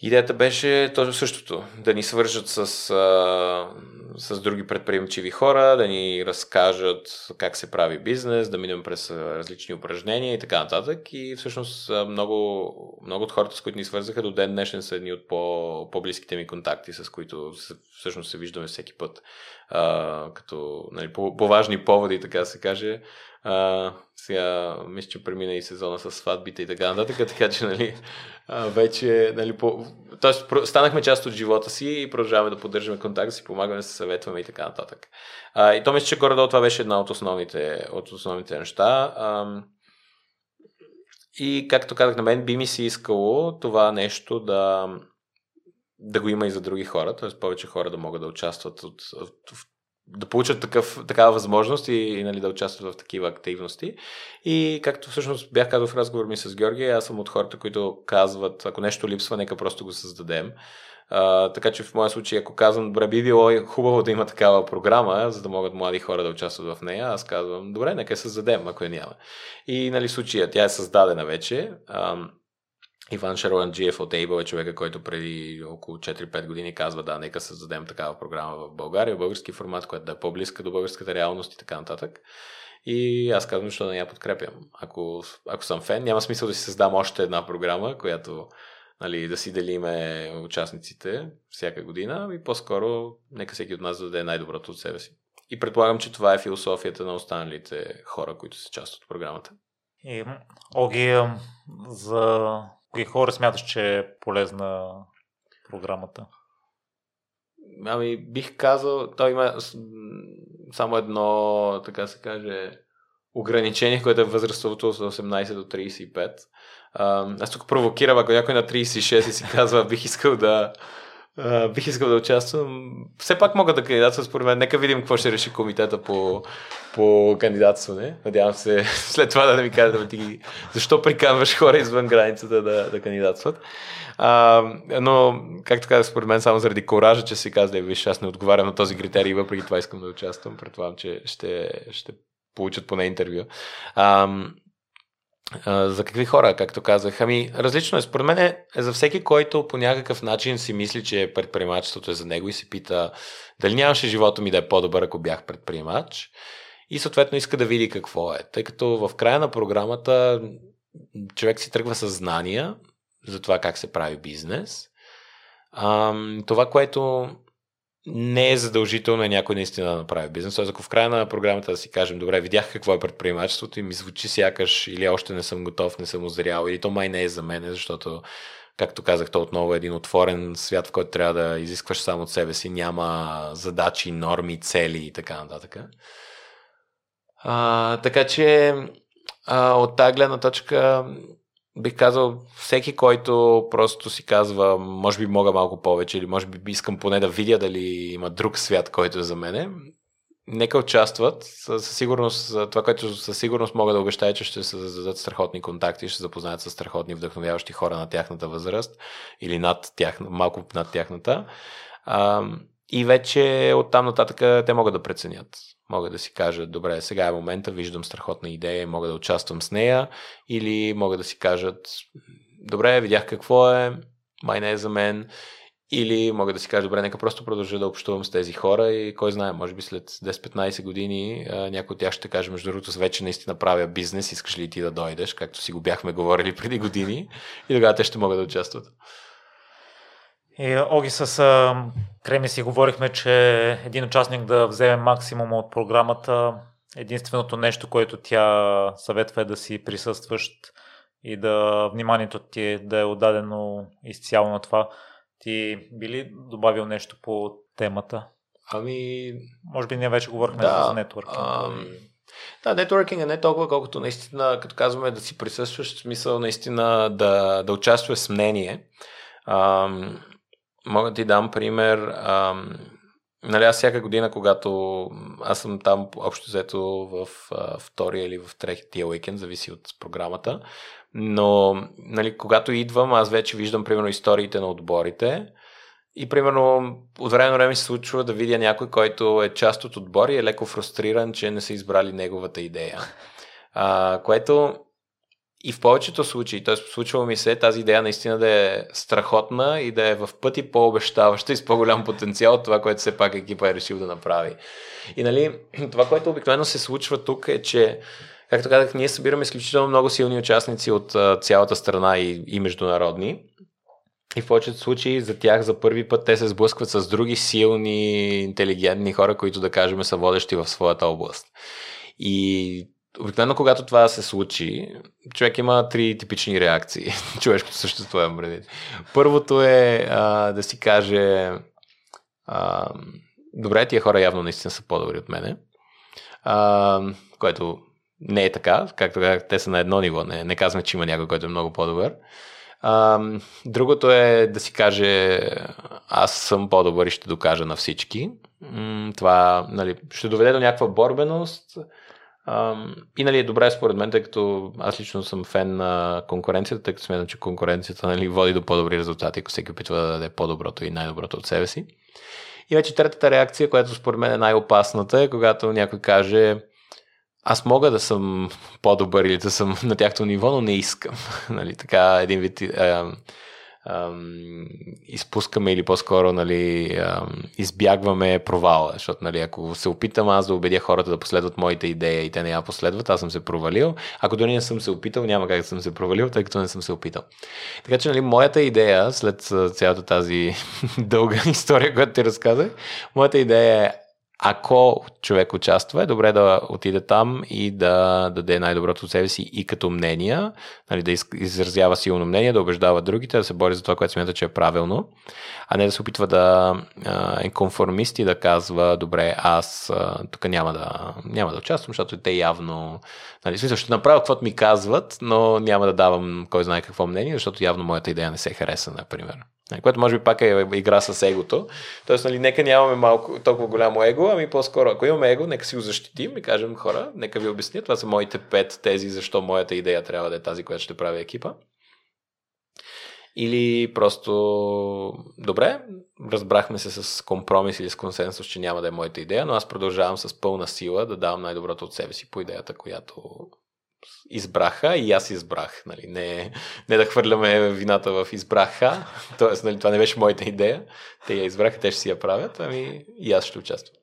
Идеята беше точно същото. Да ни свържат с, а, с други предприемчиви хора, да ни разкажат как се прави бизнес, да минем през различни упражнения и така нататък. И всъщност много, много от хората, с които ни свързаха до ден днешен са едни от по, по-близките ми контакти, с които всъщност се виждаме всеки път. А, като нали, по, по важни поводи, така се каже. А, сега мисля, че премина и сезона с сватбите и така нататък, така че нали, а, вече нали, по... Тоест, станахме част от живота си и продължаваме да поддържаме контакт, да си помагаме, да се съветваме и така нататък. А, и то мисля, че горе-долу това беше една от основните, от основните неща. А, и както казах, на мен би ми се искало това нещо да, да го има и за други хора, т.е. повече хора да могат да участват от, от, в да получат такъв, такава възможност и, и нали, да участват в такива активности. И както всъщност бях казал в разговор ми с Георгия, аз съм от хората, които казват, ако нещо липсва, нека просто го създадем. А, така че в моя случай, ако казвам, добре, би било хубаво да има такава програма, за да могат млади хора да участват в нея, аз казвам, добре, нека я създадем, ако я няма. И нали, случая, тя е създадена вече. А, Иван Шароанджиев от Able е човека, който преди около 4-5 години казва, да, нека създадем такава програма в България, в български формат, която да е по-близка до българската реалност и така нататък. И аз казвам, защо да не я подкрепям. Ако, ако съм фен, няма смисъл да си създам още една програма, която нали, да си делиме участниците всяка година и по-скоро нека всеки от нас да даде най-доброто от себе си. И предполагам, че това е философията на останалите хора, които са част от програмата. И, Оги, за Кои хора смяташ, че е полезна програмата? Ами, бих казал, той има само едно, така се каже, ограничение, което е възрастовото от 18 до 35. аз тук провокирам, ако някой на 36 и си казва, бих искал да Бих искал да участвам. Все пак мога да кандидатствам, според мен. Нека видим какво ще реши комитета по, по кандидатстване. Надявам се след това да ми кажат, да ти, защо приканваш хора извън границата да, да кандидатстват. Uh, но, както казах, според мен, само заради коража, че си казали, виж, аз не отговарям на този критерий, въпреки това искам да участвам. Предполагам, че ще, ще получат поне интервю. Uh, за какви хора, както казах? Ами, различно е. Според мен е, е за всеки, който по някакъв начин си мисли, че предприемачеството е за него и се пита дали нямаше живота ми да е по-добър, ако бях предприемач. И съответно иска да види какво е. Тъй като в края на програмата човек си тръгва със знания за това как се прави бизнес. А, това, което не е задължително е някой наистина да направи бизнес. Тоест, ако в края на програмата да си кажем, добре, видях какво е предприемачеството и ми звучи сякаш или още не съм готов, не съм озрял, или то май не е за мен, защото, както казах, то отново е един отворен свят, в който трябва да изискваш само от себе си, няма задачи, норми, цели и така нататък. А, така че а, от тази гледна точка бих казал, всеки, който просто си казва, може би мога малко повече или може би искам поне да видя дали има друг свят, който е за мене, нека участват. Със сигурност, това, което със сигурност мога да обещая, че ще се създадат страхотни контакти, ще се запознаят с страхотни вдъхновяващи хора на тяхната възраст или над тях, малко над тяхната. А, и вече оттам нататък те могат да преценят. Могат да си кажат, добре, сега е момента, виждам страхотна идея, мога да участвам с нея. Или могат да си кажат, добре, видях какво е, май не е за мен. Или мога да си кажа, добре, нека просто продължа да общувам с тези хора и кой знае, може би след 10-15 години някой от тях ще каже, между другото, вече наистина правя бизнес, искаш ли ти да дойдеш, както си го бяхме говорили преди години и тогава те ще могат да участват. И, Оги, с а, Креми си говорихме, че един участник да вземе максимум от програмата. Единственото нещо, което тя съветва е да си присъстващ и да вниманието ти е да е отдадено изцяло на това. Ти би ли добавил нещо по темата? Ами... Може би ние вече говорихме да, за нетворкинг. Ам... Да, е не толкова, колкото наистина, като казваме да си присъстваш, в смисъл наистина да, да участваш с мнение. Ам, мога да ти дам пример. Ам, нали, аз всяка година, когато аз съм там общо взето в а, втория или в третия уикенд, зависи от програмата, но нали, когато идвам, аз вече виждам примерно историите на отборите и примерно от време на време се случва да видя някой, който е част от отбор и е леко фрустриран, че не са избрали неговата идея. А, което и в повечето случаи, т.е. случвало ми се тази идея наистина да е страхотна и да е в пъти по-обещаваща и с по-голям потенциал от това, което все пак екипа е решил да направи. И нали, това, което обикновено се случва тук е, че Както казах, ние събираме изключително много силни участници от а, цялата страна и, и международни. И в повечето случаи за тях за първи път те се сблъскват с други силни, интелигентни хора, които да кажем са водещи в своята област. И обикновено, когато това се случи, човек има три типични реакции. Човешкото същество е предвид. Първото е а, да си каже а, добре, тия хора явно наистина са по-добри от мене. А, което не е така, както казах, те са на едно ниво, не, не казваме, че има някой, който е много по-добър. А, другото е да си каже, аз съм по-добър и ще докажа на всички. Това нали, ще доведе до някаква борбеност. И нали, е добре според мен, тъй като аз лично съм фен на конкуренцията, тъй като смятам, че конкуренцията нали, води до по-добри резултати, ако всеки опитва да даде по-доброто и най-доброто от себе си. И вече третата реакция, която според мен е най-опасната, е когато някой каже, аз мога да съм по-добър или да съм на тяхто ниво, но не искам. нали, така един вид а, изпускаме или по-скоро нали, избягваме провала, защото нали, ако се опитам аз да убедя хората да последват моите идеи и те не я последват, аз съм се провалил. Ако дори не съм се опитал, няма как да съм се провалил, тъй като не съм се опитал. Така че нали, моята идея, след цялата тази дълга история, която ти разказах, моята идея е ако човек участва, е добре да отиде там и да даде най-доброто от себе си и като мнения, нали, да изразява силно мнение, да убеждава другите, да се бори за това, което смята, че е правилно, а не да се опитва да е конформист и да казва, добре, аз тук няма да, няма да участвам, защото те явно, нали, смисъл, ще направя каквото ми казват, но няма да давам кой знае какво мнение, защото явно моята идея не се хареса, например. Нали, което може би пак е игра с егото. Тоест, нали, нека нямаме малко, толкова голямо его, ами по-скоро, ако имаме его, нека си го защитим и кажем хора, нека ви обясня, това са моите пет тези, защо моята идея трябва да е тази, която ще прави екипа. Или просто, добре, разбрахме се с компромис или с консенсус, че няма да е моята идея, но аз продължавам с пълна сила да давам най-доброто от себе си по идеята, която избраха и аз избрах. Нали? Не, не да хвърляме вината в избраха, т.е. Нали, това не беше моята идея. Те я избраха, те ще си я правят, ами и аз ще участвам.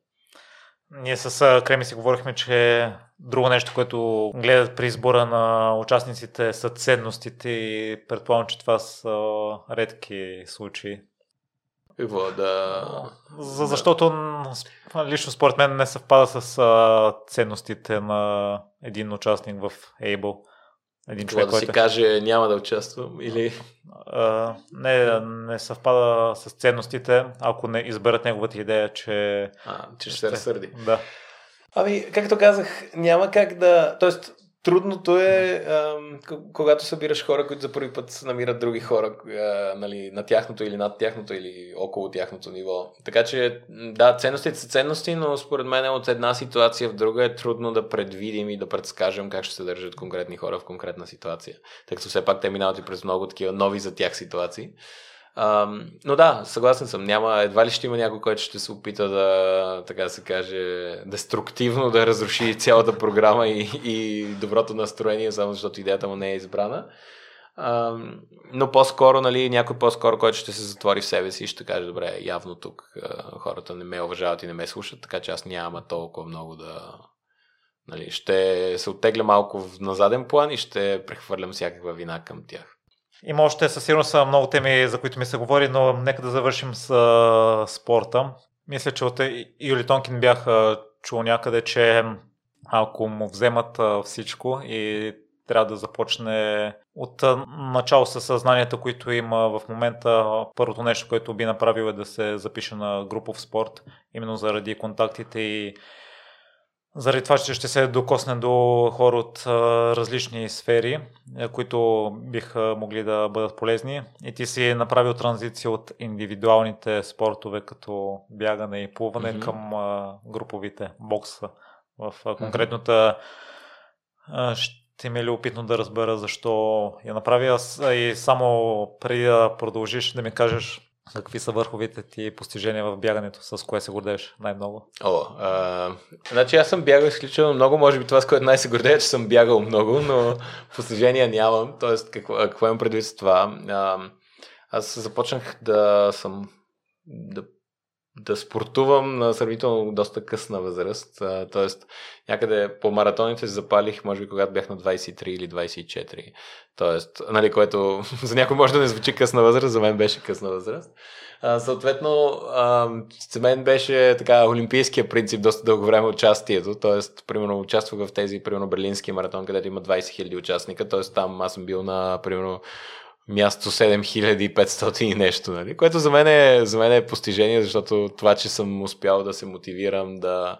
Ние с Креми си говорихме, че друго нещо, което гледат при избора на участниците са ценностите и предполагам, че това са редки случаи. Какво да... За, защото лично според мен не съвпада с а, ценностите на един участник в Able. Един човек, да който... си каже няма да участвам или... А, не, не съвпада с ценностите, ако не изберат неговата идея, че... А, че ще се разсърди. Да. Ами, както казах, няма как да... Тоест, трудното е, когато събираш хора, които за първи път намират други хора нали, на тяхното или над тяхното или около тяхното ниво. Така че, да, ценностите са ценности, но според мен от една ситуация в друга е трудно да предвидим и да предскажем как ще се държат конкретни хора в конкретна ситуация. Тъй като все пак те минават и през много такива нови за тях ситуации. Но да, съгласен съм. Няма, едва ли ще има някой, който ще се опита да, така се каже, деструктивно да разруши цялата програма и, и доброто настроение, само защото идеята му не е избрана. Но по-скоро, нали, някой по-скоро, който ще се затвори в себе си и ще каже, добре, явно тук хората не ме уважават и не ме слушат, така че аз няма толкова много да... Нали, ще се оттегля малко на заден план и ще прехвърлям всякаква вина към тях. Има още със сигурност много теми, за които ми се говори, но нека да завършим с а, спорта. Мисля, че от Юли Тонкин бях чул някъде, че ако му вземат а, всичко и трябва да започне от начало със съзнанията, които има в момента. Първото нещо, което би направил е да се запише на групов спорт, именно заради контактите и заради това, че ще се докосне до хора от различни сфери, които биха могли да бъдат полезни. И ти си направил транзиция от индивидуалните спортове, като бягане и плуване, mm-hmm. към груповите бокса. В конкретната ще ми е любопитно да разбера защо я направя и само преди да продължиш да ми кажеш Какви са върховите ти постижения в бягането? С кое се гордееш най-много? О, а, значи аз съм бягал изключително много. Може би това, с което най-се гордея, че съм бягал много, но постижения нямам. Тоест, какво, какво имам предвид с това? А, аз започнах да съм да да спортувам на сравнително доста късна възраст. Тоест, някъде по маратоните се запалих, може би, когато бях на 23 или 24. Тоест, нали, което за някой може да не звучи късна възраст, за мен беше късна възраст. А, съответно, а, за мен беше така олимпийския принцип доста дълго време участието. Тоест, примерно, участвах в тези, примерно, Берлински маратон, където има 20 000 участника. Тоест, там аз съм бил на, примерно, място 7500 и нещо, нали? което за мен, е, за мен е постижение, защото това, че съм успял да се мотивирам да,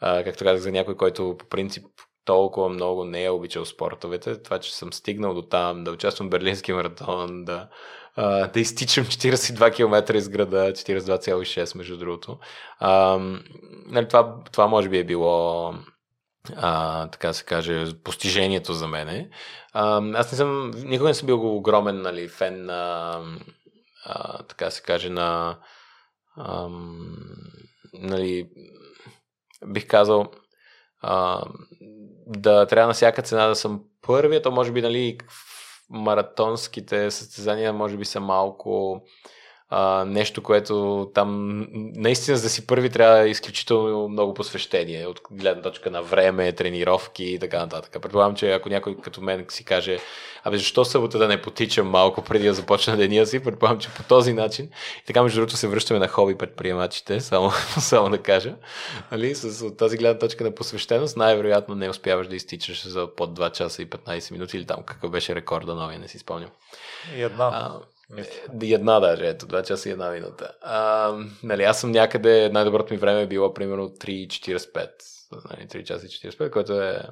а, както казах за някой, който по принцип толкова много не е обичал спортовете, това, че съм стигнал до там, да участвам в Берлински маратон, да, а, да изтичам 42 км из града, 42,6 между другото. А, нали, това, това може би е било а, така се каже, постижението за мене. А, аз не съм, никога не съм бил огромен нали, фен на, а, така се каже, на а, нали, бих казал, а, да трябва на всяка цена да съм първият, то може би, нали, маратонските състезания може би са малко а, нещо, което там наистина за да си първи трябва изключително много посвещение от гледна точка на време, тренировки и така нататък. Предполагам, че ако някой като мен си каже, абе защо събота да не потичам малко преди да започна деня си, предполагам, че по този начин. И така, между другото, се връщаме на хоби предприемачите, само, само да кажа. Али, с от тази гледна точка на посвещеност, най-вероятно не успяваш да изтичаш за под 2 часа и 15 минути или там какъв беше рекорда новия, не си спомням. И една. А, една даже, ето, 2 часа и една минута. А, нали, аз съм някъде, най-доброто ми време е било примерно 3.45. Нали, 3 часа и 45, което е,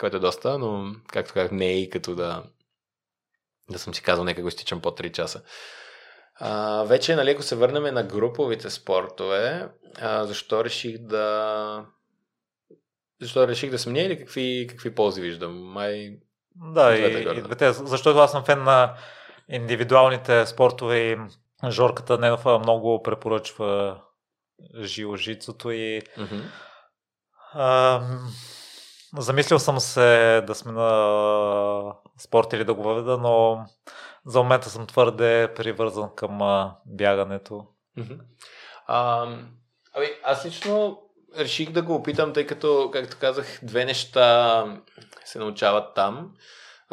което е доста, но както казах, не е и като да, да съм си казал, нека го изтичам по 3 часа. А, вече, нали, ако се върнем на груповите спортове, а, защо реших да защо реших да сменя или какви, какви ползи виждам? Май... Да, и, и двете, защото аз съм фен на индивидуалните спортове и Жорката Ненова много препоръчва жиложицото и mm-hmm. а, замислил съм се да сме на спорт или да го въведа, но за момента съм твърде привързан към бягането. Mm-hmm. А, ами, аз лично реших да го опитам, тъй като, както казах, две неща се научават там.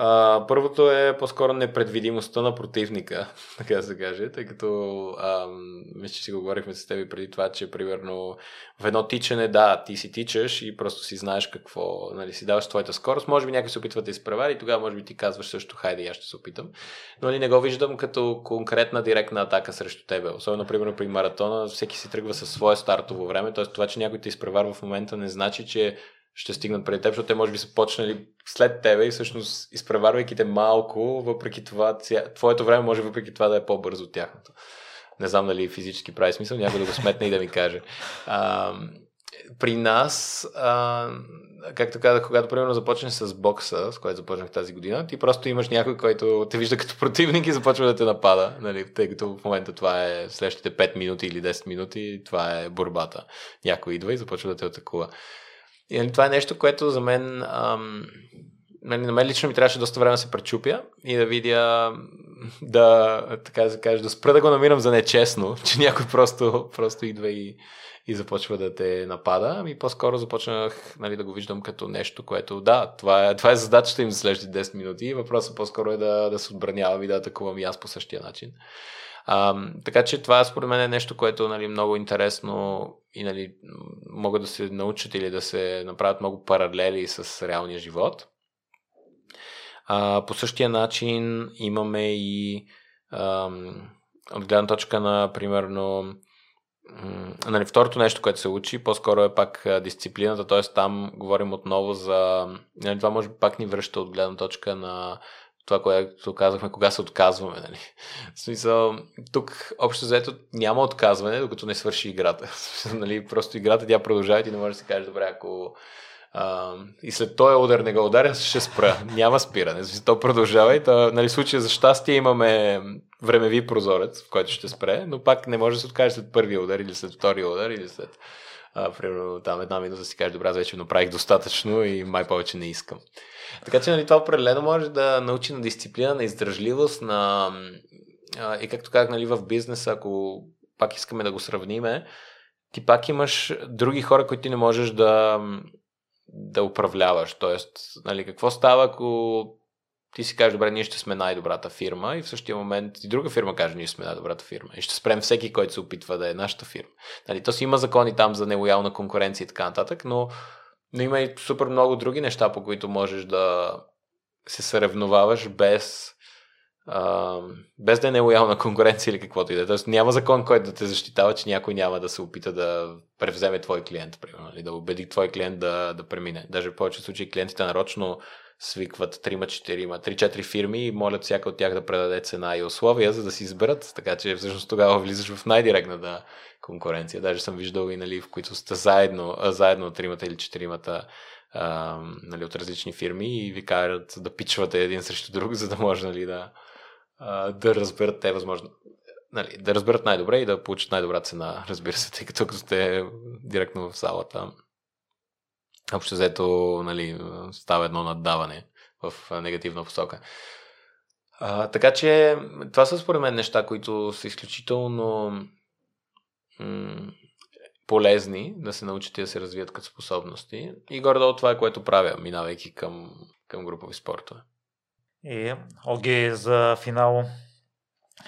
А, първото е по-скоро непредвидимостта на противника, така да се каже, тъй като а, мисля, че си го говорихме с теб преди това, че примерно в едно тичане, да, ти си тичаш и просто си знаеш какво, нали, си даваш твоята скорост, може би някой се опитва да изпревари и тогава може би ти казваш също, хайде, аз ще се опитам, но нали, не го виждам като конкретна директна атака срещу тебе. Особено, примерно, при маратона, всеки си тръгва със свое стартово време, т.е. това, че някой те изпреварва в момента не значи, че ще стигнат преди теб, защото те може би са почнали след тебе и всъщност изпреварвайки те малко, въпреки това, твоето време може въпреки това да е по-бързо от тяхното. Не знам дали физически прави смисъл, някой да го сметне и да ми каже. А, при нас, а, както казах, когато примерно започнеш с бокса, с който започнах тази година, ти просто имаш някой, който те вижда като противник и започва да те напада, нали, тъй като в момента това е следващите 5 минути или 10 минути, това е борбата. Някой идва и започва да те атакува. И нали, това е нещо, което за мен, ам, нали, на мен лично ми трябваше доста време да се пречупя и да видя, да, така да се каже, да спра да го намирам за нечестно, че някой просто, просто идва и, и започва да те напада, ами по-скоро започнах нали, да го виждам като нещо, което да, това е, това е задачата им за следващите 10 минути въпросът по-скоро е да, да се отбранявам и да атакувам и аз по същия начин. А, така че това според мен е нещо, което нали, много интересно и нали, могат да се научат или да се направят много паралели с реалния живот. А, по същия начин имаме и ам, от гледна точка на, примерно, нали, второто нещо, което се учи, по-скоро е пак дисциплината, т.е. там говорим отново за... Нали, това може би пак ни връща от гледна точка на това, което казахме, кога се отказваме. Нали? В смисъл, тук общо заето няма отказване, докато не свърши играта. нали? Просто играта тя продължава и ти не можеш да си кажеш, добре, ако а, и след този удар не го ударя, ще спра. Няма спиране. То продължава и то, нали, случая за щастие имаме времеви прозорец, в който ще спре, но пак не може да се откаже след първия удар или след втория удар или след а, примерно там една минута си кажеш, добре, аз вече направих достатъчно и май повече не искам. Така че нали, това определено може да научи на дисциплина, на издържливост, на а, и както казах нали, в бизнеса, ако пак искаме да го сравниме, ти пак имаш други хора, които ти не можеш да, да управляваш. Тоест, нали, какво става, ако ти си кажеш, добре, ние ще сме най-добрата фирма и в същия момент и друга фирма каже, ние сме най-добрата фирма и ще спрем всеки, който се опитва да е нашата фирма. Нали, то си има закони там за нелоялна конкуренция и така нататък, но, но има и супер много други неща, по които можеш да се съревноваваш без, а, без да е нелоялна конкуренция или каквото и да е. Тоест няма закон, който да те защитава, че някой няма да се опита да превземе твой клиент, примерно, или да убеди твой клиент да, да премине. Даже в повечето случаи клиентите нарочно свикват 3-4, 3-4 фирми и молят всяка от тях да предаде цена и условия, за да си изберат. Така че всъщност тогава влизаш в най-директната конкуренция. Даже съм виждал и, нали, в които сте заедно, заедно тримата или четиримата нали, от различни фирми и ви карат да пичвате един срещу друг, за да може нали, да, да разберат те възможно нали, да разберат най-добре и да получат най-добра цена, разбира се, тъй като сте директно в залата общо взето нали, става едно наддаване в негативна посока. А, така че това са според мен неща, които са изключително м- полезни да се научат и да се развият като способности. И горе-долу това е което правя, минавайки към, към групови спортове. И, Оги, за финал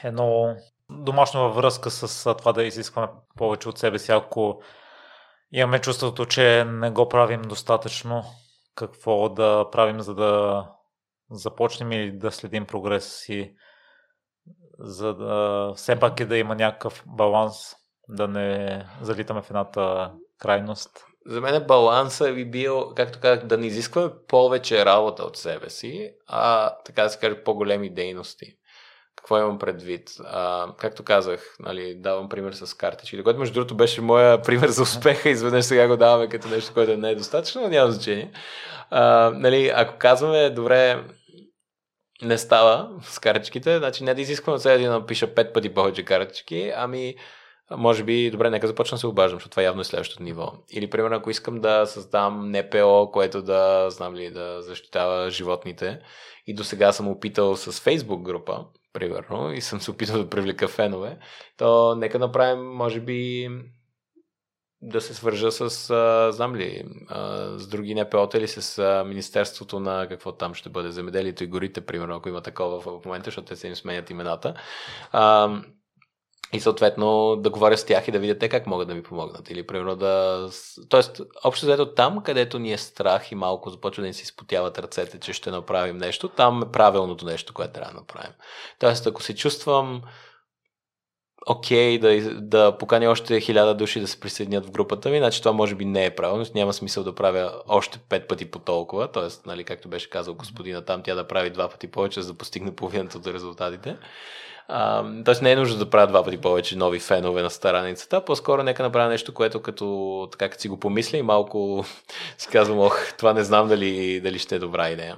едно домашно във връзка с това да изискваме повече от себе си, ако имаме чувството, че не го правим достатъчно. Какво да правим, за да започнем или да следим прогреса си, за да все пак и да има някакъв баланс, да не залитаме в едната крайност. За мен балансът би бил, както казах, да не изискваме повече работа от себе си, а така да се каже по-големи дейности. Какво имам предвид? А, както казах, нали, давам пример с картички, което между другото беше моя пример за успеха, изведнъж сега го даваме като нещо, което не е достатъчно, но няма значение. А, нали, ако казваме, добре, не става с картичките, значи не да изисквам сега да напиша пет пъти повече картички, ами може би, добре, нека започна да се обаждам, защото това явно е следващото ниво. Или, примерно, ако искам да създам НПО, което да, знам ли, да защитава животните, и до сега съм опитал с Facebook група, примерно, и съм се опитал да привлека фенове, то нека направим, може би, да се свържа с, а, знам ли, а, с други НПО-та или с а, Министерството на какво там ще бъде, земеделието и горите, примерно, ако има такова в момента, защото те се им сменят имената. А, и съответно да говоря с тях и да видя те как могат да ми помогнат. Или примерно да... Тоест, общо взето там, където ни е страх и малко започва да ни се изпотяват ръцете, че ще направим нещо, там е правилното нещо, което трябва да направим. Тоест, ако се чувствам окей okay, да, да поканя още хиляда души да се присъединят в групата ми, значи това може би не е правилно, няма смисъл да правя още пет пъти по толкова, т.е. Нали, както беше казал господина там, тя да прави два пъти повече, за да постигне половината от резултатите. Тоест не е нужно да правя два пъти повече нови фенове на страницата, по-скоро нека направя нещо, което като, така като си го помисля и малко си казвам, ох, това не знам дали, дали ще е добра идея.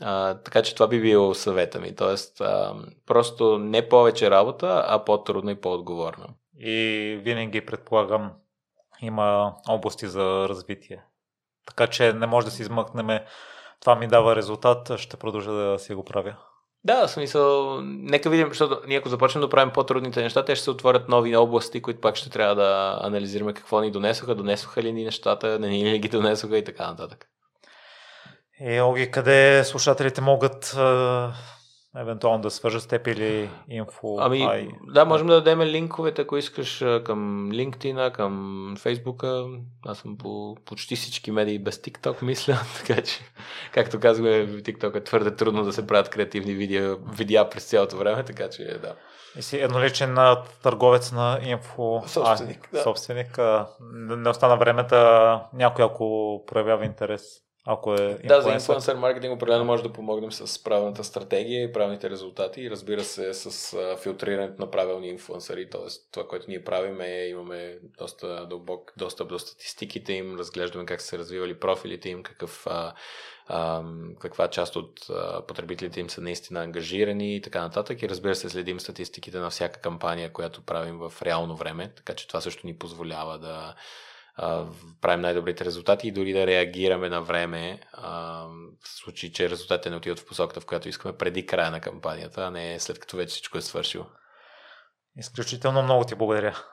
А, така че това би било съвета ми. Тоест, а, просто не повече работа, а по-трудно и по-отговорно. И винаги предполагам, има области за развитие. Така че не може да си измъкнем това ми дава резултат, ще продължа да си го правя. Да, в смисъл, нека видим, защото ние ако започнем да правим по-трудните неща, те ще се отворят нови области, които пак ще трябва да анализираме какво ни донесоха, донесоха ли ни нещата, не ни ли ги донесоха и така нататък. И Оги, къде слушателите могат евентуално да свържат с теб или инфо? Ами, ай... да, можем да дадем линковете, ако искаш към LinkedIn, към Facebook. Аз съм по почти всички медии без TikTok, мисля. така че, както казваме, в TikTok е твърде трудно да се правят креативни видео, видеа през цялото време, така че да. И си едноличен търговец на инфо. Собственик. А, да. Собственик. Не остана времето някой, ако проявява интерес ако е Да, за инфлуенсър маркетинг определено може да помогнем с правилната стратегия и правилните резултати и разбира се с филтрирането на правилни инфлуенсъри, т.е. това, което ние правим е имаме доста дълбок достъп до статистиките им, разглеждаме как са се развивали профилите им, какъв а, а, каква част от а, потребителите им са наистина ангажирани и така нататък. И разбира се, следим статистиките на всяка кампания, която правим в реално време, така че това също ни позволява да а, правим най-добрите резултати и дори да реагираме на време а, в случай, че резултатите не отиват в посоката, в която искаме преди края на кампанията, а не след като вече всичко е свършило. Изключително много ти благодаря.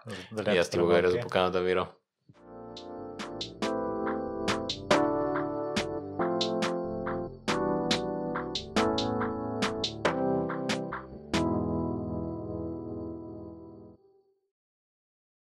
и аз ти благодаря за поканата, Миро.